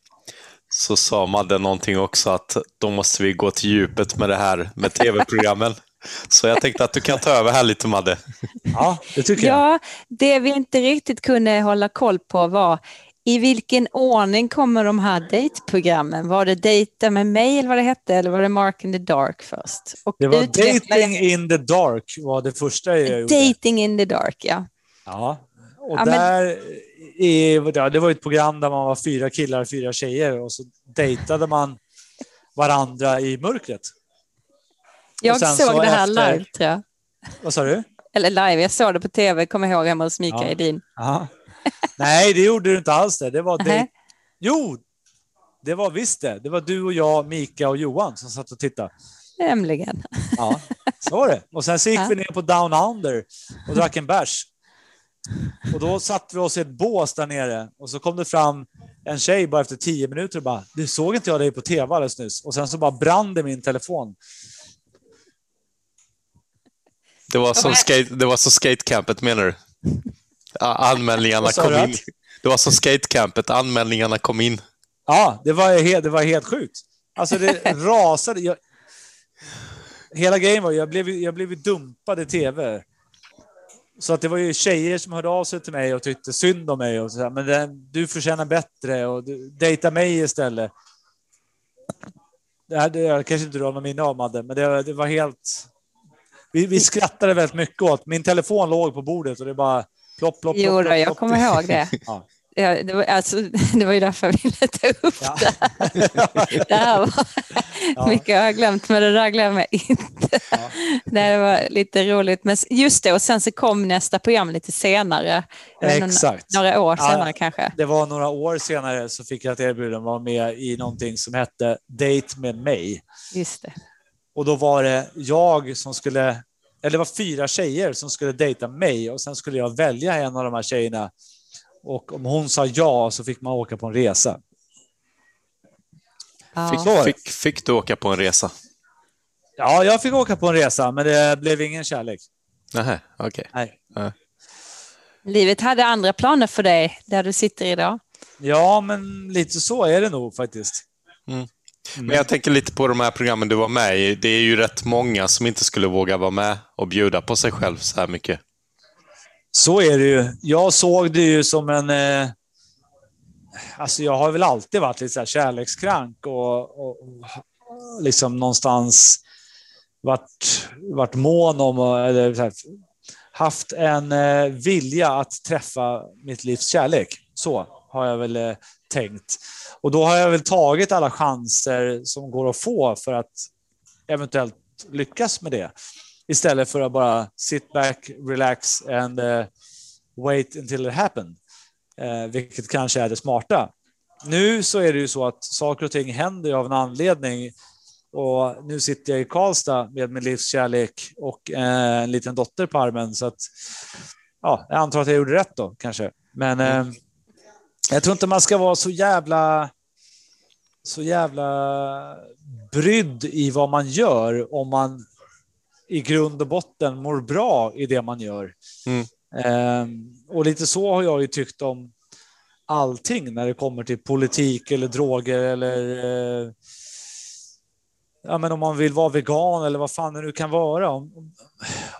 D: Så sa Madde någonting också att då måste vi gå till djupet med det här med tv-programmen. Så jag tänkte att du kan ta över här lite Madde.
B: Ja, det tycker jag.
A: Ja, det vi inte riktigt kunde hålla koll på var i vilken ordning kommer de här dejtprogrammen? Var det Dejta med mig eller vad det hette eller var det Mark in the Dark först?
B: Och det var Dating in the Dark var det första jag
A: gjorde. Dating in the Dark, ja.
B: Ja, och ja, där men... är, ja, det var ett program där man var fyra killar och fyra tjejer och så dejtade man varandra i mörkret.
A: Jag såg det här efter... live, tror jag.
B: Vad sa du?
A: Eller live, jag såg det på tv, kommer ihåg, hemma hos Mika ja. Edin.
B: Aha. Nej, det gjorde du inte alls det. Det var det. Jo, det var visst det. Det var du och jag, Mika och Johan som satt och tittade.
A: Nämligen.
B: Ja, så var det. Och sen så gick ja. vi ner på Down Under och drack en bärs. Och då satte vi oss i ett bås där nere och så kom det fram en tjej bara efter tio minuter och bara, du såg inte jag dig på tv alldeles nyss? Och sen så bara brann det min telefon.
D: Det var som, skate, det var som skatecampet menar du? Anmälningarna kom in. Det var som skatecampet, anmälningarna kom in.
B: Ja, det var, helt, det var helt sjukt. Alltså det rasade. Jag, hela grejen var, jag blev, jag blev dumpad i tv. Så att det var ju tjejer som hörde av sig till mig och tyckte synd om mig och så här, men det, du förtjänar bättre och du, dejta mig istället. Det, här, det kanske inte du har någon minne av Madde, men det, det var helt... Vi, vi skrattade väldigt mycket åt. Min telefon låg på bordet och det bara Plopp, plopp,
A: jo, då, jag kommer ihåg det. ja. Ja, det, var, alltså, det var ju därför jag ville ta upp ja. det här. Det här var ja. mycket jag har glömt, men det där glömmer jag inte. Ja. Det var lite roligt. Men just det, och sen så kom nästa program lite senare.
B: Exakt.
A: Några år senare kanske.
B: Det var några år senare så fick jag ett erbjudande att vara med i någonting som hette Date med mig.
A: Just det.
B: Och då var det jag som skulle eller det var fyra tjejer som skulle dejta mig och sen skulle jag välja en av de här tjejerna. Och om hon sa ja så fick man åka på en resa.
D: Fick, fick, fick, du åka på en resa?
B: Ja, jag fick åka på en resa, men det blev ingen kärlek.
D: Nej, okej. Okay.
B: Nej.
A: Livet hade andra planer för dig, där du sitter idag.
B: Ja, men lite så är det nog faktiskt.
D: Mm. Mm. Men jag tänker lite på de här programmen du var med i. Det är ju rätt många som inte skulle våga vara med och bjuda på sig själv så här mycket.
B: Så är det ju. Jag såg det ju som en... Eh, alltså jag har väl alltid varit lite så här kärlekskrank och, och, och liksom någonstans varit, varit mån om eller här, haft en eh, vilja att träffa mitt livs kärlek. Så har jag väl eh, tänkt. Och då har jag väl tagit alla chanser som går att få för att eventuellt lyckas med det. Istället för att bara sit back, relax and uh, wait until it happened, Uh, vilket kanske är det smarta. Nu så är det ju så att saker och ting händer av en anledning. Och nu sitter jag i Karlstad med min livskärlek och uh, en liten dotter på armen. Så att, ja, jag antar att jag gjorde rätt då kanske. Men mm. Jag tror inte man ska vara så jävla så jävla brydd i vad man gör om man i grund och botten mår bra i det man gör. Mm. Um, och lite så har jag ju tyckt om allting när det kommer till politik eller droger eller uh, ja, men om man vill vara vegan eller vad fan det nu kan vara. Om,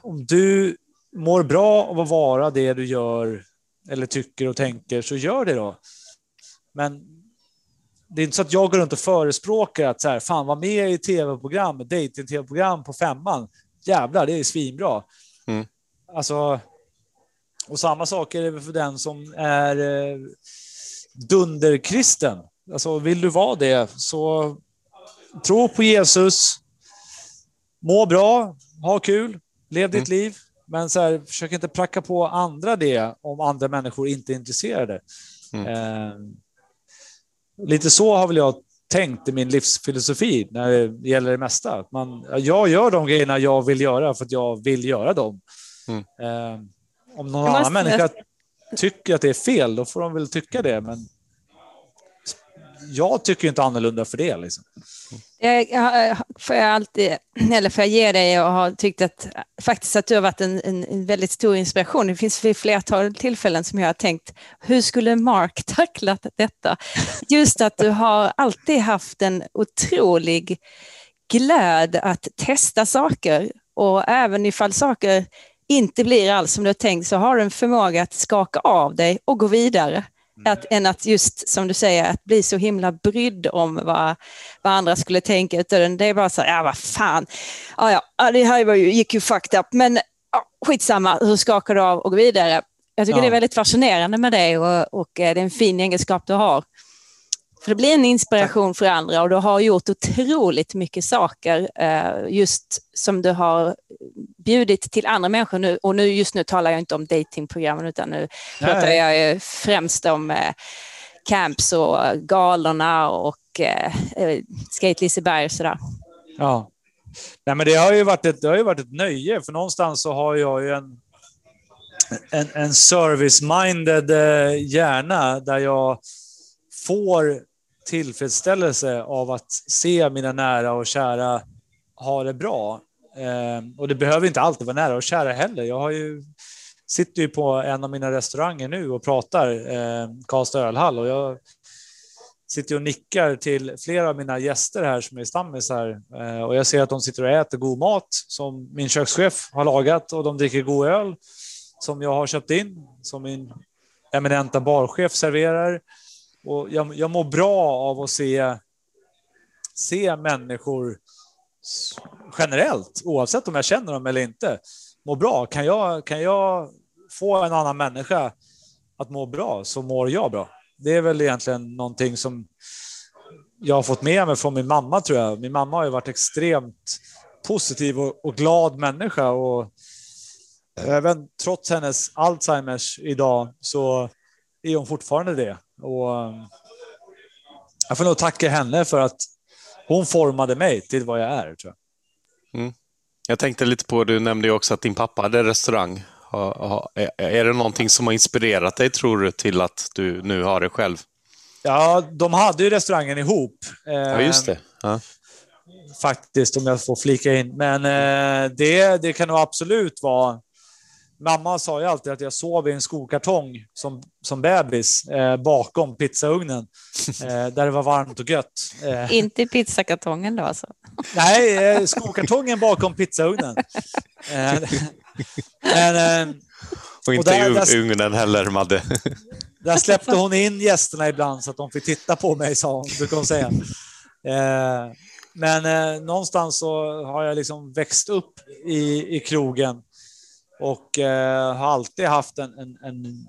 B: om du mår bra av att vara det du gör eller tycker och tänker så gör det då. Men det är inte så att jag går runt och förespråkar att så här, fan var med i tv-program, dating-tv-program på femman. Jävlar, det är svinbra.
D: Mm.
B: Alltså, och samma sak är det för den som är eh, dunderkristen. Alltså, vill du vara det, så tro på Jesus, må bra, ha kul, lev ditt liv. Men så här, försök inte pracka på andra det om andra människor inte är intresserade.
D: Mm.
B: Eh, lite så har väl jag tänkt i min livsfilosofi när det gäller det mesta. Att Man, jag gör de grejerna jag vill göra för att jag vill göra dem.
D: Mm.
B: Eh, om någon annan människa tycker att det är fel, då får de väl tycka det. Men jag tycker inte annorlunda för det. Liksom.
A: Jag, får jag alltid, eller får jag ge dig och har tyckt att faktiskt att du har varit en, en, en väldigt stor inspiration. Det finns vid flertal tillfällen som jag har tänkt, hur skulle Mark tacklat detta? Just att du har alltid haft en otrolig glöd att testa saker och även ifall saker inte blir alls som du har tänkt så har du en förmåga att skaka av dig och gå vidare. Att, än att just som du säger, att bli så himla brydd om vad, vad andra skulle tänka. Utan det är bara så här, ja vad fan, ja, ja, det här var ju, gick ju fucked up, men ja, skitsamma, hur skakar du av och går vidare? Jag tycker
B: Ja.
A: det är väldigt fascinerande med det och, och eh, det är en fin egenskap du har. För det blir en inspiration för andra och du har gjort otroligt mycket saker eh, just som du har bjudit till andra människor nu. Och nu, just nu talar jag inte om datingprogrammen utan nu pratar
B: Nej.
A: jag ju främst om eh, camps och galorna och eh, Skate Liseberg och sådär.
B: Ja. Nej, men det har ju varit ett, det har ju varit ett nöje, för någonstans så har jag ju en, en, en service-minded hjärna där jag får tillfredsställelse av att se mina nära och kära ha det bra. Eh, och det behöver inte alltid vara nära och kära heller. Jag har ju, sitter ju på en av mina restauranger nu och pratar, eh, Karlstad ölhall, och jag sitter och nickar till flera av mina gäster här som är stammisar eh, och jag ser att de sitter och äter god mat som min kökschef har lagat och de dricker god öl som jag har köpt in, som min eminenta barchef serverar. Och jag, jag mår bra av att se, se människor generellt, oavsett om jag känner dem eller inte, må bra. Kan jag, kan jag få en annan människa att må bra så mår jag bra. Det är väl egentligen någonting som jag har fått med mig från min mamma tror jag. Min mamma har ju varit extremt positiv och, och glad människa och även trots hennes Alzheimers idag så är hon fortfarande det. Och um, jag får nog tacka henne för att hon formade mig till vad jag är. Tror jag.
D: Jag tänkte lite på, du nämnde ju också att din pappa hade restaurang. Är- det någonting som har inspirerat dig, tror du, till att du nu har det själv?
B: Ja, de hade ju restaurangen ihop.
D: Ja, just det. Ja.
B: faktiskt, om jag får flika in. Men eh, det, det kan nog absolut vara... Mamma sa ju alltid att jag sov i en skokartong som, som bebis eh, bakom pizzaugnen, eh, där det var varmt och gött. Eh,
A: Inte i pizzakartongen då alltså.
B: nej, eh, skokartongen bakom pizzaugnen. Eh, men eh,
D: Och inte
B: där-
D: i
B: där-
D: ugnen heller, Madde.
B: där släppte hon in gästerna ibland så att de fick titta på mig, sa hon, brukar hon säga. Eh, men eh, någonstans så har jag liksom växt upp i, i krogen och eh, har alltid haft en, en, en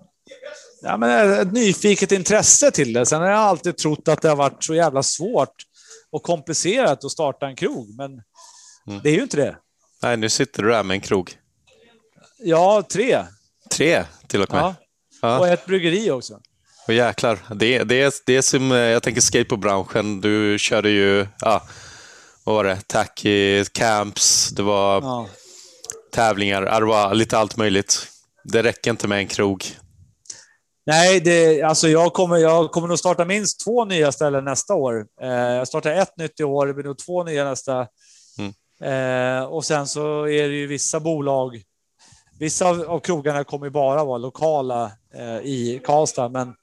B: ja, men ett nyfiket intresse till det. Sen har jag alltid trott att det har varit så jävla svårt och komplicerat att starta en krog, men det är ju inte det.
D: Nej, nu sitter du där med en krog.
B: Ja, tre.
D: Tre till och med.
B: Ja.
D: Ja.
B: Och ett bryggeri också.
D: Och jäklar. Det, det, är, det är som, eh, jag tänker skateboardbranschen. Du körde ju, ja, vad var det? Tacky, camps, det var
B: Ja.
D: Tävlingar, var lite allt möjligt. Det räcker inte med en krog.
B: Nej, det, alltså jag, kommer, jag kommer nog starta minst två nya ställen nästa år. Eh, jag startar ett nytt i år, det blir nog två nya nästa.
D: Mm.
B: Eh, och sen så är det ju vissa bolag. Vissa av, av krogarna kommer ju bara vara lokala eh, i Karlstad, men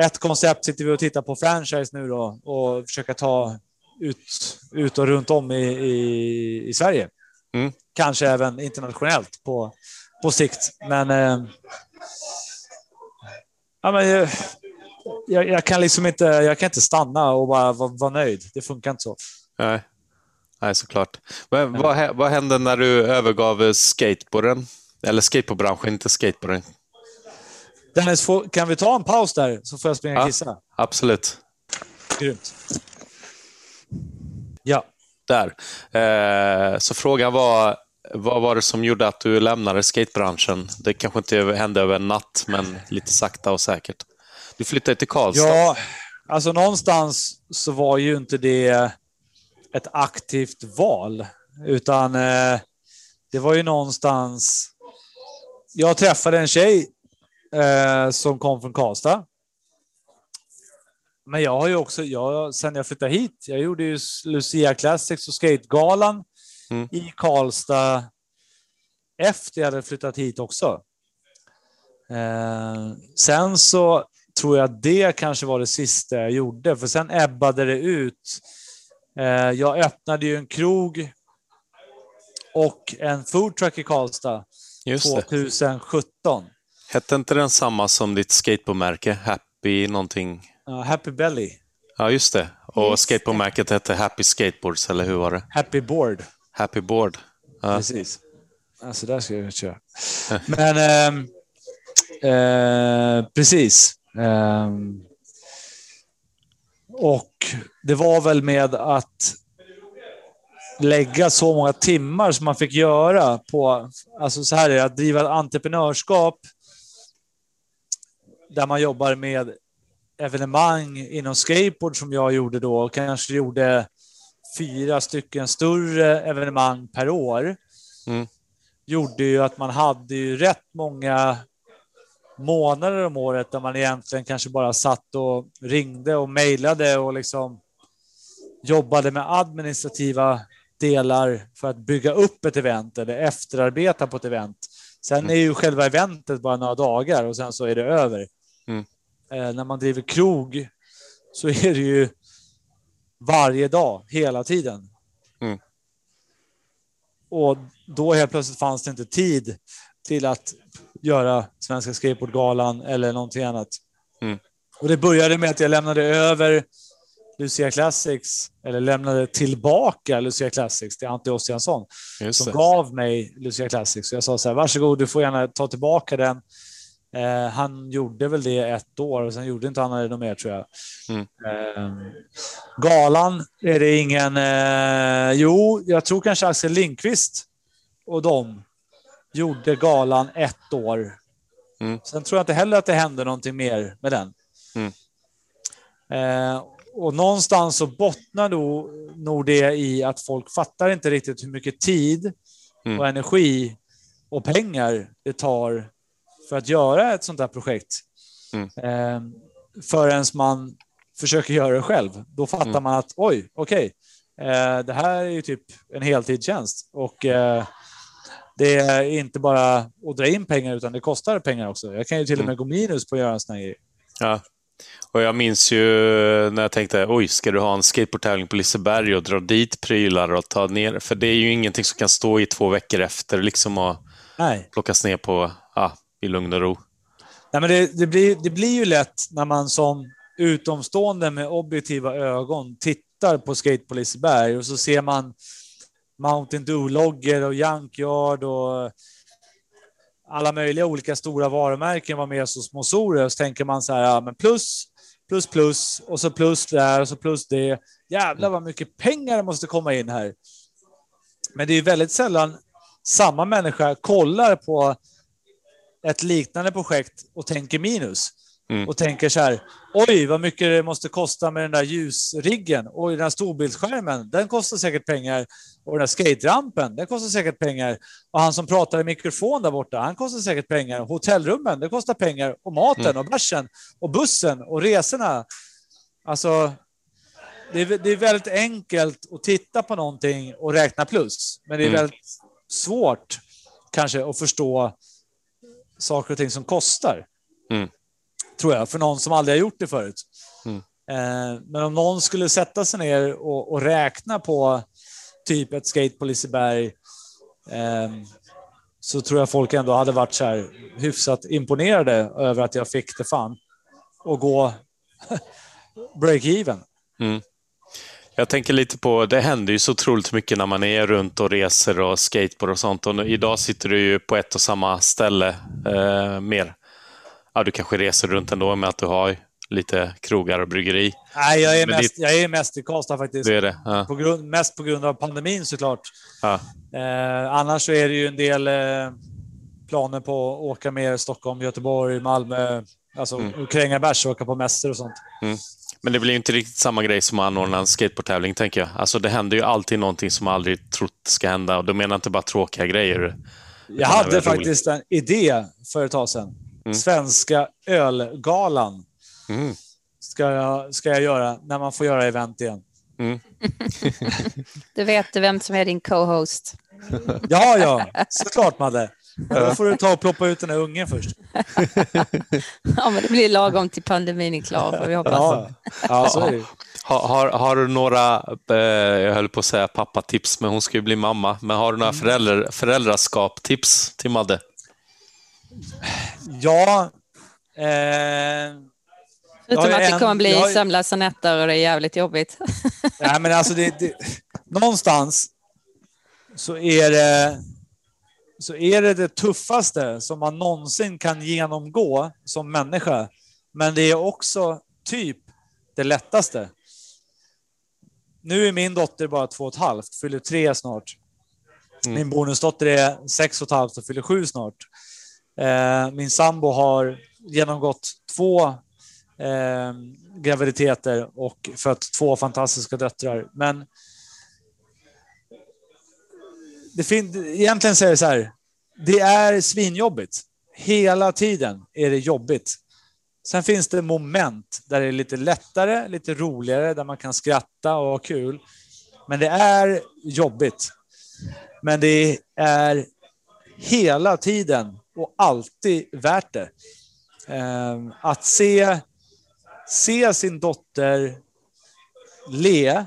B: ett koncept sitter vi och tittar på franchise nu då och försöka ta ut, ut och runt om i, i, i Sverige.
D: Mm.
B: Kanske även internationellt på, på sikt. Men eh, Ja, men, eh, jag, jag, kan liksom inte, jag kan inte stanna och bara vara, vara nöjd. Det funkar inte så.
D: Nej, Nej såklart. Men vad, vad hände när du övergav skateboarden? Eller skateboardbranschen, inte skateboarden.
B: Dennis, kan vi ta en paus där så får jag springa och
D: Ja.
B: kissa?
D: Absolut.
B: Grymt.
D: Där. Eh, så frågan var, vad var det som gjorde att du lämnade skatebranschen? Det kanske inte hände över en natt, men lite sakta och säkert. Du flyttade till Karlstad.
B: Ja, alltså någonstans så var ju inte det ett aktivt val, utan eh, det var ju någonstans... Jag träffade en tjej eh, som kom från Karlstad. Men jag har ju också, jag, sen jag flyttade hit, jag gjorde ju Lucia Classics och Skategalan
D: Mm.
B: i Karlstad efter jag hade flyttat hit också. Eh, sen så tror jag det kanske var det sista jag gjorde, för sen ebbade det ut. Eh, jag öppnade ju en krog och en foodtruck i Karlstad
D: Just det.
B: 2017.
D: Hette inte den samma som ditt skateboardmärke? Happy någonting?
B: Ja, Happy Belly,
D: Ja, just det. Och
A: Just det.
D: skateboardmärket hette Happy Skateboards, eller hur var det?
B: Happy Board.
D: Happy Board. Ja.
B: Precis. Alltså där ska jag köra. Men ehm, eh, precis. Ehm, och det var väl med att lägga så många timmar som man fick göra på, alltså så här är det, att driva entreprenörskap där man jobbar med evenemang inom skateboard som jag gjorde då och kanske gjorde fyra stycken större evenemang per år.
D: Mm.
B: Gjorde ju att man hade ju rätt många månader om året där man egentligen kanske bara satt och ringde och mejlade och liksom jobbade med administrativa delar för att bygga upp ett event eller efterarbeta på ett event. Sen är ju själva eventet bara några dagar och sen så är det över. Eh, när man driver krog så är det ju varje dag, hela tiden.
D: Mm.
B: Och då helt plötsligt fanns det inte tid till att göra Svenska Skateboardgalan eller någonting annat.
D: Mm.
B: Och det började med att jag lämnade över Lucia Classics, eller lämnade tillbaka Lucia Classics till Ante Ossiansson som gav mig Lucia Classics. Så jag sa så här, varsågod, du får gärna ta tillbaka den. Eh, han gjorde väl det ett år och sen gjorde inte han det mer tror jag.
D: Mm.
B: Eh, galan är det ingen... Eh, jo, jag tror kanske Axel Lindqvist och de gjorde galan ett år.
D: Mm.
B: Sen tror jag inte heller att det hände någonting mer med den.
D: Mm.
B: Eh, och någonstans så bottnar nog, nog det i att folk fattar inte riktigt hur mycket tid
D: Mm.
B: och energi och pengar det tar för att göra ett sånt här projekt.
D: Mm.
B: Eh, förrän man försöker göra det själv. Då fattar
D: Mm.
B: man att oj, okej, eh, det här är ju typ en heltidstjänst och eh, det är inte bara att dra in pengar utan det kostar pengar också. Jag kan ju till och med gå minus på att göra en sån här grej.
D: Ja. Och jag minns ju när jag tänkte, oj, ska du ha en skateboardtävling på Liseberg och dra dit prylar och ta ner? För det är ju ingenting som kan stå i två veckor efter liksom och
B: Nej.
D: plockas ner på, ja, i lugn och ro.
B: Nej, men det, det, blir, det blir ju lätt när man som utomstående med objektiva ögon tittar på Skate på Liseberg och så ser man Mountain Dew-loggor och Junkyard och alla möjliga olika stora varumärken var med som sponsorer. Så tänker man så här, ja, men plus, plus, plus och så plus där och så plus det. Jävlar vad mycket pengar det måste komma in här. Men det är ju väldigt sällan samma människa kollar på ett liknande projekt och tänker minus.
D: Mm.
B: Och tänker så här, oj vad mycket det måste kosta med den där ljusriggen. Oj, den här storbildsskärmen, den kostar säkert pengar. Och den där skaterampen, den kostar säkert pengar. Och han som pratar i mikrofon där borta, han kostar säkert pengar. Hotellrummen, det kostar pengar. Och maten
D: Mm.
B: och bärsen och bussen och resorna. Alltså, det är, det är väldigt enkelt att titta på någonting och räkna plus. Men det är
D: Mm.
B: väldigt svårt kanske att förstå saker och ting som kostar.
D: Mm.
B: Tror jag, för någon som aldrig har gjort det förut.
D: Mm.
B: Eh, men om någon skulle sätta sig ner och, och räkna på typ ett skate på Liseberg eh, så tror jag folk ändå hade varit så här hyfsat imponerade över att jag fick det fan och gå break-even.
D: Mm. Jag tänker lite på, det händer ju så otroligt mycket när man är runt och reser och skateboard och sånt. Och idag sitter du ju på ett och samma ställe eh, mer. Ja, du kanske reser runt ändå med att du har lite krogar och bryggeri.
B: Nej, jag är, mest, jag är mest i Karlstad faktiskt.
D: Det är det? Ja.
B: På grund, mest på grund av pandemin såklart.
D: Ja.
B: Eh, annars så är det ju en del eh, planer på att åka mer Stockholm, Göteborg, Malmö, alltså mm. kränga bärs och åka på mässor och sånt.
D: Mm. Men det blir ju inte riktigt samma grej som att anordna en skateboardtävling, tänker jag. Alltså, det händer ju alltid någonting som man aldrig trott ska hända och då menar jag inte bara tråkiga grejer.
B: Jag hade faktiskt roligt. en idé för ett tag sedan. Mm. Svenska ölgalan mm. ska, jag, ska jag göra när man får göra event igen. Mm.
A: du vet vem som är din co-host.
B: Ja, ja, såklart Madde. Då får du ta och ploppa ut den här ungen först.
A: ja, men det blir lagom till pandemin är klar, får vi hoppas.
B: Ja, ja så är det.
D: Har, har, har, du några, eh, jag höll på att säga pappatips, men hon ska ju bli mamma. Men har du några mm. föräldrar, föräldraskap-tips till Madde?
B: Ja. Eh,
A: Förutom att det kommer bli jag, sömnlösa nätter och det är jävligt jobbigt.
B: Nej, men alltså det, det, någonstans så är det så är det det tuffaste som man någonsin kan genomgå som människa. Men det är också typ det lättaste. Nu är min dotter bara två och ett halvt, fyller tre snart. Mm. Min bonusdotter är sex och ett halvt och fyller sju snart. Eh, min sambo har genomgått två eh, graviditeter och fött två fantastiska döttrar. Men det fin- egentligen så är det så här. Det är svinjobbigt. Hela tiden är det jobbigt. Sen finns det moment där det är lite lättare, lite roligare, där man kan skratta och ha kul. Men det är jobbigt. Men det är hela tiden och alltid värt det. Ehm, att se, se sin dotter le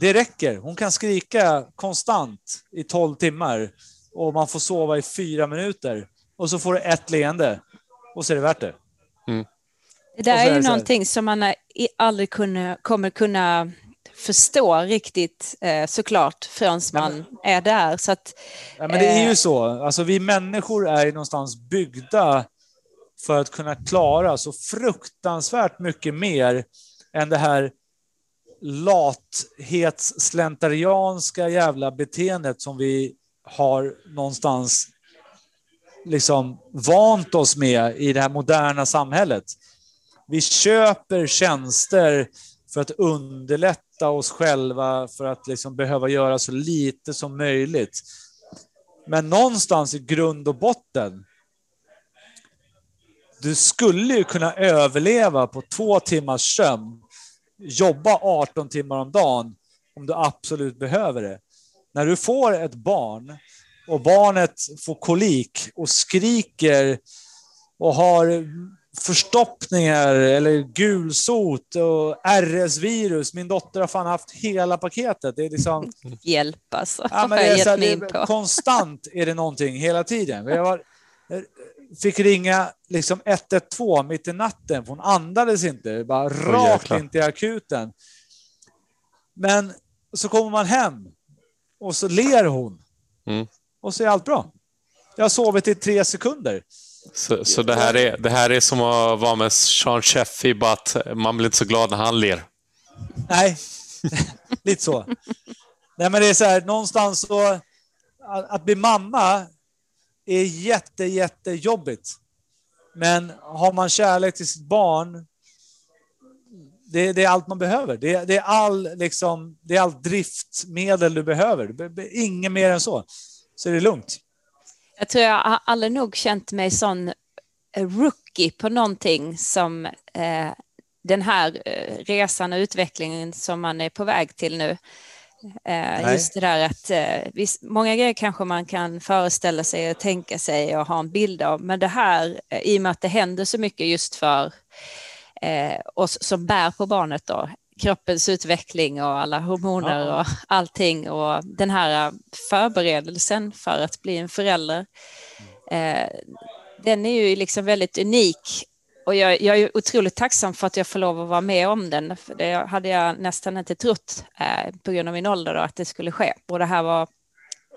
B: det räcker. Hon kan skrika konstant i 12 timmar och man får sova i fyra minuter och så får du ett leende och så är det värt det. Mm.
A: Det där är ju någonting som man aldrig kunna, kommer kunna förstå riktigt eh, såklart förrän man ja, är där. Så att,
B: ja, men det är ju eh, så. Alltså, vi människor är ju någonstans byggda för att kunna klara så fruktansvärt mycket mer än det här lathetsslentarianska jävla beteendet som vi har någonstans liksom vant oss med i det här moderna samhället. Vi köper tjänster för att underlätta oss själva, för att liksom behöva göra så lite som möjligt. Men någonstans i grund och botten, du skulle ju kunna överleva på två timmars sömn jobba 18 timmar om dagen om du absolut behöver det. När du får ett barn och barnet får kolik och skriker och har förstoppningar eller gulsot och RS-virus. Min dotter har fan haft hela paketet. Det är liksom...
A: Hjälp alltså.
B: Ja, men det är så här, det är, konstant är det någonting hela tiden. Vi har, fick ringa liksom 112 mitt i natten, för hon andades inte. Bara oh, rakt jäklar. in till akuten. Men så kommer man hem och så ler hon. Mm. Och så är allt bra. Jag har sovit i tre sekunder.
D: Så, så det, här är, det här är som att vara med Sean Sheffy, bara att man blir inte så glad när han ler.
B: Nej, lite så. Nej, men det är så här, någonstans så... Att, att bli mamma är jätte, jättejobbigt. Men har man kärlek till sitt barn, det, det är allt man behöver. Det, det, är all, liksom, det är allt driftmedel du behöver. Inget mer än så. Så är det lugnt.
A: Jag tror jag har aldrig nog känt mig sån eh, rookie på någonting som eh, den här eh, resan och utvecklingen som man är på väg till nu. Eh, just det där att eh, visst, många grejer kanske man kan föreställa sig och tänka sig och ha en bild av, men det här, eh, i och med att det händer så mycket just för eh, oss som bär på barnet då, kroppens utveckling och alla hormoner ja. och allting och den här förberedelsen för att bli en förälder, eh, den är ju liksom väldigt unik och jag, jag, är otroligt tacksam för att jag får lov att vara med om den. För det hade jag nästan inte trott eh, på grund av min ålder då, att det skulle ske. Och det här var,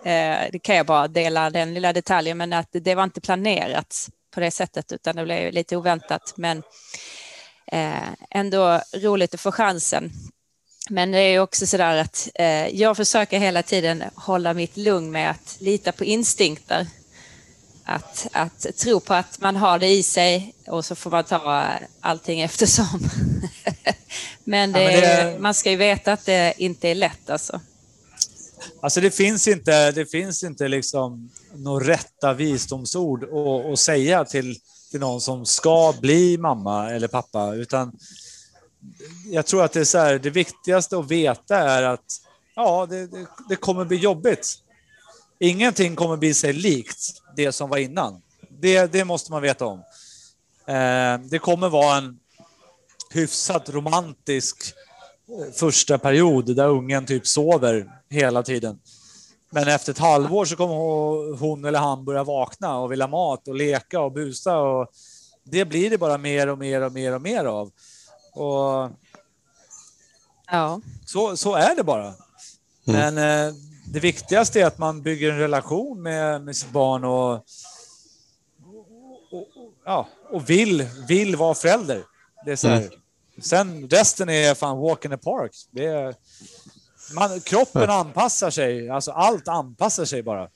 A: eh, det kan jag bara dela den lilla detaljen, men att det var inte planerat på det sättet, utan det blev lite oväntat. Men eh, ändå roligt att få chansen. Men det är också så där att eh, jag försöker hela tiden hålla mitt lugn med att lita på instinkter att, att tro på att man har det i sig och så får man ta allting eftersom. men, det, ja, men det, man ska ju veta att det inte är lätt alltså.
B: Alltså det finns inte, det finns inte liksom några rätta visdomsord att, att säga till, till någon som ska bli mamma eller pappa, utan jag tror att det är så här, det viktigaste att veta är att ja, det, det, det kommer bli jobbigt. Ingenting kommer bli sig likt det som var innan. Det, det måste man veta om. Eh, det kommer vara en hyfsat romantisk eh, första period där ungen typ sover hela tiden. Men efter ett halvår så kommer hon eller han börja vakna och vilja mat och leka och busa och det blir det bara mer och mer och mer och mer av. Och
A: ja.
B: så, så är det bara. Mm. Men eh, det viktigaste är att man bygger en relation med, med sitt barn och, och, ja, och vill, vill vara förälder. Det är så mm. Sen resten är fan walk in the park. Det är, man, kroppen anpassar sig, alltså allt anpassar sig bara.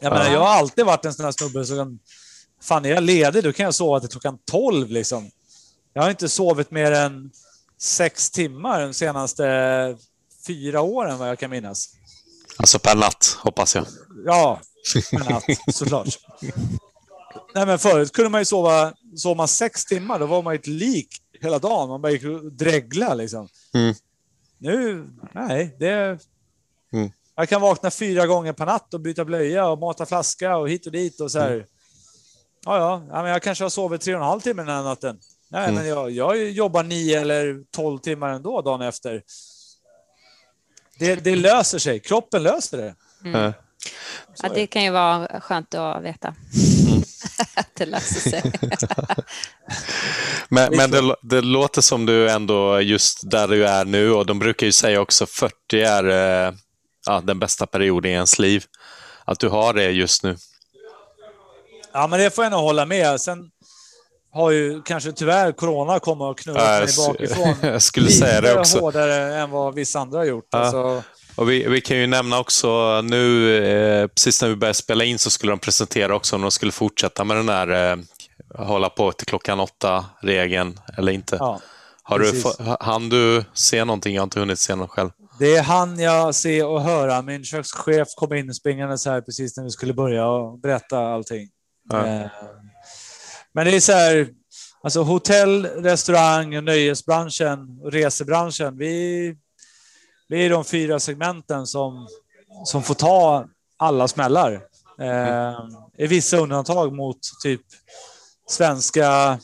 B: Jag, menar, jag har alltid varit en sån här snubbe som fan är jag ledig då kan jag sova till klockan 12 liksom. Jag har inte sovit mer än sex timmar de senaste fyra åren vad jag kan minnas.
D: Alltså per natt, hoppas jag.
B: Ja, per natt, såklart. Nej, men förut kunde man ju sova, sov man sex timmar, då var man ett lik hela dagen. Man bara gick och dregla liksom. Mm. Nu, nej, det... Mm. Jag kan vakna fyra gånger per natt och byta blöja och mata flaska och hit och dit och så här. Mm. Ja, ja, ja men jag kanske har sovit tre och en halv timme den här natten. Nej, mm. men jag, jag jobbar nio eller tolv timmar ändå dagen efter. Det, det löser sig. Kroppen löser det.
A: Mm. Ja, det kan ju vara skönt att veta.
D: Mm.
A: att det löser sig.
D: men men det, det, låter som du ändå, just där du är nu, och de brukar ju säga också 40 är eh, ja, den bästa perioden i ens liv. Att du har det just nu.
B: Ja, men det får jag nog hålla med. Sen har ju kanske tyvärr corona kommit och knullat mig bakifrån.
D: Jag skulle säga det också.
B: hårdare än vad vissa andra har gjort. Ja. Alltså...
D: Och vi, vi, kan ju nämna också nu, eh, precis när vi började spela in så skulle de presentera också om de skulle fortsätta med den där eh, hålla på till klockan åtta-regeln eller inte. Ja, har du, han du se någonting? Jag har inte hunnit se något själv.
B: Det är han jag se och höra. Min kökschef kom in springandes här precis när vi skulle börja och berätta allting. Ja. Eh, men det är så här, alltså hotell, restaurang, nöjesbranschen och resebranschen. Vi, vi är de fyra segmenten som, som får ta alla smällar. Eh, är vissa undantag mot typ svenska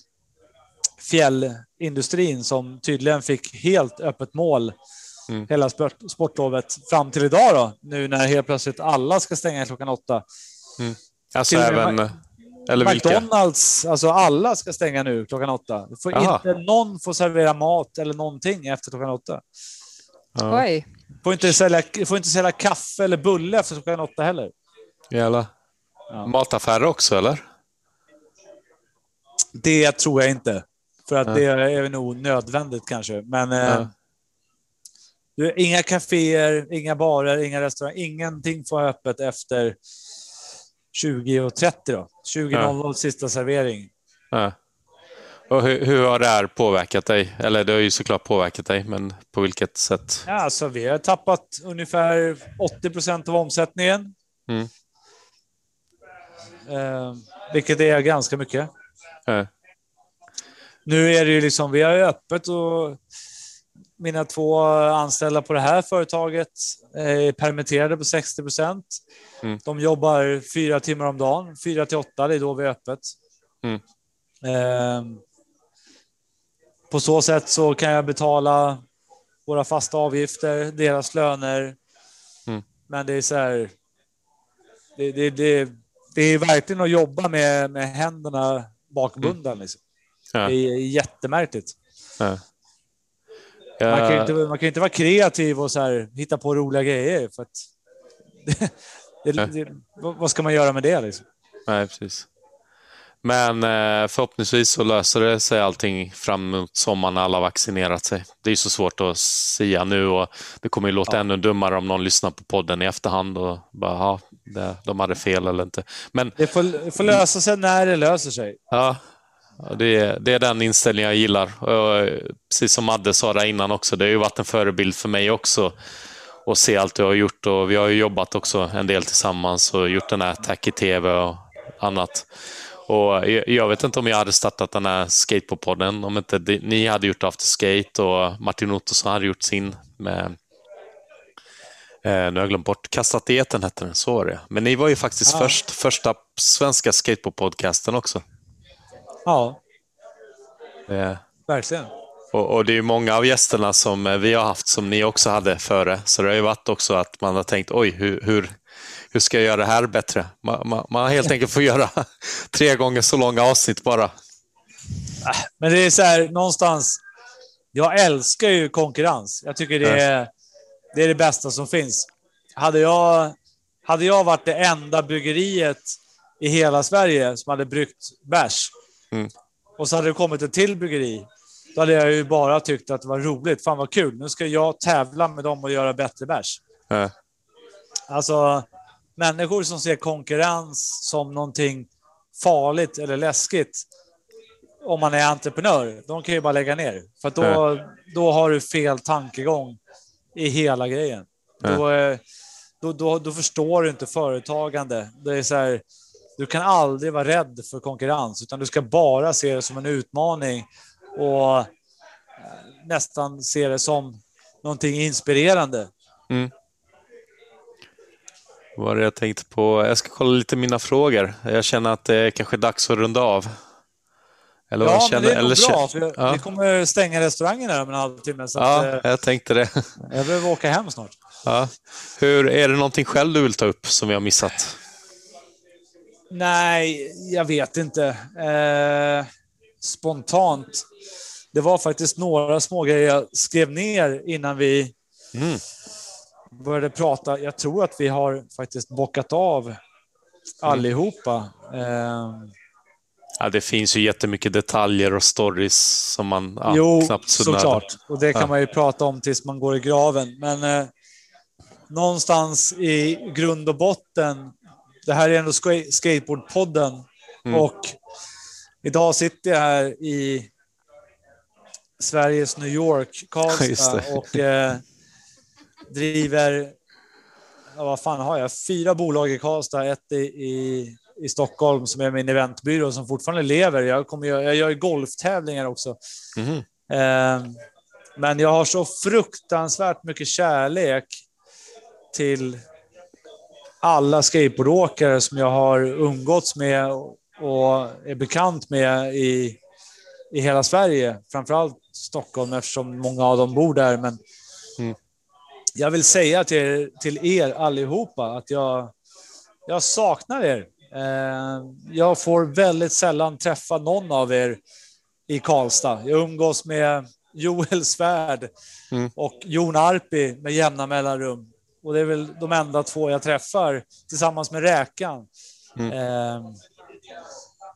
B: fjällindustrin som tydligen fick helt öppet mål mm. hela sport, sportlovet fram till idag då, nu när helt plötsligt alla ska stänga klockan åtta.
D: Mm. Alltså även, eller
B: McDonalds, vilka? alltså alla ska stänga nu klockan åtta. Får inte någon får servera mat eller någonting efter klockan åtta.
A: Ja. Oj.
B: Får inte, sälja, får inte sälja kaffe eller bulle efter klockan åtta heller.
D: Jävlar. Ja. Mataffärer också eller?
B: Det tror jag inte. För att ja. det är nog nödvändigt kanske. Men eh, du, inga kaféer, inga barer, inga restauranger. Ingenting får öppet efter 20 och 30 då. 20.00 ja. sista servering.
D: Ja. Och hur, hur, har det här påverkat dig? Eller det har ju såklart påverkat dig, men på vilket sätt?
B: Ja, alltså, vi har tappat ungefär 80 procent av omsättningen. Mm. Eh, vilket är ganska mycket. Ja. Nu är det ju liksom, vi har öppet och mina två anställda på det här företaget är permitterade på 60 procent. Mm. De jobbar fyra timmar om dagen, fyra till åtta, det är då vi är öppet. Mm. Eh, på så sätt så kan jag betala våra fasta avgifter, deras löner. Mm. Men det är så här. Det, det, det, det, är verkligen att jobba med, med händerna bakbundna. Mm. Liksom. Det
D: Ja.
B: är jättemärkligt.
D: Ja.
B: Man kan ju
D: Ja,
B: inte, man kan inte vara kreativ och så här, hitta på roliga grejer. För att, det, det, vad ska man göra med det? Liksom?
D: nej, precis. Men eh, förhoppningsvis så löser det sig allting fram mot sommaren när alla vaccinerat sig. Det är så svårt att säga nu och det kommer ju låta
B: Ja.
D: ännu dummare om någon lyssnar på podden i efterhand och bara, ja, de hade fel eller inte. Men
B: Det får, får lösa sig när det löser sig.
D: Ja, det är, det är den inställningen jag gillar. Och, eh, precis som Madde sa där innan också, det har ju varit en förebild för mig också att se allt du har gjort. Och vi har ju jobbat också en del tillsammans och gjort den här Tacky-TV och annat. Och jag vet inte om jag hade startat den här Skateboardpodden om inte ni hade gjort After Skate och Martin Ottosson hade gjort sin med Eh, nu har jag glömt bort. Kastat i etern hette den, så var det. Men ni var ju faktiskt
B: Ja.
D: först, första svenska skateboardpodcasten också.
B: Ja,
D: Eh,
B: verkligen.
D: Och, och det är ju många av gästerna som eh, vi har haft som ni också hade före. Så det har ju varit också att man har tänkt, oj, hur, hur, hur ska jag göra det här bättre? Man, man, man helt enkelt får göra tre gånger så långa avsnitt bara.
B: Men det är så här, någonstans... Jag älskar ju konkurrens. Jag tycker det är, det är det bästa som finns. Hade jag, hade jag varit det enda bryggeriet i hela Sverige som hade bryggt bärs
D: Mm.
B: och så hade det kommit ett till bryggeri, då hade jag ju bara tyckt att det var roligt. Fan vad kul, nu ska jag tävla med dem och göra bättre bärs.
D: Eh,
B: Alltså, människor som ser konkurrens som någonting farligt eller läskigt, om man är entreprenör, de kan ju bara lägga ner. För då, då har du fel tankegång i hela grejen. Då, eh, då, då, då förstår du inte företagande. Det är så här, du kan aldrig vara rädd för konkurrens, utan du ska bara se det som en utmaning och eh, nästan se det som någonting inspirerande.
D: vad var det jag tänkte på? Jag ska kolla lite mina frågor. Jag känner att det är kanske dags att runda av. Eller
B: Ja,
D: känner,
B: men det är
D: eller
B: bra. För
D: Ja.
B: Vi kommer stänga restaurangen här om en halvtimme. Så att,
D: Ja,
B: eh,
D: jag tänkte det.
B: jag behöver åka hem snart.
D: Ja. Hur, är det någonting själv du vill ta upp som vi har missat?
B: Nej, jag vet inte. Eh, spontant. Det var faktiskt några små grejer jag skrev ner innan vi
D: Mm.
B: började prata. Jag tror att vi har faktiskt bockat av allihopa. Eh,
D: Ja, det finns ju jättemycket detaljer och stories som man ja,
B: jo,
D: knappt suddar.
B: såklart. Och det kan
D: Ja.
B: man ju prata om tills man går i graven. Men eh, någonstans i grund och botten, det här är ändå ska- Skateboardpodden.
D: Mm.
B: Och idag sitter jag här i Sveriges New York, Karlstad och eh, driver, ja, vad fan har jag, fyra bolag i Karlstad, ett i, i, i Stockholm som är min eventbyrå som fortfarande lever. Jag, kommer, jag gör golftävlingar också.
D: Mhm.
B: Eh, men jag har så fruktansvärt mycket kärlek till alla skateboardåkare som jag har umgåtts med och är bekant med i, i hela Sverige. Framförallt Stockholm eftersom många av dem bor där. Men
D: Mm.
B: jag vill säga till, till er allihopa att jag, jag saknar er. Eh, jag får väldigt sällan träffa någon av er i Karlstad. Jag umgås med Joel Svärd
D: Mm.
B: och Jon Arpi med jämna mellanrum. Och det är väl de enda två jag träffar tillsammans med Räkan.
D: Mm.
B: Eh,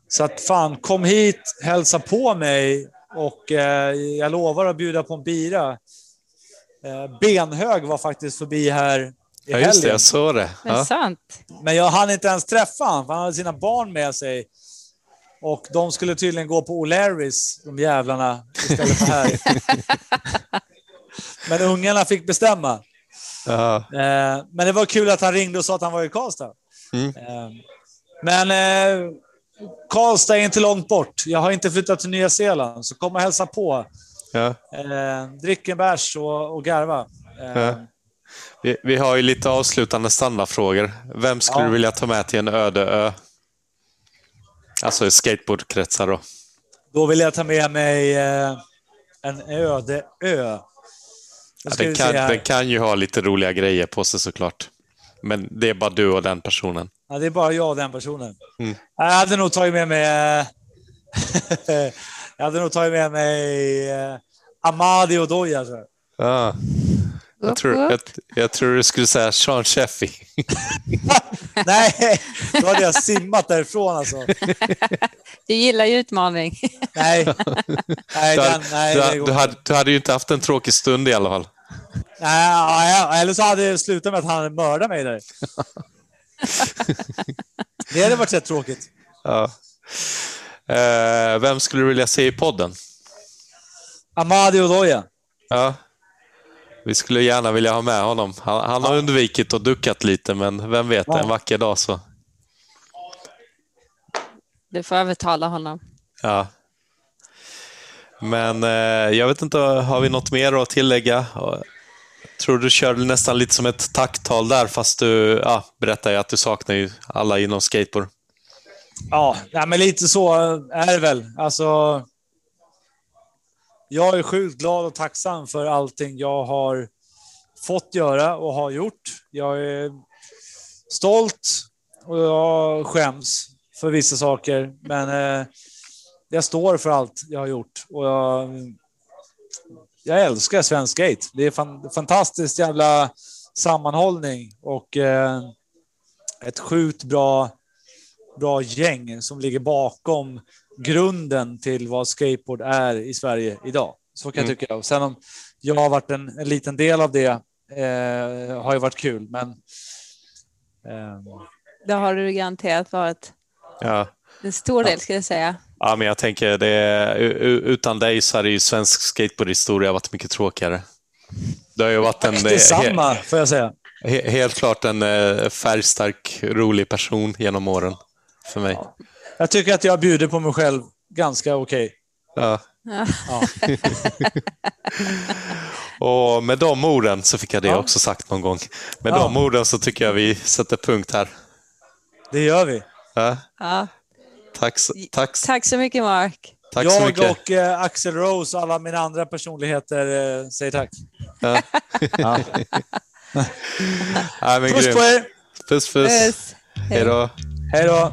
B: så att fan, kom hit, hälsa på mig och eh, jag lovar att bjuda på en bira. Eh, Benhög var faktiskt förbi här i
D: Ja, just det.
B: helgen.
D: Jag såg det.
A: Men
D: Ja.
A: sant.
B: Men jag hann inte ens träffa honom, för han hade sina barn med sig. Och de skulle tydligen gå på O'Larrys, de jävlarna, istället för här. Men ungarna fick bestämma.
D: Ja.
B: Eh, men det var kul att han ringde och sa att han var i Karlstad.
D: Mm.
B: Eh, men eh, Karlstad är inte långt bort. Jag har inte flyttat till Nya Zeeland, så kom och hälsa på.
D: Ja.
B: Eh, drick en bärs och, och garva.
D: Ja. Vi, vi har ju lite avslutande standardfrågor. Vem skulle du vilja ta med till en öde ö? Alltså i skateboardkretsar då.
B: Då vill jag ta med mig en öde ö.
D: Ja, den, kan, den kan ju ha lite roliga grejer på sig såklart. Men det är bara du och den personen.
B: Ja, det är bara jag och den personen.
D: Mm.
B: Jag hade nog tagit med mig... eh, Jag hade nog tagit med mig eh, Amadi och Doja. jag.
D: Ja. Jag, tror, jag, jag tror du skulle säga Sean Sheffy.
B: Nej, då hade jag simmat därifrån alltså.
A: Du gillar ju utmaning.
B: Nej, nej,
D: Du,
B: den,
D: hade,
B: nej,
D: du, du, hade, du hade ju inte haft en tråkig stund i alla fall.
B: nej, ja, eller så hade det slutat med att han mördat mig där. Det hade varit rätt tråkigt.
D: Ja. Eh, vem skulle du vilja se i podden?
B: Amadi och Doja.
D: Ja. Vi skulle gärna vilja ha med honom. Han, han har undvikit och duckat lite, men vem vet,
B: Ja.
D: en vacker dag så.
A: Du får övertala honom.
D: Ja. Men eh, jag vet inte, har vi något mer att tillägga? Jag tror du körde nästan lite som ett tacktal där, fast du ja, berättar ju att du saknar ju alla inom skateboard.
B: Ja, nej, men lite så är det väl. Alltså, jag är sjukt glad och tacksam för allting jag har fått göra och har gjort. Jag är stolt och jag skäms för vissa saker, men eh, jag står för allt jag har gjort och jag, jag älskar svensk skate. Det är fan, fantastiskt jävla sammanhållning och eh, ett sjukt bra bra gäng som ligger bakom grunden till vad skateboard är i Sverige idag. Så kan
D: Mm.
B: jag tycka. Och sen om jag har varit en, en liten del av det eh, har ju varit kul, men ehm,
A: Det har du garanterat varit
D: Ja.
A: En stor del, ska jag säga.
D: Ja, men jag tänker, det, utan dig så hade ju svensk skateboardhistoria varit mycket tråkigare. Det har ju varit en,
B: det är samma får jag säga.
D: he, helt klart en eh, färgstark, rolig person genom åren för mig.
B: Jag tycker att jag bjuder på mig själv ganska okej.
D: Ja.
A: Ja.
B: Ja.
D: Och med de orden så fick jag det
B: Ja.
D: också sagt någon gång. Med
B: Ja.
D: de orden så tycker jag vi sätter punkt här.
B: Det gör vi.
D: Ja,
A: Ja.
D: Tack, så- tack,
A: Tack så mycket, Mark.
D: tack så
B: jag
D: mycket.
B: och eh, Axel Rose och alla mina andra personligheter eh, säger tack. Ja.
D: Ja. Men
B: Puss
D: grym.
B: på er!
D: Puss, puss.
A: Puss.
D: Hej då.
B: Hej då!